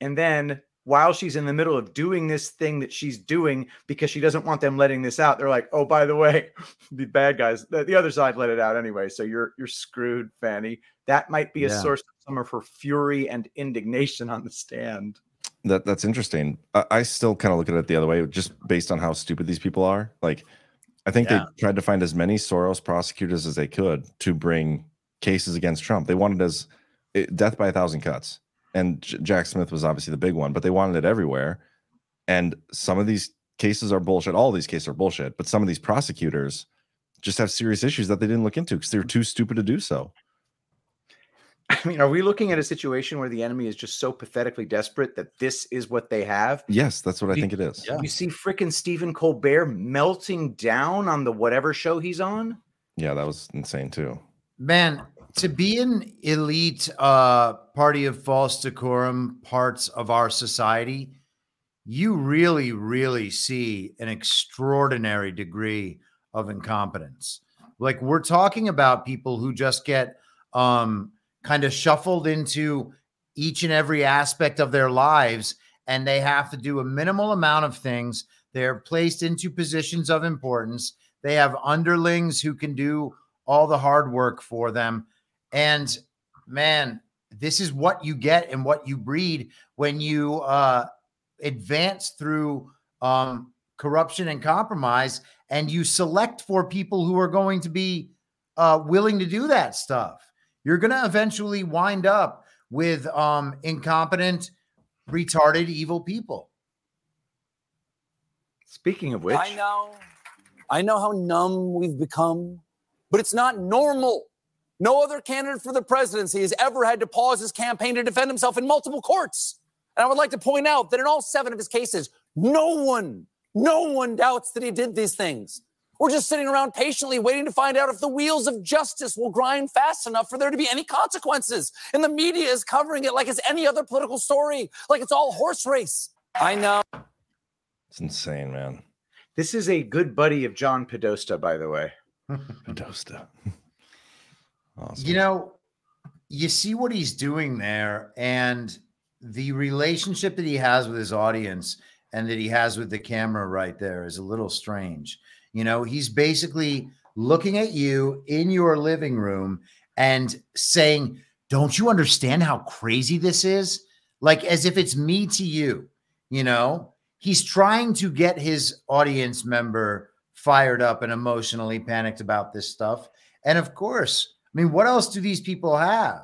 And then while she's in the middle of doing this thing that she's doing because she doesn't want them letting this out, they're like, "Oh, by the way, [LAUGHS] the bad guys, the, the other side let it out anyway, so you're you're screwed, Fani." That might be a Yeah. source of some of her fury and indignation on the stand. That that's interesting. I, I still kind of look at it the other way, just based on how stupid these people are. Like, I think Yeah. they tried to find as many Soros prosecutors as they could to bring cases against Trump. They wanted as it, death by a thousand cuts, and J- Jack Smith was obviously the big one, but they wanted it everywhere. And some of these cases are bullshit. All these cases are bullshit, but some of these prosecutors just have serious issues that they didn't look into because they're too stupid to do so. [LAUGHS] I mean, are we looking at a situation where the enemy is just so pathetically desperate that this is what they have? Yes, that's what I think it is. You see frickin' Stephen Colbert melting down on the whatever show he's on. Yeah, that was insane too. Man, to be an elite uh, party of false decorum parts of our society, you really, really see an extraordinary degree of incompetence. Like we're talking about people who just get um, kind of shuffled into each and every aspect of their lives, and they have to do a minimal amount of things. They're placed into positions of importance. They have underlings who can do all the hard work for them. And man, this is what you get and what you breed when you uh, advance through um, corruption and compromise, and you select for people who are going to be uh, willing to do that stuff. You're going to eventually wind up with um, incompetent, retarded, evil people. Speaking of which, I know, I know how numb we've become, but it's not normal. No other candidate for the presidency has ever had to pause his campaign to defend himself in multiple courts. And I would like to point out that in all seven of his cases, no one, no one doubts that he did these things. We're just sitting around patiently waiting to find out if the wheels of justice will grind fast enough for there to be any consequences. And the media is covering it like it's any other political story, like it's all horse race. I know. It's insane, man. this is a good buddy of John Podesta, by the way. [LAUGHS] Podesta. You know, you see what he's doing there, and the relationship that he has with his audience and that he has with the camera right there is a little strange. You know, he's basically looking at you in your living room and saying, Don't you understand how crazy this is? Like, as if it's me to you, you know? He's trying to get his audience member fired up and emotionally panicked about this stuff. And of course, I mean, what else do these people have?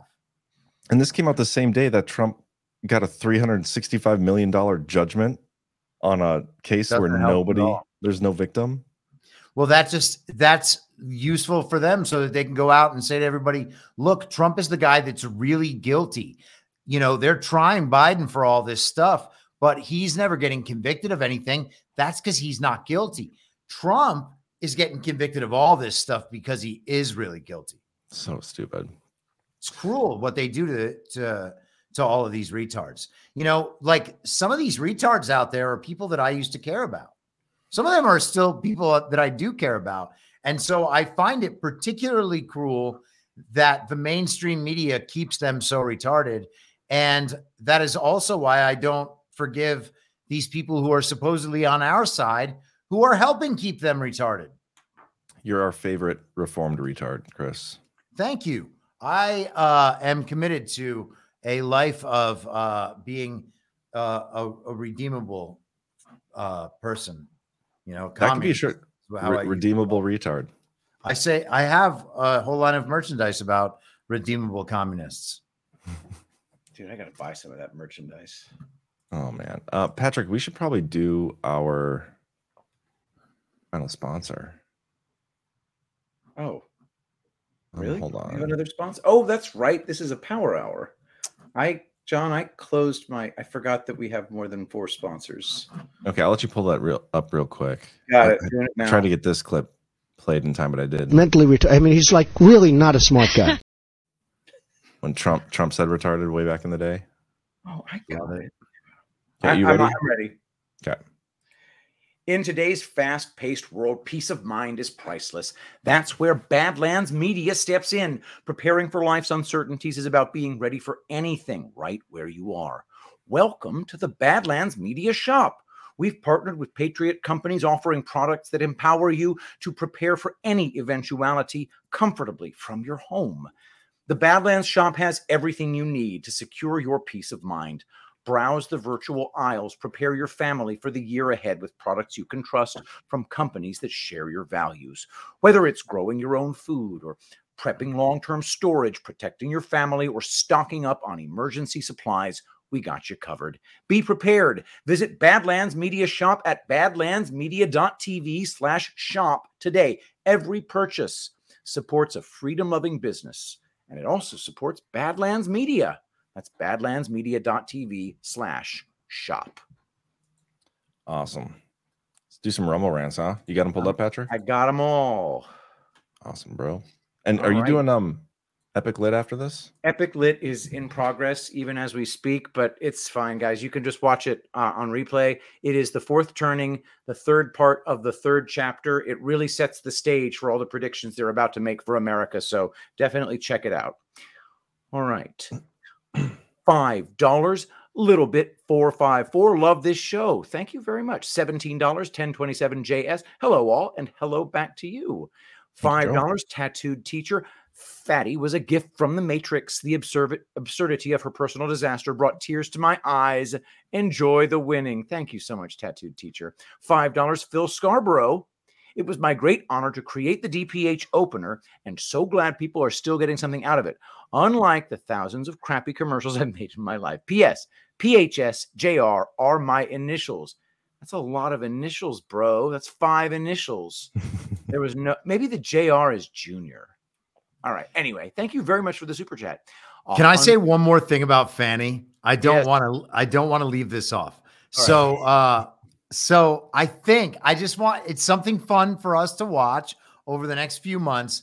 And this came out the same day that Trump got a $365 million judgment on a case where Doesn't at nobody, there's no victim. Well, that's just that's useful for them so that they can go out and say to everybody, look, Trump is the guy that's really guilty. You know, they're trying Biden for all this stuff, but he's never getting convicted of anything. That's because he's not guilty. Trump is getting convicted of all this stuff because he is really guilty. So stupid. It's cruel what they do to to to all of these retards. You know, like some of these retards out there are people that I used to care about. Some of them are still people that I do care about. And so I find it particularly cruel that the mainstream media keeps them so retarded. And that is also why I don't forgive these people who are supposedly on our side who are helping keep them retarded. You're our favorite reformed retard, Chris. Thank you. I uh, am committed to a life of uh, being uh, a, a redeemable uh, person. You know, That could be a shirt. how Re- I redeemable retard. I say I have a whole line of merchandise about redeemable communists. Dude, I gotta buy some of that merchandise. Oh man, uh, Patrick, we should probably do our final sponsor. Oh, Um, really? hold We have on. another sponsor. Oh, that's right. This is a power hour. I, John, I closed my. I forgot that we have more than four sponsors. Okay, I'll let you pull that real up real quick. Got I- it. I Doing it tried to get this clip played in time, but I did. Mentally retarded. I mean, he's like really not a smart guy. [LAUGHS] When Trump Trump said retarded way back in the day. Oh, I got it. Okay, I- you I'm- ready? I'm ready. Okay. In today's fast paced world, peace of mind is priceless. That's where Badlands Media steps in. Preparing for life's uncertainties is about being ready for anything right where you are. Welcome to the Badlands Media Shop. We've partnered with Patriot companies offering products that empower you to prepare for any eventuality comfortably from your home. The Badlands Shop has everything you need to secure your peace of mind. Browse the virtual aisles, prepare your family for the year ahead with products you can trust from companies that share your values. Whether it's growing your own food or prepping long term storage, protecting your family, or stocking up on emergency supplies, we got you covered. Be prepared. Visit Badlands Media Shop at badlandsmedia.tv slash shop today. Every purchase supports a freedom loving business, and it also supports Badlands Media. That's badlandsmedia.tv slash shop. Awesome. Let's do some Rumble rants, huh? You got them pulled up, Patrick? I got them all. Awesome, bro. And All are you right. doing um Epic Lit after this? Epic Lit is in progress even as we speak, but it's fine, guys. You can just watch it uh, on replay. It is the fourth turning, the third part of the third chapter. It really sets the stage for all the predictions they're about to make for America. So definitely check it out. All right. Five dollars, little bit four five four. Love this show. Thank you very much. Seventeen dollars, ten twenty seven JS. Hello all, and hello back to you. Five dollars, tattooed teacher. Fatty was a gift from the Matrix. The absurd absurdity of her personal disaster brought tears to my eyes. Enjoy the winning. Thank you so much, tattooed teacher. Five dollars, Phil Scarborough. It was my great honor to create the DPH opener, and so glad people are still getting something out of it. Unlike the thousands of crappy commercials [LAUGHS] I've made in my life. P.S. PHS JR are my initials. That's a lot of initials, bro. That's five initials. [LAUGHS] there was no, maybe the JR is junior. All right. Anyway, thank you very much for the super chat. Can I say one more thing about Fani? I don't Yes. want to. I don't want to leave this off. All right. so, uh, so I think I just want it's something fun for us to watch over the next few months.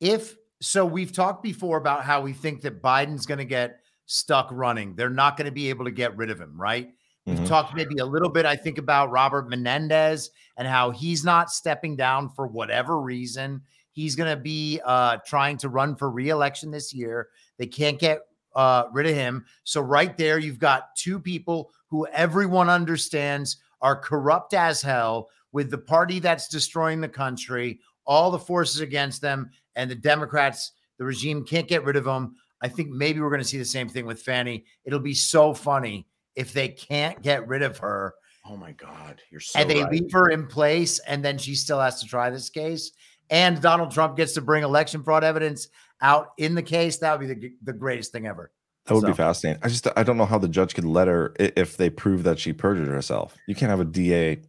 If so, we've talked before about how we think that Biden's going to get stuck running. They're not going to be able to get rid of him, right? We've Mhm. talked maybe a little bit, I think, about Robert Menendez and how he's not stepping down for whatever reason. He's going to be uh, trying to run for reelection this year. They can't get uh, rid of him. So, right there, you've got two people who everyone understands are corrupt as hell with the party that's destroying the country, all the forces against them, and the Democrats, the regime can't get rid of them. I think maybe we're going to see the same thing with Fani. It'll be so funny if they can't get rid of her Oh my God. You're so and they right. leave her in place and then she still has to try this case and donald trump gets to bring election fraud evidence out in the case that would be the, the greatest thing ever That would be fascinating. I just I don't know how the judge could let her if they prove that she perjured herself. You can't have a DA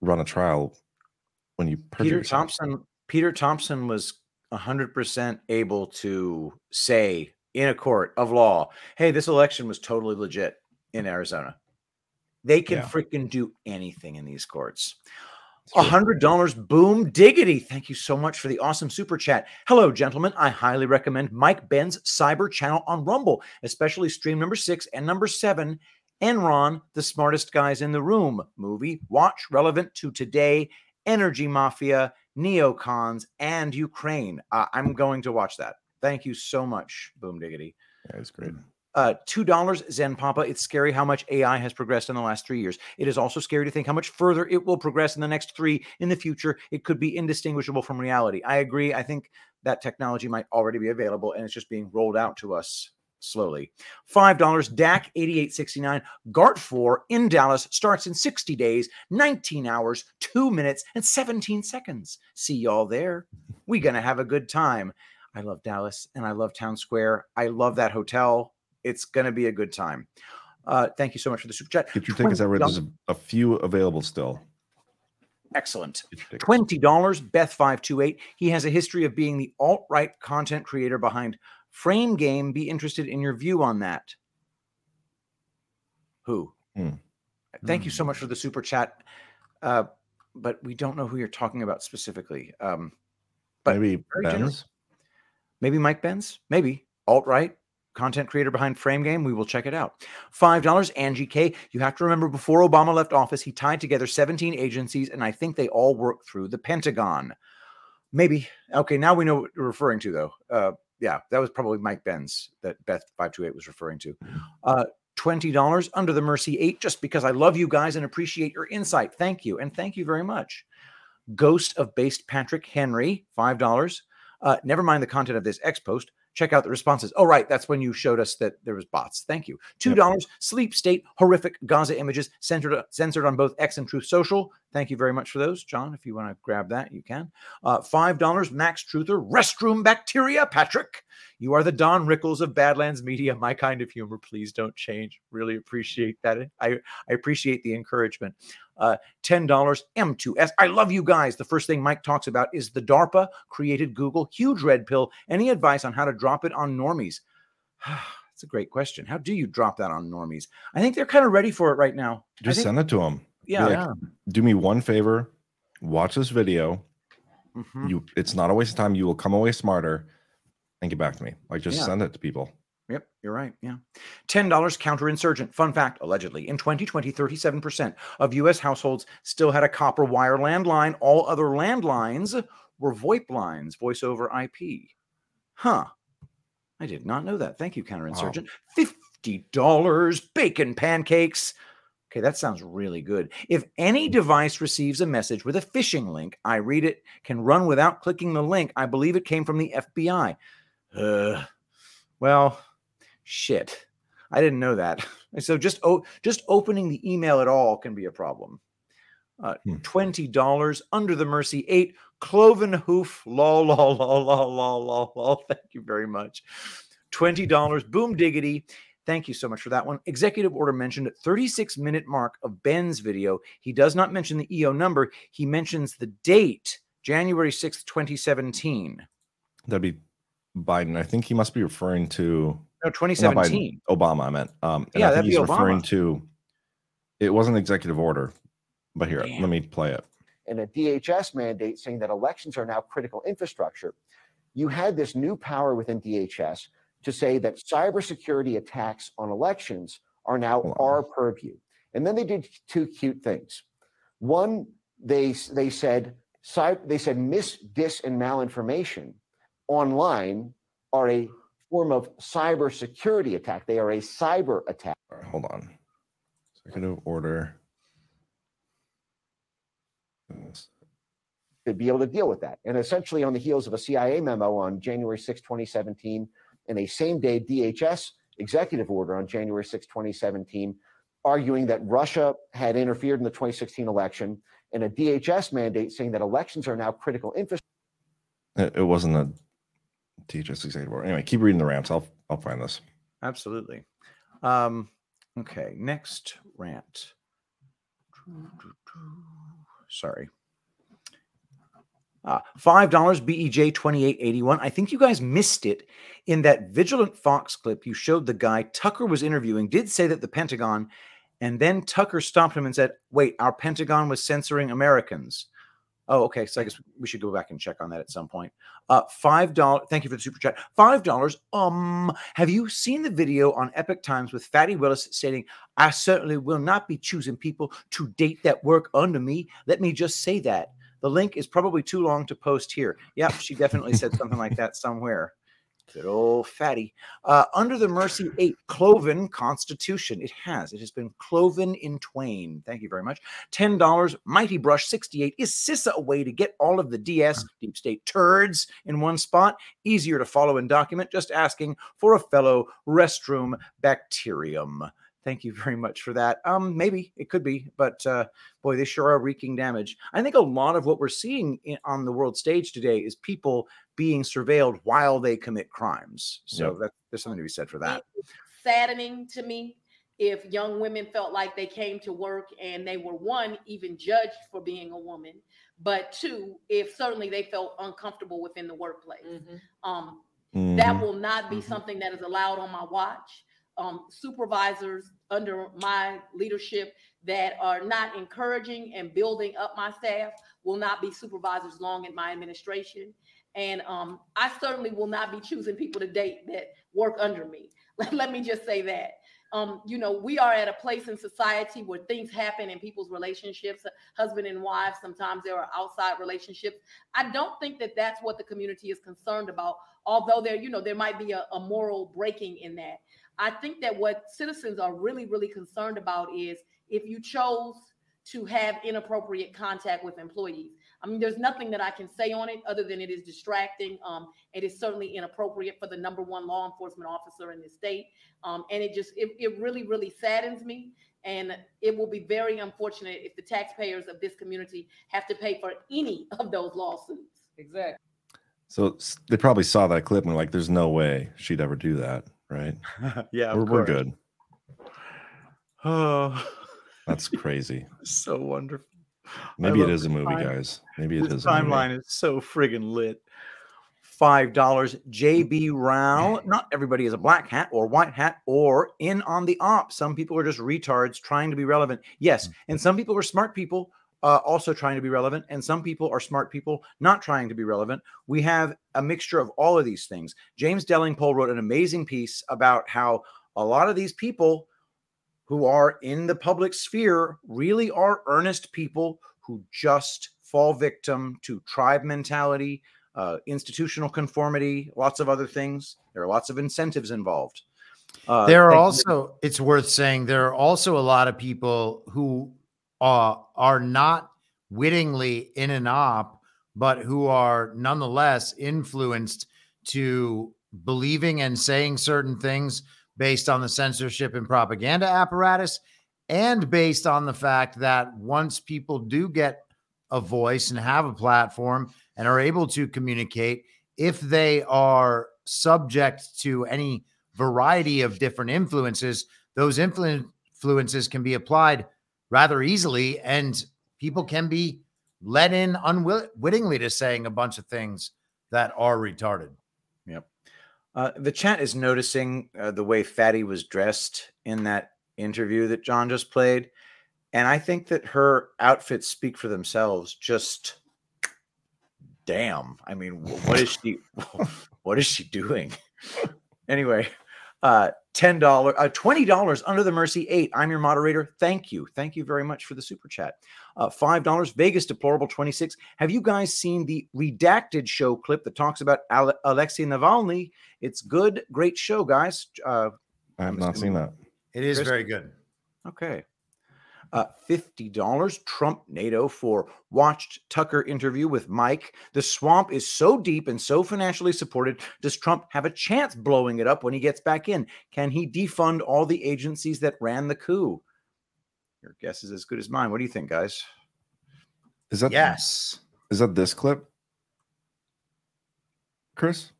run a trial when you perjure Peter yourself. Thompson. Peter Thompson was hundred percent able to say in a court of law, "Hey, this election was totally legit in Arizona." They can Yeah. freaking do anything in these courts. A hundred dollars, boom diggity. Thank you so much for the awesome super chat. Hello, gentlemen. I highly recommend Mike Benz Cyber channel on Rumble, especially stream number six and number seven. Enron, the smartest guys in the room movie, watch relevant to today, energy mafia, neocons, and Ukraine. Uh, I'm going to watch that. Thank you so much, boom diggity. Yeah, it's great. Uh, two dollars, Zen Papa. It's scary how much AI has progressed in the last three years. It is also scary to think how much further it will progress in the next three. In the future, it could be indistinguishable from reality. I agree. I think that technology might already be available, and it's just being rolled out to us slowly. Five dollars, DAC eighty-eight sixty-nine. Gart four in Dallas starts in sixty days, nineteen hours, two minutes, and seventeen seconds. See y'all there. We gonna have a good time. I love Dallas and I love Town Square. I love that hotel. It's going to be a good time. Uh, thank you so much for the super chat. Get your tickets out. There's a, a few available still. Excellent. Get your tickets. Twenty dollars, Beth five two eight. He has a history of being the alt right content creator behind Frame Game. Be interested in your view on that. Who? Hmm. Thank you so much for the super chat. Uh, but we don't know who you're talking about specifically. Um, but Maybe very generous. Benz. Maybe Mike Benz. Maybe alt right content creator behind Frame Game. We will check it out. Five dollars. Angie K. You have to remember before Obama left office, he tied together 17 agencies, and I think they all work through the Pentagon. Maybe. Okay, now we know what you're referring to, though. Uh, yeah, that was probably Mike Benz that Beth 528 was referring to. Uh, $20 under the Mercy 8, just because I love you guys and appreciate your insight. Thank you. And thank you very much. Ghost of Based Patrick Henry, $5. Uh, never mind the content of this X post. Check out the responses. Oh, right. That's when you showed us that there was bots. Thank you. $2. Sleep State, horrific Gaza images censored, censored on both X and Truth Social. Thank you very much for those. John, if you want to grab that, you can. Uh, $5. Max Truther, restroom bacteria. Patrick, you are the Don Rickles of Badlands Media. My kind of humor. Please don't change. Really appreciate that. I, I appreciate the encouragement. Uh, $10 M2S. I love you guys. The first thing Mike talks about is the DARPA created Google huge red pill. Any advice on how to drop it on normies? [SIGHS] That's a great question. How do you drop that on normies? I think they're kind of ready for it right now. Just think- send it to them. Yeah. like, Do me one favor. Watch this video. Mhm. You. It's not a waste of time. You will come away smarter, and get back to me. Like just Yeah. send it to people. Yep, you're right. Yeah. $10 counterinsurgent. Fun fact allegedly, in 2020, 37% of US households still had a copper wire landline. All other landlines were VoIP lines, voice over IP. Huh. I did not know that. Thank you, counterinsurgent. $50 bacon pancakes. Okay, that sounds really good. If any device receives a message with a phishing link, I read it, can run without clicking the link. I believe it came from the FBI. Uh, well, shit. I didn't know that. [LAUGHS] So just oh, just opening the email at all can be a problem. Uh, Twenty dollars under the mercy eight cloven hoof lol lol lol lol lol lol lol. [LAUGHS] Thank you very much. Twenty dollars boom diggity. Thank you so much for that one. Executive order mentioned at 36 minute mark of Ben's video. He does not mention the EO number. He mentions the date, January 6th, 2017. That'd be Biden. I think he must be referring to No, 2017. Biden, Obama. I meant. Um, Yeah, I think that'd he's be referring Obama. to. It was an executive order, but here, let me play it. and a DHS mandate saying that elections are now critical infrastructure, you had this new power within DHS to say that cybersecurity attacks on elections are now our purview. And then they did two cute things. One, they they said cy- they said mis, dis, and malinformation online are a form of cybersecurity attack. They are a cyber attack. Hold on. Executive order. to be able to deal with that. And essentially, on the heels of a CIA memo on January 6, 2017, and a same day DHS executive order on January 6, 2017, arguing that Russia had interfered in the 2016 election, and a DHS mandate saying that elections are now critical infrastructure. It wasn't a DHS executive order. Anyway, keep reading the rants. I'll I'll find this. absolutely. Um, okay, next rant. Sorry. Uh, $5 BEJ 2881. I think you guys missed it in that Vigilant Fox clip. You showed the guy Tucker was interviewing, did say that the Pentagon, and then Tucker stopped him and said, Wait, our Pentagon was censoring Americans. Oh, okay. So I guess we should go back and check on that at some point. Uh, five dollars. Thank you for the super chat. Five dollars. Um, have you seen the video on Epoch Times with Fatty Willis stating, "I certainly will not be choosing people to date that work under me." Let me just say that the link is probably too long to post here. Yep, she definitely said something like that [LAUGHS] somewhere. Good old fatty. Uh, under the Mercy 8 Cloven Constitution. It has. It has been cloven in twain. Thank you very much. $10. Mighty Brush 68. Is CISA a way to get all of the DS, deep state turds in one spot? Easier to follow and document. Just asking for a fellow restroom bacterium. Thank you very much for that. Um, maybe it could be, but uh, boy, they sure are wreaking damage. I think a lot of what we're seeing in, on the world stage today is people being surveilled while they commit crimes. So Yep. that, there's something to be said for that. saddening to me if young women felt like they came to work and they were one even judged for being a woman but two if certainly they felt uncomfortable within the workplace um that Mhm. will not be something that is allowed on my watch um supervisors under my leadership that are not encouraging and building up my staff will not be supervisors long in my administration and um i certainly will not be choosing people to date that work under me [LAUGHS] let, me just say that um, you know, we are at a place in society where things happen in people's relationships, husband and wife. Sometimes there are outside relationships. I don't think that that's what the community is concerned about. Although there, you know, there might be a, a moral breaking in that. I think that what citizens are really, really concerned about is if you chose to have inappropriate contact with employees. I mean, there's nothing that I can say on it other than it is distracting. Um, it is certainly inappropriate for the number one law enforcement officer in the state. Um, and it just, it, it really, really saddens me. And it will be very unfortunate if the taxpayers of this community have to pay for any of those lawsuits. Exactly. So they probably saw that clip and were like, "There's no way she'd ever do that." Right? [LAUGHS] yeah, we're, we're good. Oh, [SIGHS] That's crazy. [LAUGHS] so wonderful. Maybe it is a movie, time- guys. Maybe it this is. a movie. timeline is so friggin' lit. Five dollars. JB Rao. Not everybody is a black hat or white hat or in on the op. Some people are just retards trying to be relevant. Yes, and some people are smart people uh, also trying to be relevant, and some people are smart people not trying to be relevant. We have a mixture of all of these things. James Delingpole wrote an amazing piece about how a lot of these people who are in the public sphere really are earnest people who just fall victim to tribe mentality, uh, institutional conformity, lots of other things. There are lots of incentives involved. Uh, there are also, it's worth saying, there are also a lot of people who uh, are not wittingly in an op, but who are nonetheless influenced to believing and saying certain things based on the censorship and propaganda apparatus and based on the fact that once people do get a voice and have a platform and are able to communicate, if they are subject to any variety of different influences, those influ- influences can be applied rather easily, and people can be led in unwittingly to saying a bunch of things that are retarded. Uh, the chat is noticing uh, the way Fatty was dressed in that interview that John just played. And I think that her outfits speak for themselves. Just damn. I mean, what is she [LAUGHS] what is she doing? [LAUGHS] anyway, uh $10 uh $20 under the mercy 8. I'm your moderator. Thank you. Thank you very much for the super chat. Uh $5 Vegas deplorable 26. Have you guys seen the redacted show clip that talks about Ale- Alexei Navalny? It's good, great show, guys. Uh I have not seen that. It is Chris? very good. Okay. Uh, $50 Trump NATO for watched Tucker interview with Mike. The swamp is so deep and so financially supported. Does Trump have a chance blowing it up when he gets back in? Can he defund all the agencies that ran the coup? Your guess is as good as mine. What do you think, guys? Is that yes? Is that this clip, Chris?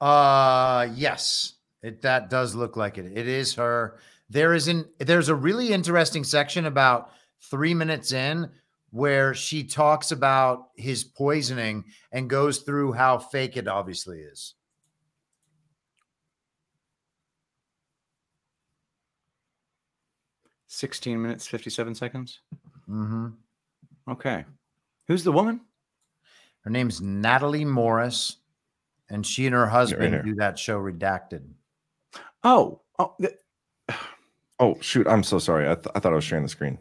Uh yes, It that does look like it. It is her. There isn't. There's a really interesting section about three minutes in where she talks about his poisoning and goes through how fake it obviously is. Sixteen minutes fifty-seven seconds. Mm-hmm. Okay, who's the woman? Her name's Natali Morris, and she and her husband here. do that show Redacted. Oh, oh, th- Oh shoot! I'm so sorry. I, th- I thought I was sharing the screen.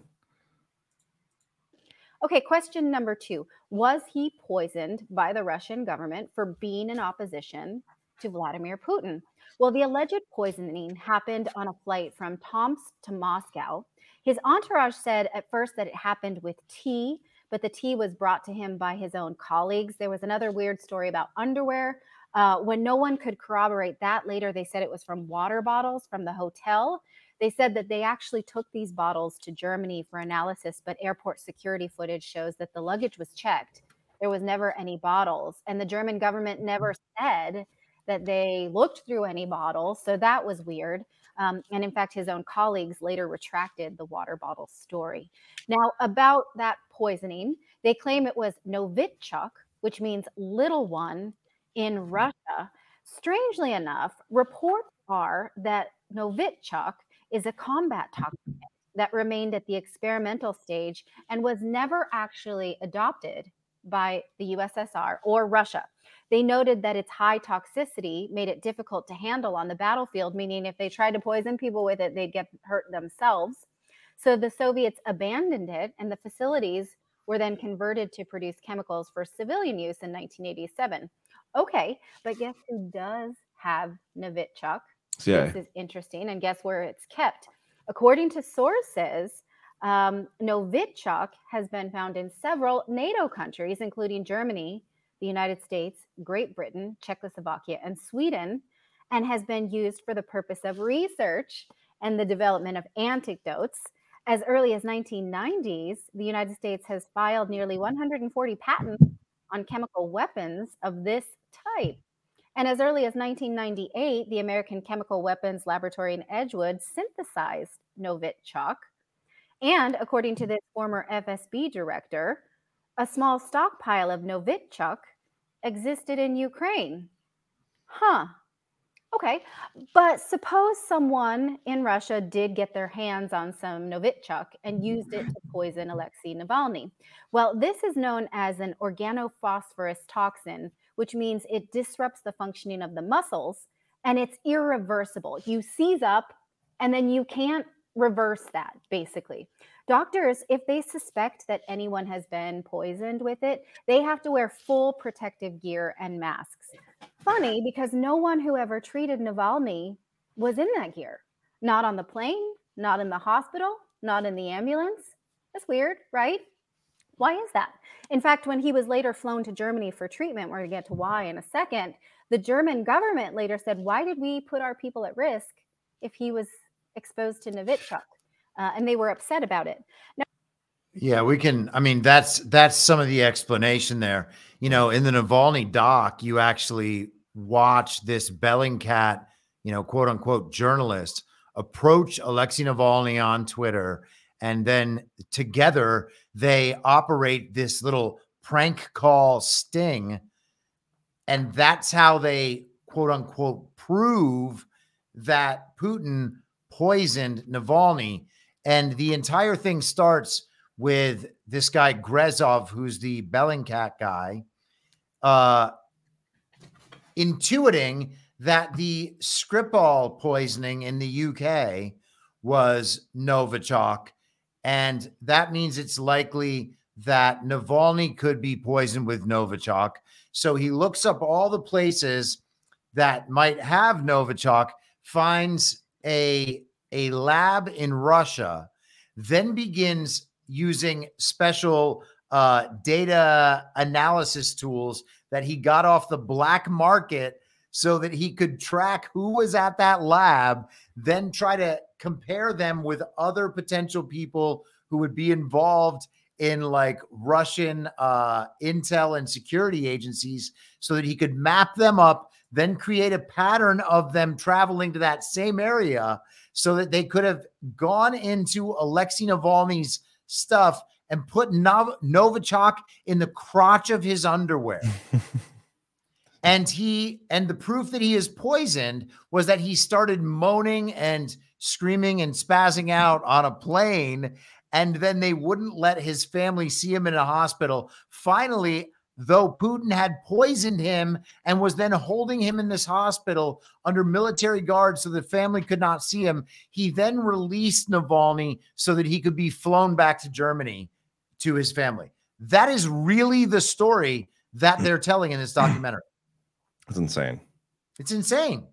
Okay, question number two. Was he poisoned by the Russian government for being in opposition to Vladimir Putin? Well, the alleged poisoning happened on a flight from Tomsk to Moscow. His entourage said at first that it happened with tea, but the tea was brought to him by his own colleagues. There was another weird story about underwear. Uh, when no one could corroborate that, later they said it was from water bottles from the hotel. They said that they actually took these bottles to Germany for analysis, but airport security footage shows that the luggage was checked. There was never any bottles, and the German government never said that they looked through any bottles. So that was weird. Um, and in fact, his own colleagues later retracted the water bottle story. Now, about that poisoning, they claim it was Novichok, which means little one in Russia. Strangely enough, reports are that Novichok is a combat mm-hmm. toxin that remained at the experimental stage and was never actually adopted by the USSR or Russia. They noted that its high toxicity made it difficult to handle on the battlefield, meaning if they tried to poison people with it, they'd get hurt themselves. So the Soviets abandoned it, and the facilities were then converted to produce chemicals for civilian use in 1987. Okay, but guess who does have Novichok? CIA. This is interesting, and guess where it's kept? According to sources, um, Novichok has been found in several NATO countries, including Germany, the United States, Great Britain, Czechoslovakia, and Sweden, and has been used for the purpose of research and the development of antidotes. As early as 1990s, the United States has filed nearly 140 patents on chemical weapons of this type. And as early as 1998, the American Chemical Weapons Laboratory in Edgewood synthesized Novichok. And according to mm. this former FSB director, a small stockpile of Novichok existed in Ukraine. Huh. Okay. But suppose someone in Russia did get their hands on some Novichok and used it to poison Alexei Navalny. Well, this is known as an organophosphorus toxin, which means it disrupts the functioning of the muscles and it's irreversible. You seize up and then you can't reverse that, basically. Doctors, if they suspect that anyone has been poisoned with it, they have to wear full protective gear and masks. Funny because no one who ever treated Navalny was in that gear. Not on the plane, not in the hospital, not in the ambulance. That's weird, right? Why is that? In fact, when he was later flown to Germany for treatment, we're going to get to why in a second, the German government later said, Why did we put our people at risk if he was exposed to Novichok? Uh, and they were upset about it. Now, Yeah, we can. I mean, that's that's some of the explanation there. You know, in the Navalny doc, you actually watch this Bellingcat, you know, quote unquote journalist approach Alexei Navalny on Twitter, and then together they operate this little prank call sting, and that's how they quote unquote prove that Putin poisoned Navalny. And the entire thing starts with this guy Grozev, who's the Bellingcat guy, uh, intuiting that the Skripal poisoning in the UK was Novichok, and that means it's likely that Navalny could be poisoned with Novichok. So he looks up all the places that might have Novichok, finds a a lab in Russia, then begins using special uh, data analysis tools that he got off the black market so that he could track who was at that lab, then try to compare them with other potential people who would be involved in like Russian uh, intel and security agencies so that he could map them up, then create a pattern of them traveling to that same area so that they could have gone into Alexei Navalny's stuff and put Nov- Novichok in the crotch of his underwear. [LAUGHS] and he and the proof that he is poisoned was that he started moaning and screaming and spazzing out on a plane and then they wouldn't let his family see him in a hospital. Finally though putin had poisoned him and was then holding him in this hospital under military guard so the family could not see him he then released navalny so that he could be flown back to germany to his family. That is really the story that they're telling in this documentary It's insane. it's insane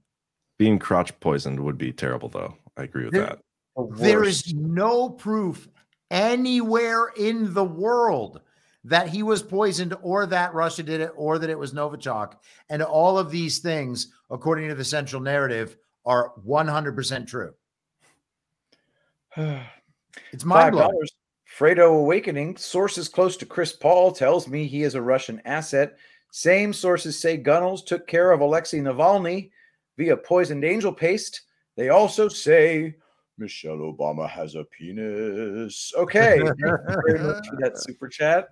Being crotch poisoned would be terrible, though. I agree with There- that. There is no proof anywhere in the world that he was poisoned or that Russia did it or that it was Novichok. And all of these things, according to the central narrative, are 100% true. [SIGHS] It's mind Five blowing. Fredo Awakening. Sources close to Chris Paul tells me he is a Russian asset. Same sources say Gunnels took care of Alexei Navalny via poisoned angel paste. They also say Michelle Obama has a penis. Okay. Thank you very much for that [LAUGHS] super chat.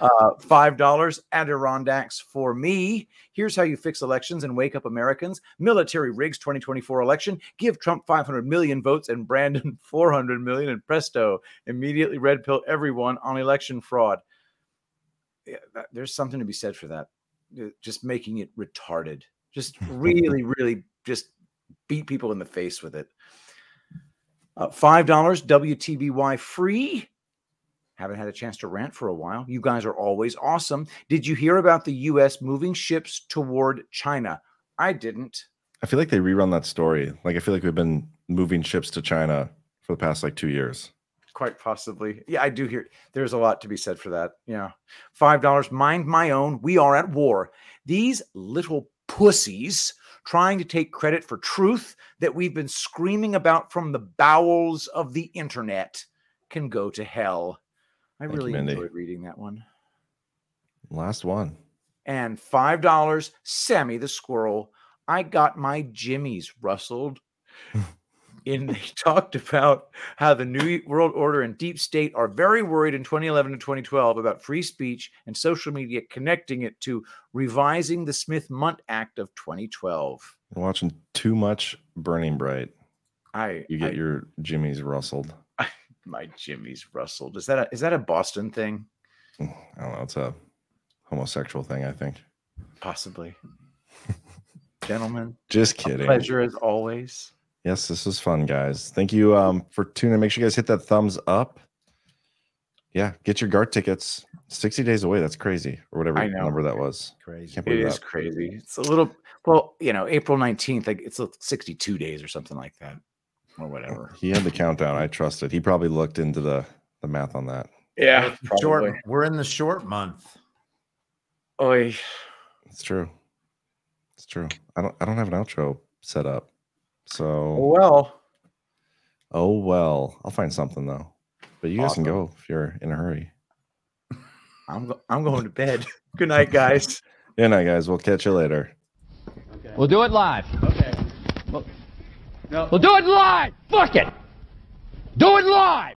Uh, Five dollars Adirondacks for me. Here's how you fix elections and wake up Americans. Military rigs 2024 election. Give Trump 500 million votes and Brandon [LAUGHS] 400 million, and presto, immediately red pill everyone on election fraud. Yeah, that- there's something to be said for that. Just making it retarded. Just [LAUGHS] really, really, just beat people in the face with it. Uh, Five dollars WTBY free. Haven't had a chance to rant for a while. You guys are always awesome. Did you hear about the U.S. moving ships toward China? I didn't. I feel like they rerun that story. Like I feel like we've been moving ships to China for the past like two years. Quite possibly. Yeah, I do hear there's a lot to be said for that. Yeah. Five dollars. Mind my own. We are at war. These little pussies trying to take credit for truth that we've been screaming about from the bowels of the internet can go to hell. I Thank really Mindy. enjoyed reading that one. Last one. and five dollars. Sammy the squirrel. I got my jimmies rustled. [LAUGHS] and they [LAUGHS] talked about how the New World Order and Deep State are very worried in 2011 and 2012 about free speech and social media, connecting it to revising the Smith Mundt Act of 2012. You're watching too much Burning Bright. I You get I- your jimmies rustled. [LAUGHS] my jimmies rustled. Is that a, is that a Boston thing? Mm, I don't know. It's a homosexual thing, I think. Possibly. [LAUGHS] Gentlemen, Just kidding. pleasure as always. Yes, this was fun, guys. Thank you um, for tuning in. Make sure you guys hit that thumbs up. Yeah, get your guard tickets. 60 days away. That's crazy. Or whatever I know. number that was. Crazy. Can't It believe is that. crazy. It's a little well, you know, April 19th, like it's like 62 days or something like that. Or whatever. He had the countdown. I trusted. He probably looked into the the math on that. Yeah. Short, we're in the short month. Oy. It's true. It's true. I don't I don't have an outro set up. So Oh, well. oh well. I'll find something though. But you guys can go if you're in a hurry. I'm go- I'm going to bed. [LAUGHS] Good night, guys. Good night, guys. We'll catch you later. Okay. We'll do it live. Okay. We'll, we'll do it live. Fuck it. Do it live.